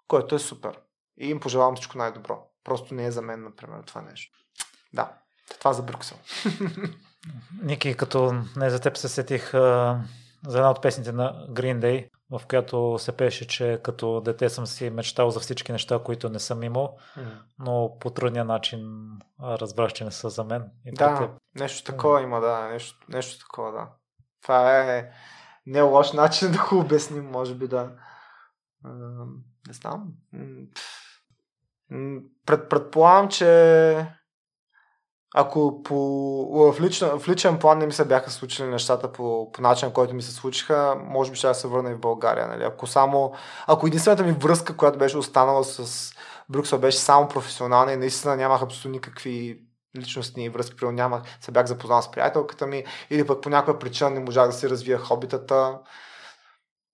Което е супер. И им пожелавам всичко най-добро. Просто не е за мен, например, това нещо. Да, това за Брюксел. Ники, като не за теб се сетих а, за една от песните на Green Day, в която се пеше, че като дете съм си мечтал за всички неща, които не съм имал, mm. но по трудния начин разбрах, че не са за мен. И да, теб. нещо такова има, да, нещо, нещо такова, да. Това е не лош начин да го обясним, може би да. Не знам. Пред, предполагам, че ако по, в, личен, в личен план не ми се бяха случили нещата по, по начин, който ми се случиха, може би ще да се върна и в България. Нали? Ако, само, ако единствената ми връзка, която беше останала с Брюксел, беше само професионална и наистина нямах абсолютно никакви личностни връзки, примерно нямах, се бях запознал с приятелката ми или пък по някаква причина не можах да си развия хобитата,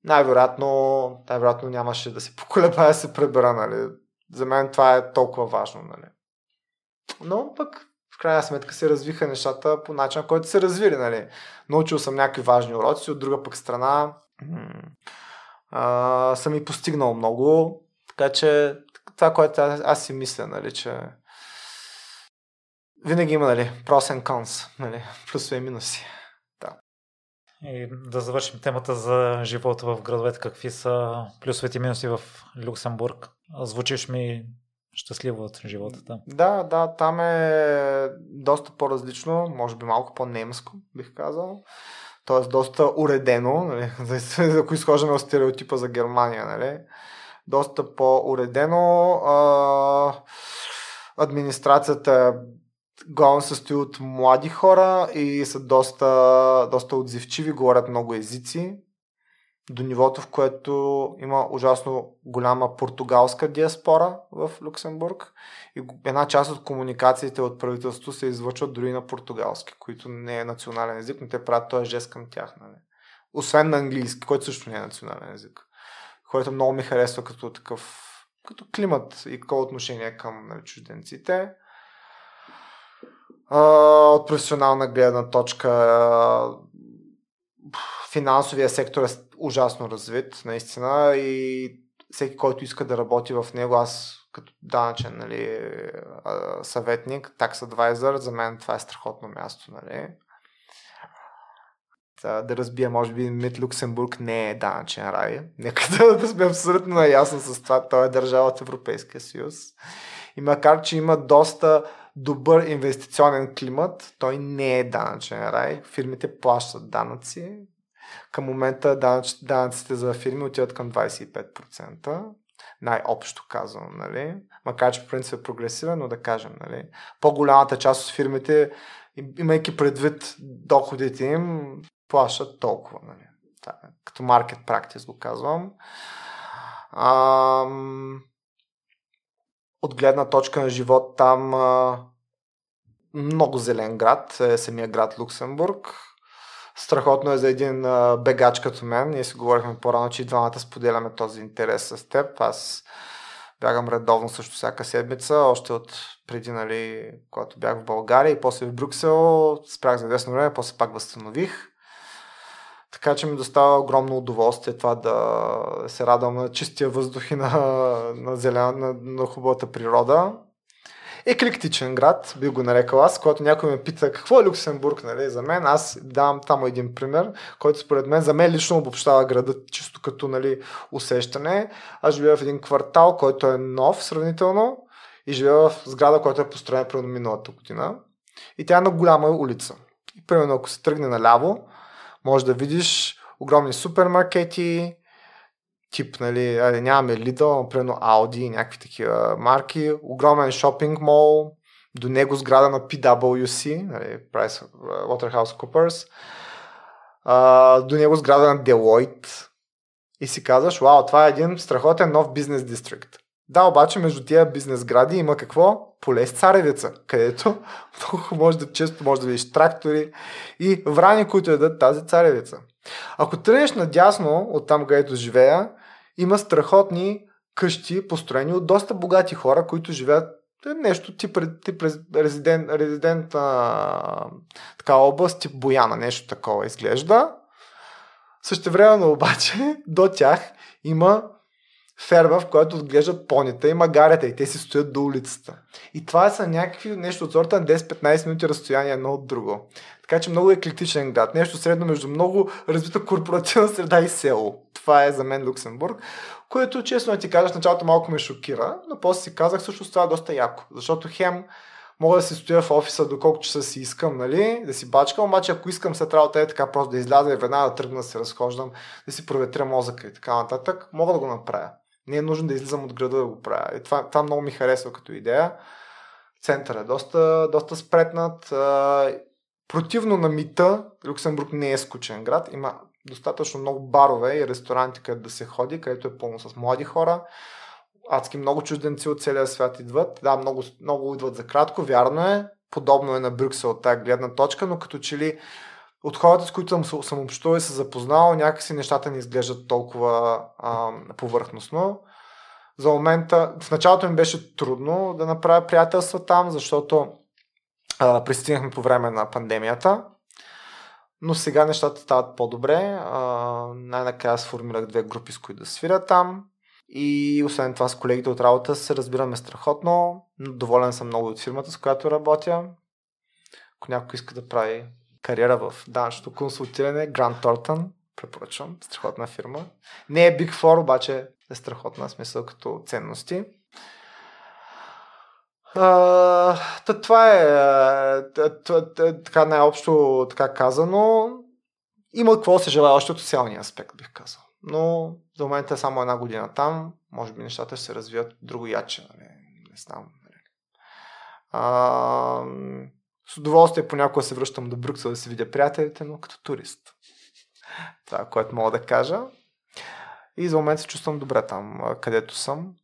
най-вероятно, най-вероятно нямаше да се поколебая да се пребера, нали. За мен това е толкова важно, нали. Но пък в крайна сметка се развиха нещата по начин, който се развили, нали. Научил съм някакви важни уроци, от друга пък страна а, съм и постигнал много, така че това, което аз, аз си мисля, нали, че винаги има, нали, pros and cons, нали, плюсове и минуси. И да завършим темата за живота в градовете. Какви са плюсовете и минуси в Люксембург? Звучиш ми щастливо от живота там. Да, да, там е доста по-различно, може би малко по-немско, бих казал. Тоест доста уредено, нали? ако изхождаме от стереотипа за Германия, нали? доста по-уредено. А, администрацията главно състои от млади хора и са доста, доста отзивчиви, говорят много езици, до нивото, в което има ужасно голяма португалска диаспора в Люксембург и една част от комуникациите от правителството се извършват дори на португалски, които не е национален език, но те правят този жест към тях. Нали? Освен на английски, който също не е национален език. Който много ми харесва като такъв като климат и какво отношение към нали, чужденците от професионална гледна точка финансовия сектор е ужасно развит, наистина, и всеки, който иска да работи в него, аз като данъчен нали, съветник, tax advisor, за мен това е страхотно място. Нали. Да, да разбия, може би Мит Люксембург не е данъчен рай. Нека да, да сме абсолютно наясно с това. Той е държава от Европейския съюз. И макар, че има доста добър инвестиционен климат, той не е данъчен рай. Фирмите плащат данъци. Към момента данъч, данъците за фирми отиват към 25%. Най-общо казвам, нали? Макар, че по принцип е прогресивен, но да кажем, нали? По-голямата част от фирмите, имайки предвид доходите им, плащат толкова, нали? Като маркет практис го казвам. Ам от гледна точка на живот там а, много зелен град, е самия град Люксембург. Страхотно е за един а, бегач като мен. Ние си говорихме по-рано, че и двамата споделяме този интерес с теб. Аз бягам редовно също всяка седмица, още от преди, нали, когато бях в България и после в Брюксел. Спрях за известно време, после пак възстанових. Така че ми достава огромно удоволствие това да се радвам на чистия въздух и на, на, зелена, на, на хубавата природа. еклектичен град, би го нарекал аз, когато някой ме пита какво е Люксембург нали, за мен, аз давам там един пример, който според мен за мен лично обобщава града чисто като нали, усещане. Аз живея в един квартал, който е нов сравнително и живея в сграда, която е построена през миналата година. И тя е на голяма улица. И, примерно, ако се тръгне наляво, може да видиш огромни супермаркети, тип, нали, али, нямаме Lidl, например Audi някакви такива марки, огромен шопинг мол, до него сграда на PwC, нали, Price Waterhouse а, до него сграда на Deloitte. И си казваш, вау, това е един страхотен нов бизнес дистрикт. Да, обаче между тия бизнес гради има какво? Поле с царевица, където много може да, често може да видиш трактори и врани, които едат тази царевица. Ако тръгнеш надясно от там, където живея, има страхотни къщи, построени от доста богати хора, които живеят нещо тип, тип резидент, резидент а, така област, тип Бояна, нещо такова изглежда. Същевременно обаче до тях има ферма, в която отглеждат понита и магарета и те си стоят до улицата. И това са някакви нещо от сорта на 10-15 минути разстояние едно от друго. Така че много еклектичен град. Нещо средно между много развита корпоративна среда и село. Това е за мен Люксембург, което честно ти кажа, в началото малко ме шокира, но после си казах също това е доста яко. Защото хем мога да си стоя в офиса доколко часа си искам, нали, да си бачкам, обаче ако искам след работа е така просто да изляза и веднага да тръгна да се разхождам, да си проветря мозъка и така нататък, мога да го направя. Не е нужно да излизам от града да го правя. И това, това много ми харесва като идея. Център е доста, доста спретнат. Противно на мита, Люксембург не е скучен град. Има достатъчно много барове и ресторанти, където да се ходи, където е пълно с млади хора. Адски много чужденци от целия свят идват. Да, много, много идват за кратко, вярно е. Подобно е на Брюксел от тази гледна точка, но като че ли от хората, с които съм, съм общувал и се запознал, някакси нещата не изглеждат толкова а, повърхностно. За момента, в началото ми беше трудно да направя приятелства там, защото а, пристигнахме по време на пандемията. Но сега нещата стават по-добре. А, най-накрая сформирах две групи, с които да свиря там. И освен това с колегите от работа се разбираме страхотно. Доволен съм много от фирмата, с която работя. Ако някой иска да прави кариера в данъчното консултиране, Grant Thornton, препоръчвам, страхотна фирма. Не е Big Four, обаче е страхотна смисъл като ценности. Uh, това е така най-общо така казано. Има какво се желая още от социалния аспект, бих казал. Но за момента е само една година там. Може би нещата ще се развият друго яче. Нали? Не знам. Uh, с удоволствие понякога се връщам до Брюксел да си видя приятелите, но като турист. Това е което мога да кажа. И за момент се чувствам добре там, където съм.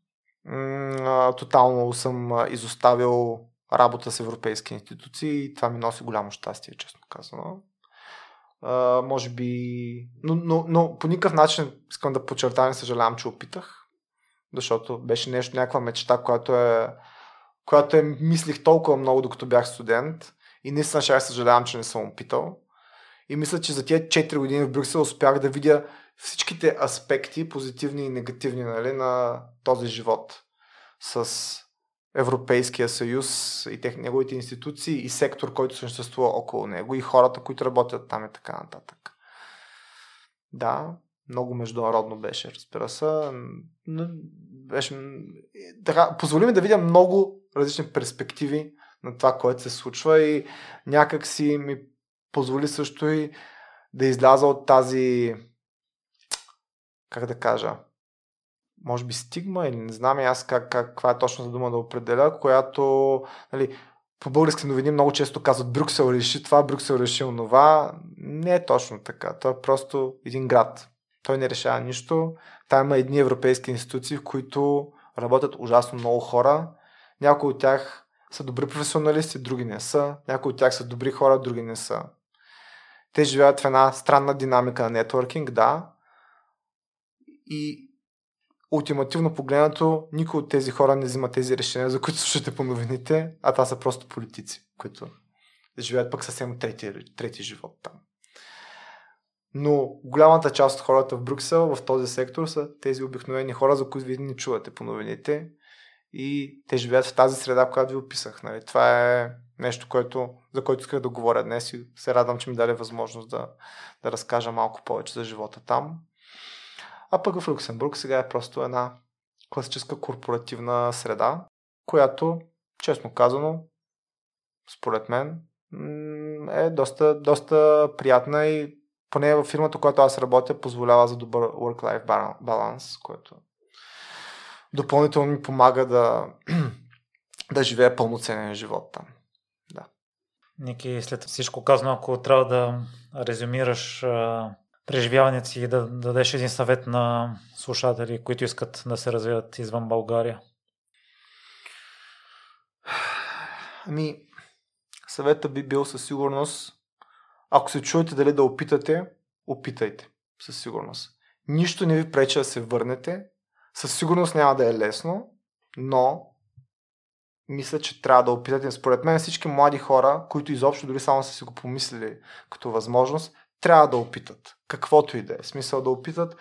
Тотално съм изоставил работа с европейски институции и това ми носи голямо щастие, честно казано. Може би. Но, но, но по никакъв начин искам да подчертавам и съжалявам, че опитах. Защото беше нещо, някаква мечта, която е, която е мислих толкова много, докато бях студент. И наистина ще съжалявам, че не съм опитал. И мисля, че за тия 4 години в Брюксел успях да видя всичките аспекти, позитивни и негативни, нали, на този живот с Европейския съюз и тех, неговите институции и сектор, който съществува около него и хората, които работят там и така нататък. Да, много международно беше, разбира се. Беше, така, позволи ми да видя много различни перспективи на това, което се случва и някак си ми позволи също и да изляза от тази как да кажа, може би стигма или не знам и аз как, как, каква е точната дума да определя, която нали, по български новини много често казват Брюксел реши това, Брюксел реши онова. Не е точно така. Той е просто един град. Той не решава нищо. Там има едни европейски институции, в които работят ужасно много хора. Някои от тях са добри професионалисти, други не са. Някои от тях са добри хора, други не са. Те живеят в една странна динамика на нетворкинг, да. И ултимативно погледнато, никой от тези хора не взима тези решения, за които слушате по новините, а това са просто политици, които живеят пък съвсем трети, трети живот там. Но голямата част от хората в Брюксел в този сектор са тези обикновени хора, за които вие не чувате по новините и те живеят в тази среда, която ви описах. Нали. Това е нещо, което, за което исках да говоря днес и се радвам, че ми даде възможност да, да разкажа малко повече за живота там. А пък в Люксембург сега е просто една класическа корпоративна среда, която, честно казано, според мен, е доста, доста приятна и поне в фирмата, която аз работя, позволява за добър work-life баланс, което допълнително ми помага да, да живея пълноценен живот там. Да. Ники, след всичко казано, ако трябва да резюмираш преживяването си и да, да дадеш един съвет на слушатели, които искат да се развиват извън България? Ами, съвета би бил със сигурност, ако се чуете дали да опитате, опитайте със сигурност. Нищо не ви пречи да се върнете. Със сигурност няма да е лесно, но мисля, че трябва да опитате. Според мен всички млади хора, които изобщо дори само са си го помислили като възможност, трябва да опитат. Каквото и да е. Смисъл да опитат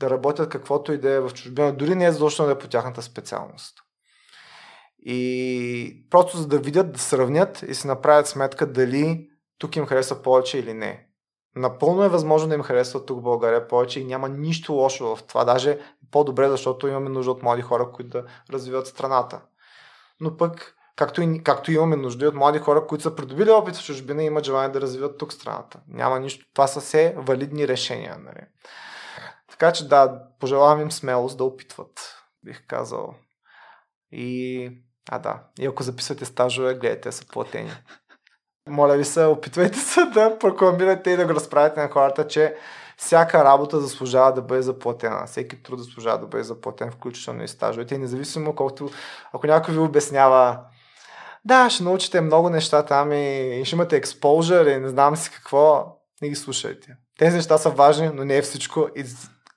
да работят каквото и да е в чужбина. Дори не е задължено да е по тяхната специалност. И просто за да видят, да сравнят и се направят сметка дали тук им харесва повече или не. Напълно е възможно да им харесва тук в България повече и няма нищо лошо в това. Даже по-добре, защото имаме нужда от млади хора, които да развиват страната. Но пък Както и, както имаме нужда от млади хора, които са придобили опит в чужбина и имат желание да развиват тук страната. Няма нищо. Това са все валидни решения. Нали? Така че да, пожелавам им смелост да опитват, бих казал. И, а да, и ако записвате стажове, гледайте, са платени. Моля ви се, опитвайте се да прокламирате и да го разправите на хората, че всяка работа заслужава да бъде заплатена. Всеки труд заслужава да бъде заплатен, включително и стажовете. И независимо колкото, ако някой ви обяснява, да, ще научите много неща там и ще имате експожър и не знам си какво, не ги слушайте. Тези неща са важни, но не е всичко и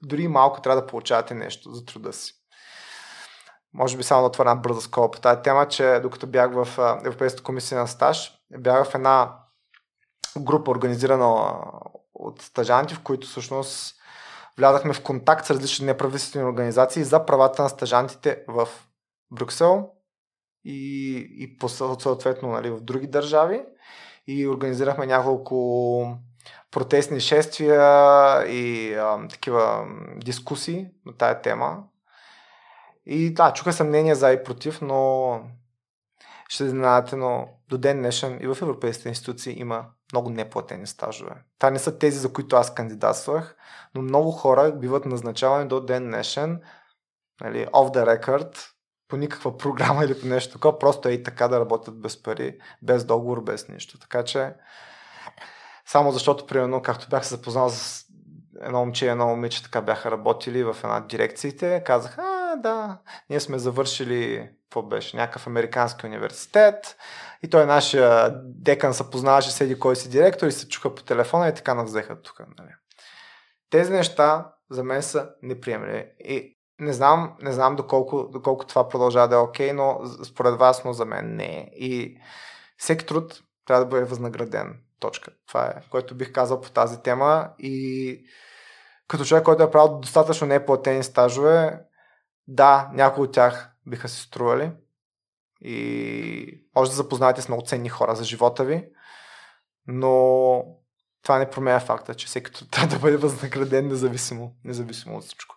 дори малко трябва да получавате нещо за труда си. Може би само да отворя една бърза скоба по тази тема, че докато бях в Европейската комисия на стаж, бях в една група, организирана от стажанти, в които всъщност влязахме в контакт с различни неправителствени организации за правата на стажантите в Брюксел, и, и по, съответно нали, в други държави. И организирахме няколко протестни шествия и а, такива дискусии на тая тема. И да, чуха се мнения за и против, но ще знаете, но до ден днешен и в европейските институции има много неплатени стажове. Това не са тези, за които аз кандидатствах, но много хора биват назначавани до ден днешен, нали, off the record, по никаква програма или по нещо такова, просто е и така да работят без пари, без договор, без нищо. Така че, само защото, примерно, както бях се запознал с едно момче и едно момиче, така бяха работили в една дирекциите, казаха, а, да, ние сме завършили, какво беше, някакъв американски университет и той нашия декан се познаваше седи кой си директор и се чуха по телефона и така навзеха тук. Нали. Тези неща за мен са неприемливи. И не знам, не знам доколко, доколко това продължава да е окей, okay, но според вас, но за мен не е. И всеки труд трябва да бъде възнаграден. Точка. Това е, което бих казал по тази тема. И като човек, който е правил достатъчно неплатени стажове, да, някои от тях биха се стрували. И може да запознаете с много ценни хора за живота ви, но това не променя факта, че всеки трябва да бъде възнаграден независимо, независимо от всичко.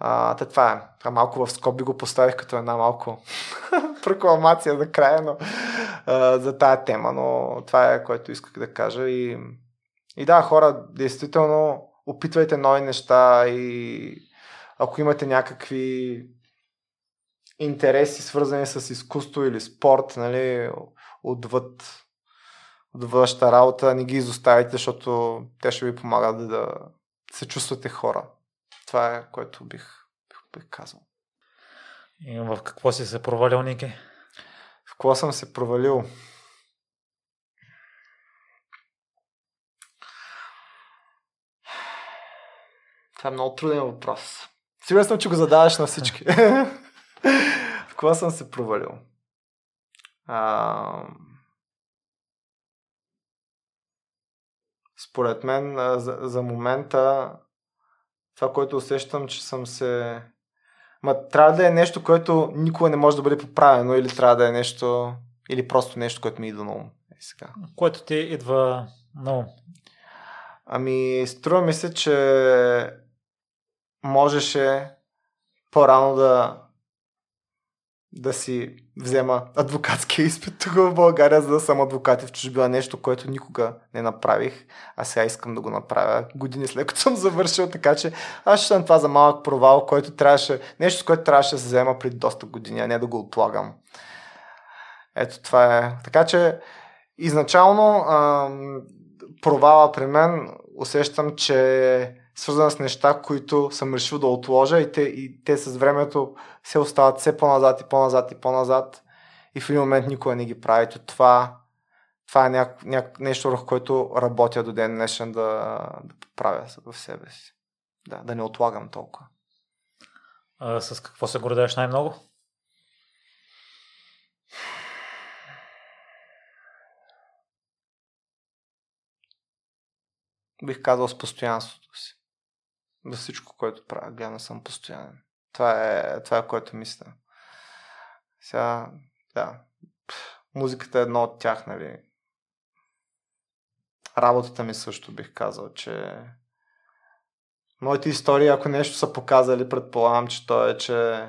А, та това е. Това малко в скоби го поставих като една малко прокламация за края но, а, за тая тема, но това е което исках да кажа. И, и да, хора, действително опитвайте нови неща и ако имате някакви интереси, свързани с изкуство или спорт, нали, отвъд, от вашата работа, не ги изоставите, защото те ще ви помагат да, да се чувствате хора. Това е което бих, бих, бих казал. И в какво си се провалил, Ники? В какво съм се провалил? Това е много труден въпрос. Сигурен съм, че го задаваш на всички. в какво съм се провалил? А... Според мен, за, за момента това, което усещам, че съм се Ма трябва да е нещо, което никога не може да бъде поправено или трябва да е нещо, или просто нещо, което ми идва на ум. Е, сега. Което ти идва на ум. Ами, струва ми се, че можеше по-рано да да си взема адвокатския изпит тук в България, за да съм адвокат и в чужбина. Нещо, което никога не направих, а сега искам да го направя години след като съм завършил, така че аз ще съм това за малък провал, който трябваше, нещо с което трябваше да се взема преди доста години, а не да го отлагам. Ето това е. Така че изначално ам, провала при мен усещам, че свързана с неща, които съм решил да отложа и те, и те с времето се остават все по-назад и по-назад и по-назад и в един момент никога не ги прави. Това, това е няк, няк, нещо, върху което работя до ден днешен да, да поправя в себе си. Да, да не отлагам толкова. А, с какво се гордееш най-много? Бих казал с постоянството си във всичко, което правя. Гледам съм постоянен. Това е, това е което мисля. Сега, да. Музиката е едно от тях, нали. Работата ми също бих казал, че моите истории, ако нещо са показали, предполагам, че то е, че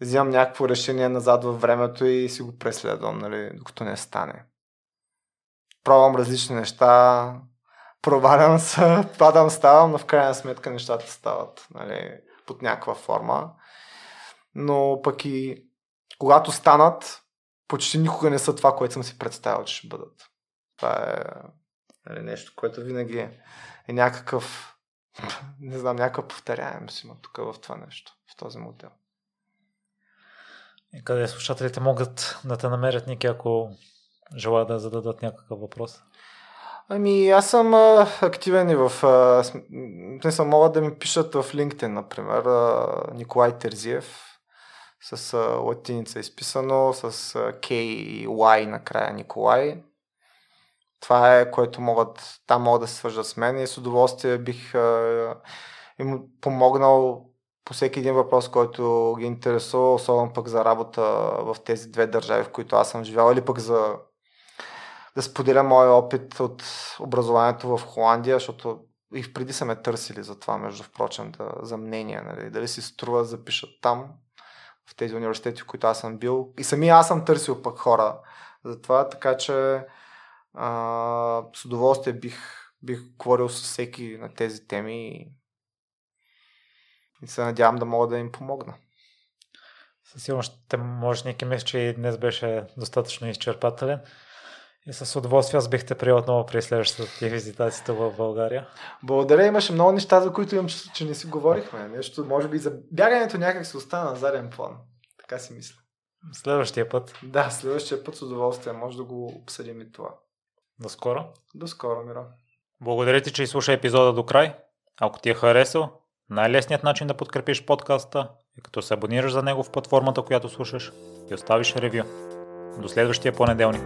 взимам някакво решение назад във времето и си го преследвам, нали, докато не стане. Пробвам различни неща, провалям се, падам, ставам, но в крайна сметка нещата стават нали, под някаква форма. Но пък и когато станат, почти никога не са това, което съм си представил, че ще бъдат. Това е нали, нещо, което винаги е, някакъв, не знам, някакъв повторяемост има тук в това нещо, в този модел. И къде слушателите могат да те намерят, Ники, ако желаят да зададат някакъв въпрос? Ами, аз съм а, активен и в... А, не могат да ми пишат в LinkedIn, например, а, Николай Терзиев, с а, латиница изписано, с а, K и Y накрая Николай. Това е, което могат, там могат да се свържат с мен и с удоволствие бих а, им помогнал по всеки един въпрос, който ги интересува, особено пък за работа в тези две държави, в които аз съм живял, или пък за да споделя моя опит от образованието в Холандия, защото и впреди са ме търсили за това, между впрочем, да, за мнение, нали, дали си струва да запишат там, в тези университети, в които аз съм бил. И самия аз съм търсил пък хора за това, така че а, с удоволствие бих, бих говорил с всеки на тези теми и, и се надявам да мога да им помогна. Със сигурност ще може някакви мисля, че и днес беше достатъчно изчерпателен. И с удоволствие аз бих те приел отново при следващата ти визитацията в България. Благодаря, имаше много неща, за които имам чувство, че не си говорихме. Нещо, може би за бягането някак се остана на заден план. Така си мисля. Следващия път. Да, следващия път с удоволствие. Може да го обсъдим и това. До скоро. До скоро, Миро. Благодаря ти, че изслуша епизода до край. Ако ти е харесал, най-лесният начин да подкрепиш подкаста е като се абонираш за него в платформата, която слушаш и оставиш ревю. До следващия понеделник.